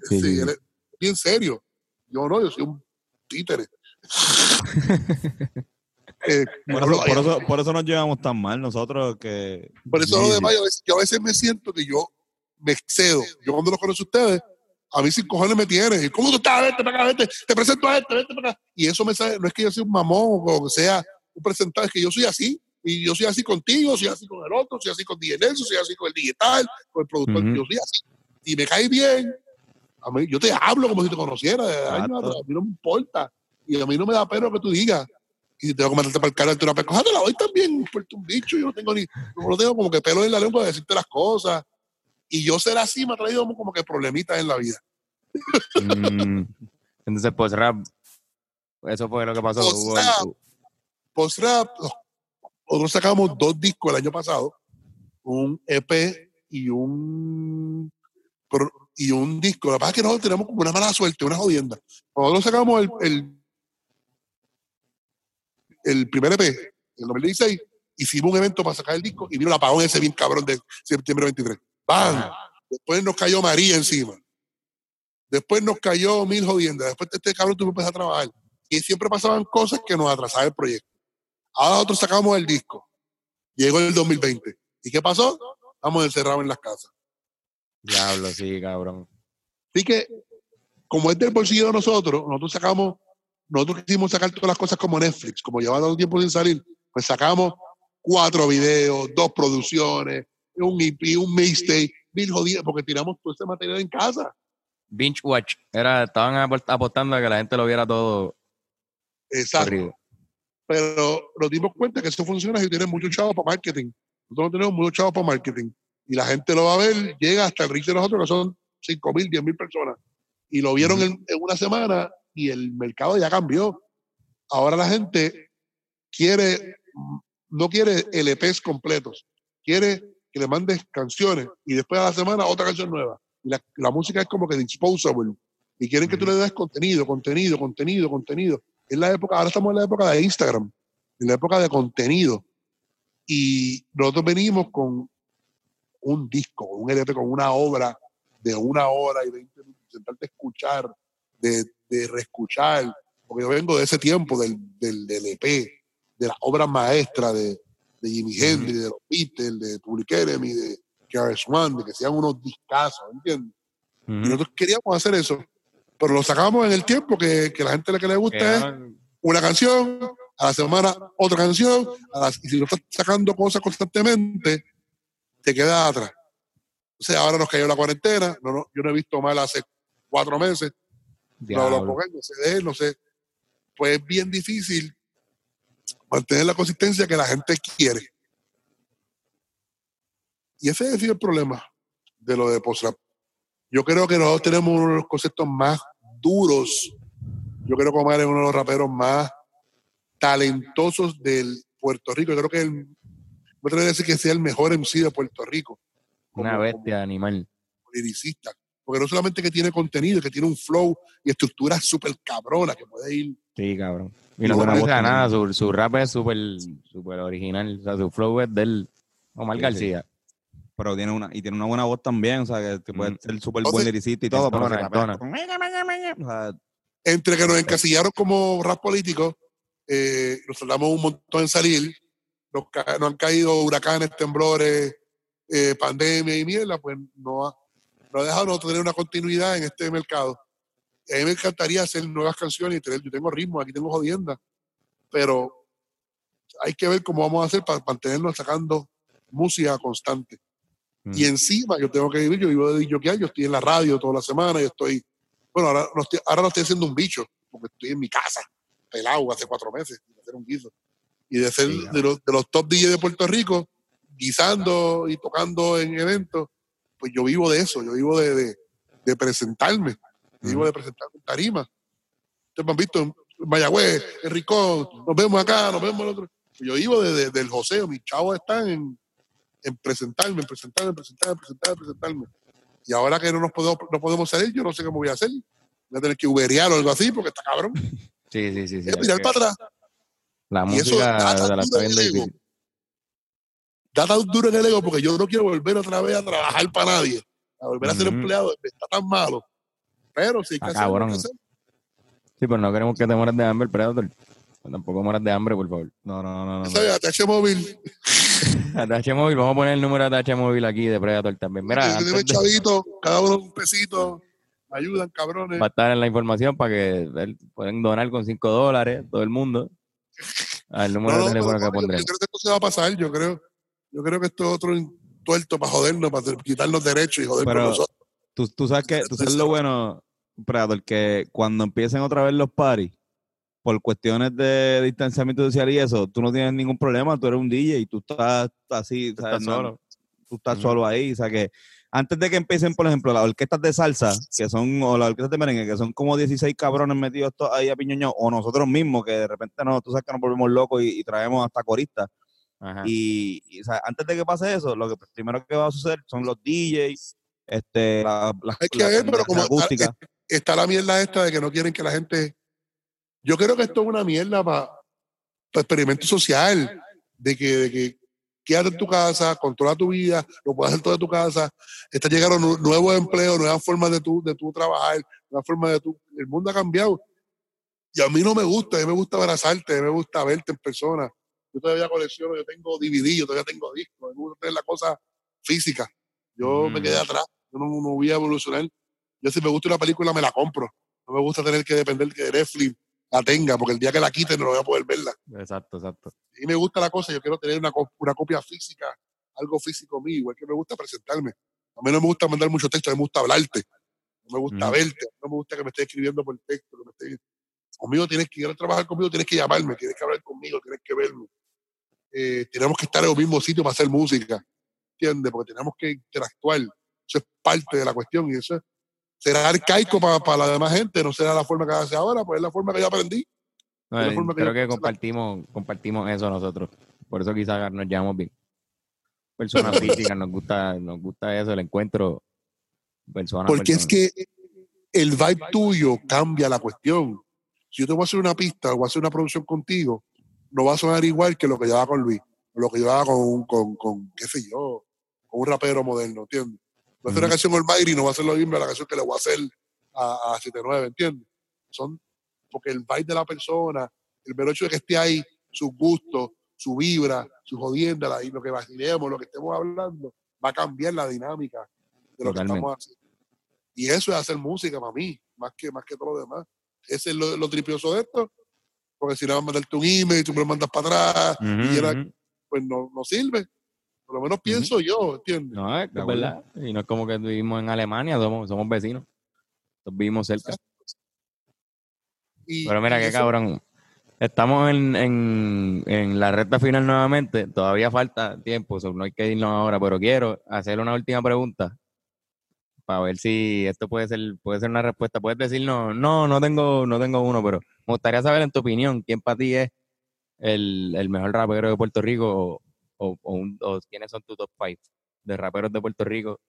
Sí,
sí. él es bien serio. Yo no, yo soy un títere. Eh,
Por eso, por, eso, por eso nos llevamos tan mal nosotros que...
Por eso
Sí,
lo
sí.
demás, yo, a veces- yo a veces me siento que yo me excedo. Yo cuando los conozco a ustedes, a mí sin cojones me tienen. ¿Y ¿Cómo tú estás? Vete para acá, vete. Te presento a este, vete para acá. Y eso me sale, no es que yo sea un mamón o que sea un presentado, es que yo soy así. Y yo soy así contigo, soy así con el otro, soy así con DJ Nelson, soy así con el digital, con el productor. Yo soy así. Y me cae bien. A mí, yo te hablo como si te conociera de años
Exacto.
atrás. A mí no me importa. Y a mí no me da pena lo que tú digas. Y tengo que matarte para el cara, tú una la doy también. Importa un bicho. Yo no tengo ni, no tengo como que pelo en la lengua de decirte las cosas. Y yo ser así me ha traído como que problemitas en la vida.
Mm, Entonces, pues rap, eso fue lo que pasó.
Post rap. Nosotros sacamos dos discos el año pasado, un EP y un y un disco. Lo que pasa es que nosotros tenemos como una mala suerte, una jodienda. Nosotros sacamos el, el, el primer EP, en el 2016, hicimos un evento para sacar el disco y vino el apagón ese bien cabrón de septiembre 23. ¡Bam! Después nos cayó María encima. Después nos cayó mil jodiendas. Después este cabrón tuvo que empezar a trabajar. Y siempre pasaban cosas que nos atrasaban el proyecto. Ahora nosotros sacamos el disco. Llegó el 2020. ¿Y qué pasó? Estamos encerrados en las casas.
Diablo, sí, cabrón.
Así que, como es del bolsillo de nosotros, nosotros sacamos, nosotros quisimos sacar todas las cosas como Netflix, como llevaba tanto tiempo sin salir, pues sacamos cuatro videos, dos producciones, un EP, un mixtape, mil jodidas, porque tiramos todo ese material en casa.
Binge Watch. Era, estaban apostando a que la gente lo viera todo
Exacto.
corrido.
pero nos dimos cuenta que eso funciona si tienes muchos chavos para marketing. Nosotros no tenemos muchos chavos para marketing. Y la gente lo va a ver, llega hasta el reach de nosotros, que son 5 mil, 10 mil personas. Y lo vieron en, en una semana y el mercado ya cambió. Ahora la gente quiere, no quiere LPs completos, quiere que le mandes canciones y después a la semana otra canción nueva. Y la, la música es como que disposable. Y quieren que tú le des contenido, contenido, contenido, contenido. Es la época, ahora estamos en la época de Instagram, en la época de contenido. Y nosotros venimos con un disco, un LP, con una obra de una hora y veinte minutos, sentarte a escuchar, de, de reescuchar, porque yo vengo de ese tiempo del, del, del EP, de las obras maestras de, de Jimi Hendrix, de los Beatles, de Public Enemy, de KRS One, de que sean unos discazos, ¿entiendes? Y nosotros queríamos hacer eso, pero lo sacamos en el tiempo que, que la gente lo que le gusta es
Quedaron-
una canción, a la semana otra canción, a y si no estás sacando cosas constantemente, te quedas atrás. O sea, ahora nos cayó la cuarentena, no, no, yo no he visto mal hace cuatro meses, no, lo pongan, no sé de él, no sé. Pues es bien difícil mantener la consistencia que la gente quiere. Y ese sido el problema de lo de post-rap. Yo creo que nosotros tenemos uno de los conceptos más duros. Yo creo que Omar es uno de los raperos más talentosos del Puerto Rico. Yo creo que el, atrevería a decir que sea el mejor MC de Puerto Rico.
Una
como-
bestia animal.
liricista. Porque no solamente que tiene contenido, que tiene un flow y estructura súper cabrona, que puede ir
Sí, cabrón. Y
Y
no conoce a nada. Su, su rap es súper súper original. O sea, su flow es del Omar
Sí, sí.
García.
Pero tiene una, y tiene una buena voz también, o sea, que, puede
Mm.
ser súper buen liricista y todo, pero
entona,
se rapea
entona.
con- o sea,
entre que nos encasillaron como rap político, eh, nos tardamos un montón en salir, nos, nos han caído huracanes, temblores, eh, pandemia y mierda, pues no ha, no ha dejado tener una continuidad en este mercado. A mí me encantaría hacer nuevas canciones y tener, yo tengo ritmo, aquí tengo jodienda, pero hay que ver cómo vamos a hacer para mantenernos sacando música constante.
Mm.
Y encima yo tengo que vivir, yo vivo de DJing, yo estoy en la radio toda la semana, yo estoy, bueno, ahora no estoy, ahora no estoy haciendo un bicho, porque estoy en mi casa, pelado hace cuatro meses, hacer un guiso. Y de ser
Sí,
de, los, de los top DJs de Puerto Rico, guisando y tocando en eventos, pues yo vivo de eso, yo vivo de, de, de presentarme, yo vivo de presentarme en tarima. Ustedes me han visto en Mayagüez, en Ricón, nos vemos acá, nos vemos el otro. Yo vivo de, de- del joseo, mis chavos están en, en presentarme, en presentarme, en presentarme, en presentarme, en presentarme. Y ahora que no nos podemos, no podemos salir, yo no sé cómo voy a hacer. Voy a tener que uberear o algo así, porque está cabrón.
Sí, sí, sí. sí.
es mirar para atrás.
La
y eso
música se la está
en ego.
difícil.
Da tan duro en el ego porque yo no quiero volver otra vez a trabajar para nadie. A volver a ser empleado. Está tan malo. Pero sí hay que hacer, hacer.
Sí, pero no queremos que te mueras de hambre, Predator. Tampoco mueras de hambre, por favor.
no, no, no, no. no.
ATH móvil.
ATH Móvil, vamos a poner el número de ATH Móvil aquí de Predator también. Mira, antes de-
chavito, cada uno un pesito. Ayudan, cabrones.
va a estar en la información para que pueden donar con 5 dólares, todo el mundo. Al número
No,
de teléfono que
yo, yo creo que esto se va a pasar, yo creo. Yo creo que esto es otro tuerto para jodernos, para hacer- quitarnos derechos y joder
Pero-
con nosotros.
Tú, tú sabes que, tú sabes lo bueno, Predator, que cuando empiecen otra vez los parties, por cuestiones de distanciamiento social y eso, tú no tienes ningún problema, tú eres un DJ y tú estás así,
Tú
¿sabes?
estás
No-
solo.
tú estás solo ahí, o sea que antes de que empiecen, por ejemplo, las orquestas de salsa, que son, o las orquestas de merengue, que son como 16 cabrones metidos todos ahí a piñoño, o nosotros mismos, que de repente no, tú sabes que nos volvemos locos y, y traemos hasta coristas,
Ajá.
y, y, o sea, antes de que pase eso, lo que primero que va a suceder son los DJs, este, la- las
Hay que
las-
ver, pero como-. Está la mierda esta de que no quieren que la gente. Yo creo que esto es una mierda para experimento social, de que, de que quédate en tu casa, controla tu vida, lo puedes hacer todo de tu casa. Está llegando nu- nuevos empleos, nuevas formas de tu, de tu trabajar, nuevas formas de tu. El mundo ha cambiado. Y a mí no me gusta, a mí me gusta abrazarte, a mí me gusta verte en persona. Yo todavía colecciono, yo tengo DVD, yo todavía tengo discos, me gusta tener la cosa física. Yo me
Mm.
quedé atrás, yo no, no voy a evolucionar. Yo si me gusta una película me la compro. No me gusta tener que depender que Netflix la tenga, porque el día que la quiten no voy a poder verla.
Exacto, exacto.
Y me gusta la cosa, yo quiero tener una, una copia física, algo físico mío, igual que me gusta presentarme. A mí no me gusta mandar mucho texto, a mí me gusta hablarte. No me gusta
Ujú.
verte, no me gusta que me estés escribiendo por texto. Que me estés- Conmigo tienes que ir a trabajar conmigo, tienes que llamarme, tienes que hablar conmigo, tienes que verme. Eh, tenemos que estar en el mismo sitio para hacer música, ¿entiendes? Porque tenemos que interactuar. Eso es parte de la cuestión y eso es- será arcaico para, para la demás gente, no será la forma que hace ahora, pues es la forma que yo aprendí.
No,
de la
eh,
forma que
creo
yo
que compartimos, compartimos eso nosotros. Por eso quizás nos llevamos bien. Personas físicas, nos gusta, nos gusta eso, el encuentro persona
Porque es
persona.
que el vibe tuyo cambia la cuestión. Si yo te voy a hacer una pista o voy a hacer una producción contigo, no va a sonar igual que lo que yo haga con Luis, o lo que yo haga con, con, con qué sé yo, con un rapero moderno, ¿entiendes? a hacer una canción Almighty no va a ser lo mismo a la canción que le voy a hacer a, a 79, ¿entiendes? Son porque el vibe de la persona, el mero hecho de que esté ahí, sus gustos, su vibra, su jodienda, y lo que vacilemos, lo que estemos hablando, va a cambiar la dinámica de lo que
Totalmente.
estamos haciendo. Y eso es hacer música para mí, más que, más que todo lo demás. Ese es lo, lo tripioso de esto, porque si le vas a mandarte un email y tú me lo mandas para atrás,
Ujú,
y era- pues no, no sirve. Por lo menos pienso yo, ¿entiendes?
No, es, es verdad. Y no es como que vivimos en Alemania, somos, somos vecinos. Nosotros vivimos cerca.
Y-
Pero mira
y
qué
eso-
cabrón. Estamos en, en, en la recta final nuevamente. Todavía falta tiempo, so no hay que irnos ahora, pero quiero hacer una última pregunta para ver si esto puede ser puede ser una respuesta. Puedes decirnos, no, no tengo no tengo uno, pero me gustaría saber en tu opinión quién para ti es el, el mejor rapero de Puerto Rico o, o, o un- o quiénes son tus top five de raperos de Puerto Rico.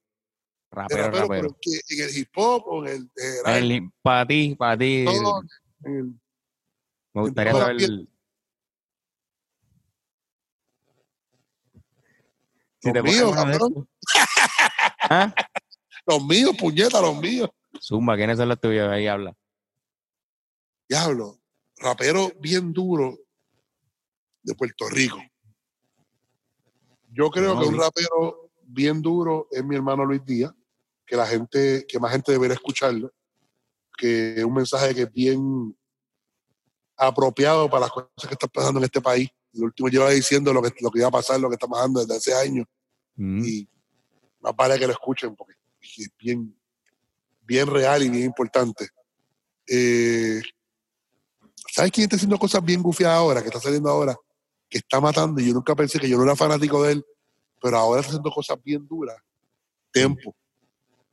Rapero,
rapero, en el hip hop o en el, en el,
para ti, para ti,
el-
me gustaría saber
las
si te estos. ¿Ah?
los míos, puñeta, los míos.
Zumba, ¿quiénes son los tuyos? Ahí habla.
Diablo, rapero bien duro de Puerto Rico. Yo creo
No,
que un rapero bien duro es mi hermano Luis Díaz, que la gente, que más gente debería escucharlo, que es un mensaje que es bien apropiado para las cosas que están pasando en este país. El último lleva diciendo lo que, lo que iba a pasar, lo que está pasando desde hace años.
Mm.
y más vale que lo escuchen porque bien, bien real y bien importante. Eh, ¿Sabes quién está haciendo cosas bien gufiadas ahora, que está saliendo ahora, que está matando? Y yo nunca pensé que yo no era fanático de él, pero ahora está haciendo cosas bien duras. Tempo.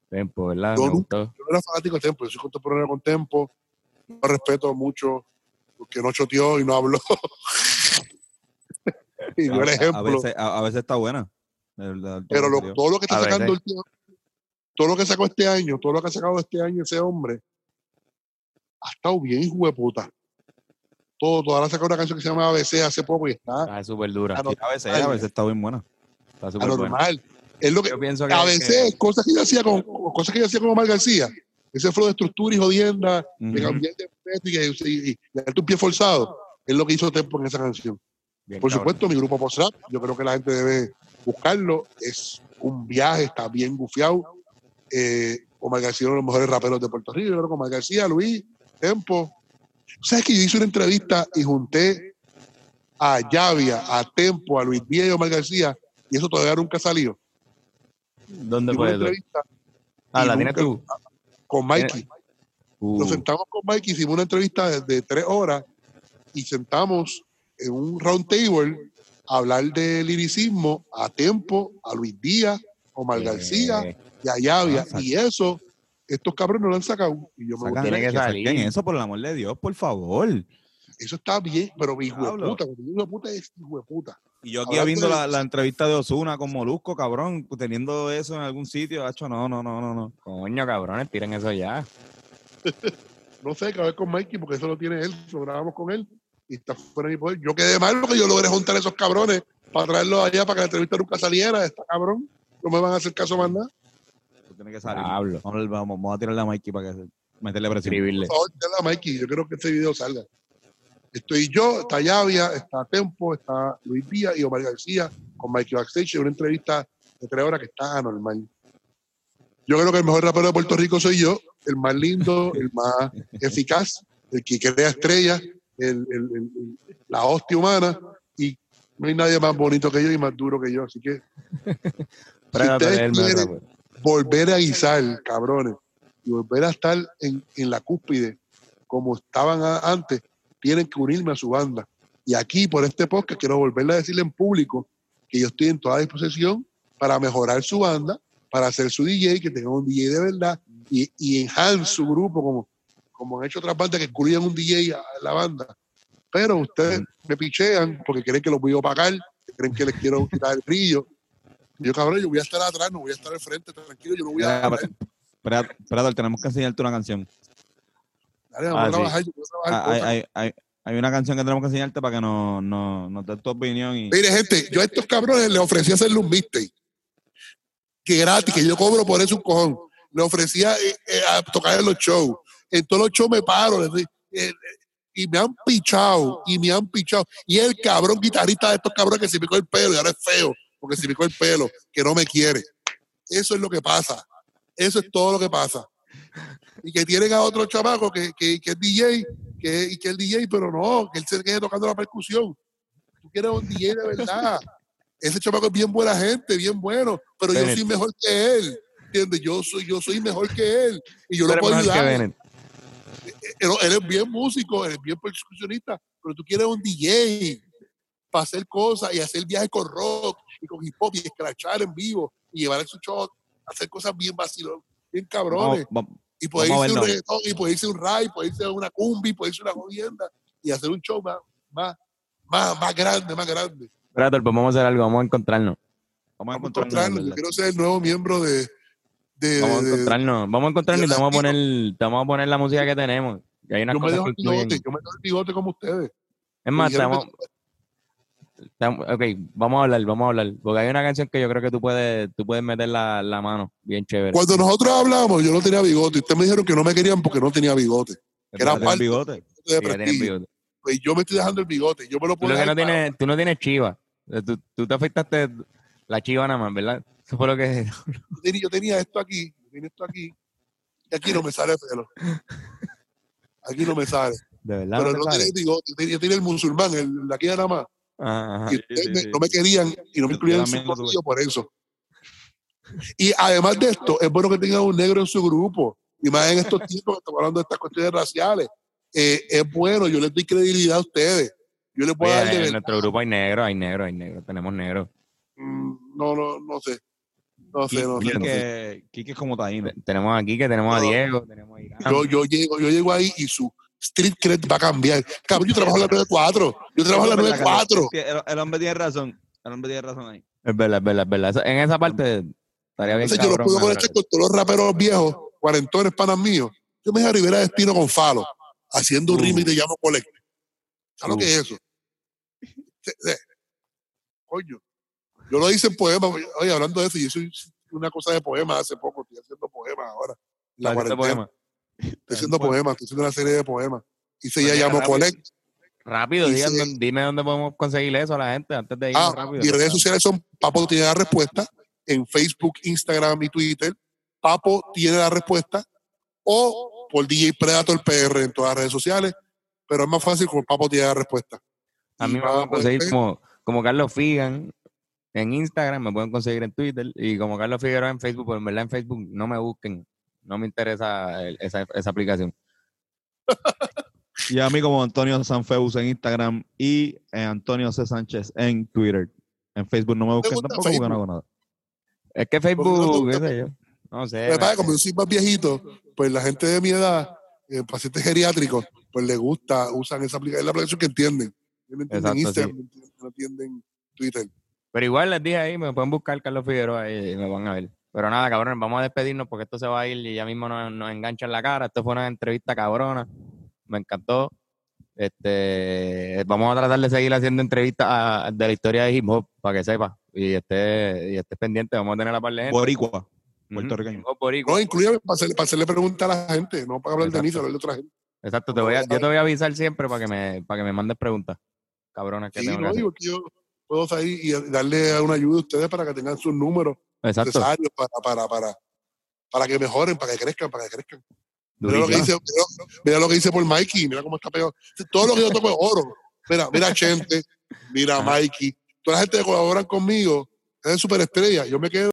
Tempo, ¿verdad?
Yo nunca-. Yo no era fanático de Tempo, yo soy contemporáneo con Tempo. Lo respeto mucho porque no choteó y no habló. y no
A,
el
a
ejemplo.
veces, a, a veces está buena.
Pero
lo
todo lo que está
A
sacando el tío, todo lo que sacó este año, todo lo que ha sacado este año ese hombre, ha estado bien, hijo de puta. Todo, todo. Ahora sacó una canción que se llama ABC hace poco y está
Está súper dura.
Ah, no.
Sí, a veces, a veces está bien buena.
Está súper buena.
anormal. Es lo que,
Yo pienso que.
a veces, cosas que yo hacía con, cosas que yo hacía con Omar García, ese flow de estructura y jodienda, de
Ujú.
cambiar de y, y, y darte un pie forzado, es lo que hizo Tempo en esa canción.
Bien
Por
cabrón.
supuesto, mi grupo post rap, yo creo que la gente debe buscarlo. Es un viaje, está bien gufiado. Eh, Omar García, uno de los mejores raperos de Puerto Rico. Yo creo que Omar García, Luis, Tempo. ¿Sabes que yo hice una entrevista y junté a Llavia, a Tempo, a Luis Díaz y Omar García? Y eso todavía nunca salió.
¿Dónde fue
entrevista
Ah, la tienes tú.
con Mikey.
Uh,
Nos sentamos con Mikey, hicimos una entrevista de, de tres horas y sentamos en un round table a hablar de liricismo a Tempo, a Luis Díaz, Omar
eh,
García y a Llavia.
Ah,
y eso, estos cabrones no lo han sacado. Y yo me
Sacan-
Tiene que
que
salir.
saquen eso, por el amor de Dios, por favor.
eso está bien, pero hijo de puta, digo hijo de puta es hijo de puta.
Y yo aquí
Hablando
viendo
de-
la, la entrevista de Osuna con Molusco, cabrón, teniendo eso en algún sitio, hacho, no, no, no, no, no.
Coño, cabrones, tiren eso ya.
No sé, que a ver con Mikey, porque eso lo tiene él, lo grabamos con él y está fuera de mi poder. Yo quedé mal porque yo logré juntar a esos cabrones para traerlos allá para que la entrevista nunca saliera. Está cabrón, no me van a hacer caso más nada.
Que salir.
Diablo.
Vamos, vamos, vamos a tirarle a Mikey para que meterle presión.
Escribirle.
Por favor, a Mikey. Yo quiero que este video salga. Estoy yo, está Llavia, está Tempo, está Luis Díaz y Omar García con Mikey Backstage en una entrevista de tres horas que está anormal. Yo creo que el mejor rapero de Puerto Rico soy yo, el más lindo, el más eficaz, el que crea estrellas, el, el- el- el- la hostia humana y no hay nadie más bonito que yo y más duro que yo. Así que ustedes quieren-
rapero.
Volver a guisar, cabrones, y volver a estar en, en la cúspide como estaban antes, tienen que unirme a su banda. Y aquí, por este podcast, quiero volverle a decirle en público que yo estoy en toda disposición para mejorar su banda, para hacer su DJ, que tenga un DJ de verdad, y, y enhance su grupo, como, como han hecho otras bandas que incluyan un DJ a la banda. Pero ustedes me pichean porque creen que los voy a pagar, creen que les quiero quitar el brillo. Yo, cabrón, yo voy a estar atrás, no voy a estar al frente, tranquilo, yo no voy a...
Predator, tenemos que enseñarte una canción.
Dale, vamos
Ah,
a
sí.
trabajar, yo voy a trabajar
Hay,
cosas.
hay, hay, hay una canción que tenemos que enseñarte para que nos no, nos des tu opinión. Y...
Mire, gente, yo a estos cabrones les ofrecí hacerle un mixtape. que gratis, que yo cobro por eso un cojón. Le ofrecía eh, eh, a tocar en los shows. En todos los shows me paro eh, y me han pichado, y me han pichado. Y el cabrón guitarrista de estos cabrones que se picó el pelo y ahora es feo, porque se picó el pelo, que no me quiere. Eso es lo que pasa. Eso es todo lo que pasa. Y que tienen a otro chamaco que, que, que es DJ, que, y que es DJ, pero no, que él se quede tocando la percusión. Tú quieres un DJ de verdad. Ese chamaco es bien buena gente, bien bueno, pero yo
Bennett.
soy mejor que él. ¿Entiendes? Yo soy, yo soy mejor que él. Y yo lo
eres
puedo ayudar. Él, él es bien músico, él es bien percusionista, pero tú quieres un DJ para hacer cosas y hacer viajes con rock y con hip hop y escrachar en vivo y llevar su show, hacer cosas bien vacilón, bien cabrones. Y
a
irse un reggaetón, y puede irse un ride, puede irse una cumbi, puede irse una jodienda y hacer un show más, más, más, más grande, más grande.
Espérate, pues vamos a hacer algo, vamos a encontrarnos.
Vamos a
Vamos a
encontrarnos,
quiero ser el nuevo miembro de. de,
Vamos a encontrarnos, vamos a encontrarnos y te vamos a poner, te vamos a poner la música que tenemos. Y hay unas
yo me dejo el bigote, yo me dejo el bigote como ustedes.
Es más, estamos- ok, vamos a hablar, vamos a hablar. Porque hay una canción que yo creo que tú puedes, tú puedes meter la, la mano bien chévere.
Cuando nosotros hablamos, yo no tenía bigote. Ustedes me dijeron que no me querían porque no tenía bigote. Era parte
bigote.
de
sí.
Pues yo me estoy dejando el bigote. Yo me lo
Tú
puedo
lo que no
dejar para-
tienes, tú no tienes chiva. Eh, Tú, tú te afectaste la chiva nada más, ¿verdad? Eso fue lo que...
yo tenía, yo tenía esto aquí, yo tenía esto aquí, y aquí no me sale pelo. Aquí no me sale.
De verdad.
Pero
no
no tenía bigote. Yo tenía, el musulmán, el de aquí nada más.
Ajá.
Y ustedes
sí,
me-
sí.
no me querían y no me incluían en su corillo por eso. Y además de esto, es bueno que tengan un negro en su grupo. Y más en estos tiempos que estamos hablando de estas cuestiones raciales. Eh, es bueno, yo les doy credibilidad a ustedes. Yo les puedo
Oye,
dar
en nuestro grupo hay negro, hay negro, hay negro. Tenemos negro.
Mm, No, no, no sé. No sé, no sé. no sé.
Quique, es como taíno.
Te- Tenemos aquí que tenemos a. Diego, tenemos a Irán.
Yo, yo, llego, yo llego ahí y su street cred va a cambiar. Cabrón, yo trabajo en la 94. Yo trabajo en la 94.
El, el hombre tiene razón. El hombre tiene razón ahí.
Es verdad, es verdad, es verdad. En esa parte estaría bien
Entonces yo lo puedo conectar con todos los raperos viejos, cuarentones panas míos. Yo me dejé a Rivera Destino con Falo, haciendo un
Uh.
remix de Llamo Collect. ¿Sabes lo
Uh.
que es eso? Coño. Yo lo hice en poema. Oye, hablando de eso, yo hice una cosa de poemas hace poco. Estoy haciendo poemas ahora. La cuarentena.
poema.
Estoy haciendo poemas. Estoy haciendo una serie de poemas. Hice
Pues
ya
rápido.
Collect.
Rápido,
Y
digan
se-
dime dónde podemos conseguir eso a la gente antes de ir
Ah,
rápido.
mis redes sociales son Papo tiene la respuesta en Facebook, Instagram y Twitter. Papo tiene la respuesta o por DJ Predator PR en todas las redes sociales, pero es más fácil con Papo tiene la respuesta.
A
Y
mí me
va a
pueden conseguir
poder-
como, como Carlos Figan en Instagram, me pueden conseguir en Twitter y como Carlos Figueroa en Facebook, pero en verdad en Facebook no me busquen, no me interesa el- esa, esa aplicación.
Y a mí como Antonio Sanfeus en Instagram y eh, Antonio C. Sánchez en Twitter. En Facebook no me busquen tampoco porque no
Facebook?
hago nada.
Es que Facebook, qué sé yo, no sé. Me-
pasa, como yo soy más viejito, pues la gente de mi edad, eh, pacientes geriátricos, pues les gusta, usan esa aplicación, es la aplicación que entienden. No entienden
Exacto,
Instagram, no entienden- no entienden Twitter.
Pero igual les dije ahí, me pueden buscar Carlos Figueroa y me van a ver. Pero nada, cabrón, vamos a despedirnos porque esto se va a ir y ya mismo nos, nos engancha en la cara. Esto fue una entrevista cabrona. Me encantó. Este, vamos a tratar de seguir haciendo entrevistas a- de la historia de hip hop para que sepa y esté, y esté pendiente. Vamos a tener la par de gente.
Boricua, puertorriqueño.
boricua.
No, incluye para hacerle, para hacerle preguntas a la gente, no para hablar de mí,
Exacto.
sino hablar de otra gente.
Exacto, te voy a, yo te voy a avisar siempre para que me, para que me mandes preguntas. Cabronas que
Sí,
tengo que
no,
hacer.
que yo puedo salir y darle una ayuda a ustedes para que tengan sus números
Exacto.
necesarios para, para, para, para que mejoren, para que crezcan, para que crezcan. Mira lo, que dice, mira, mira lo que dice por Mikey, mira cómo está pegado. Todo lo que yo toco es oro. Mira, mira Chente, mira. Mikey, toda la gente que colaboran conmigo es súper estrella. Yo me quedo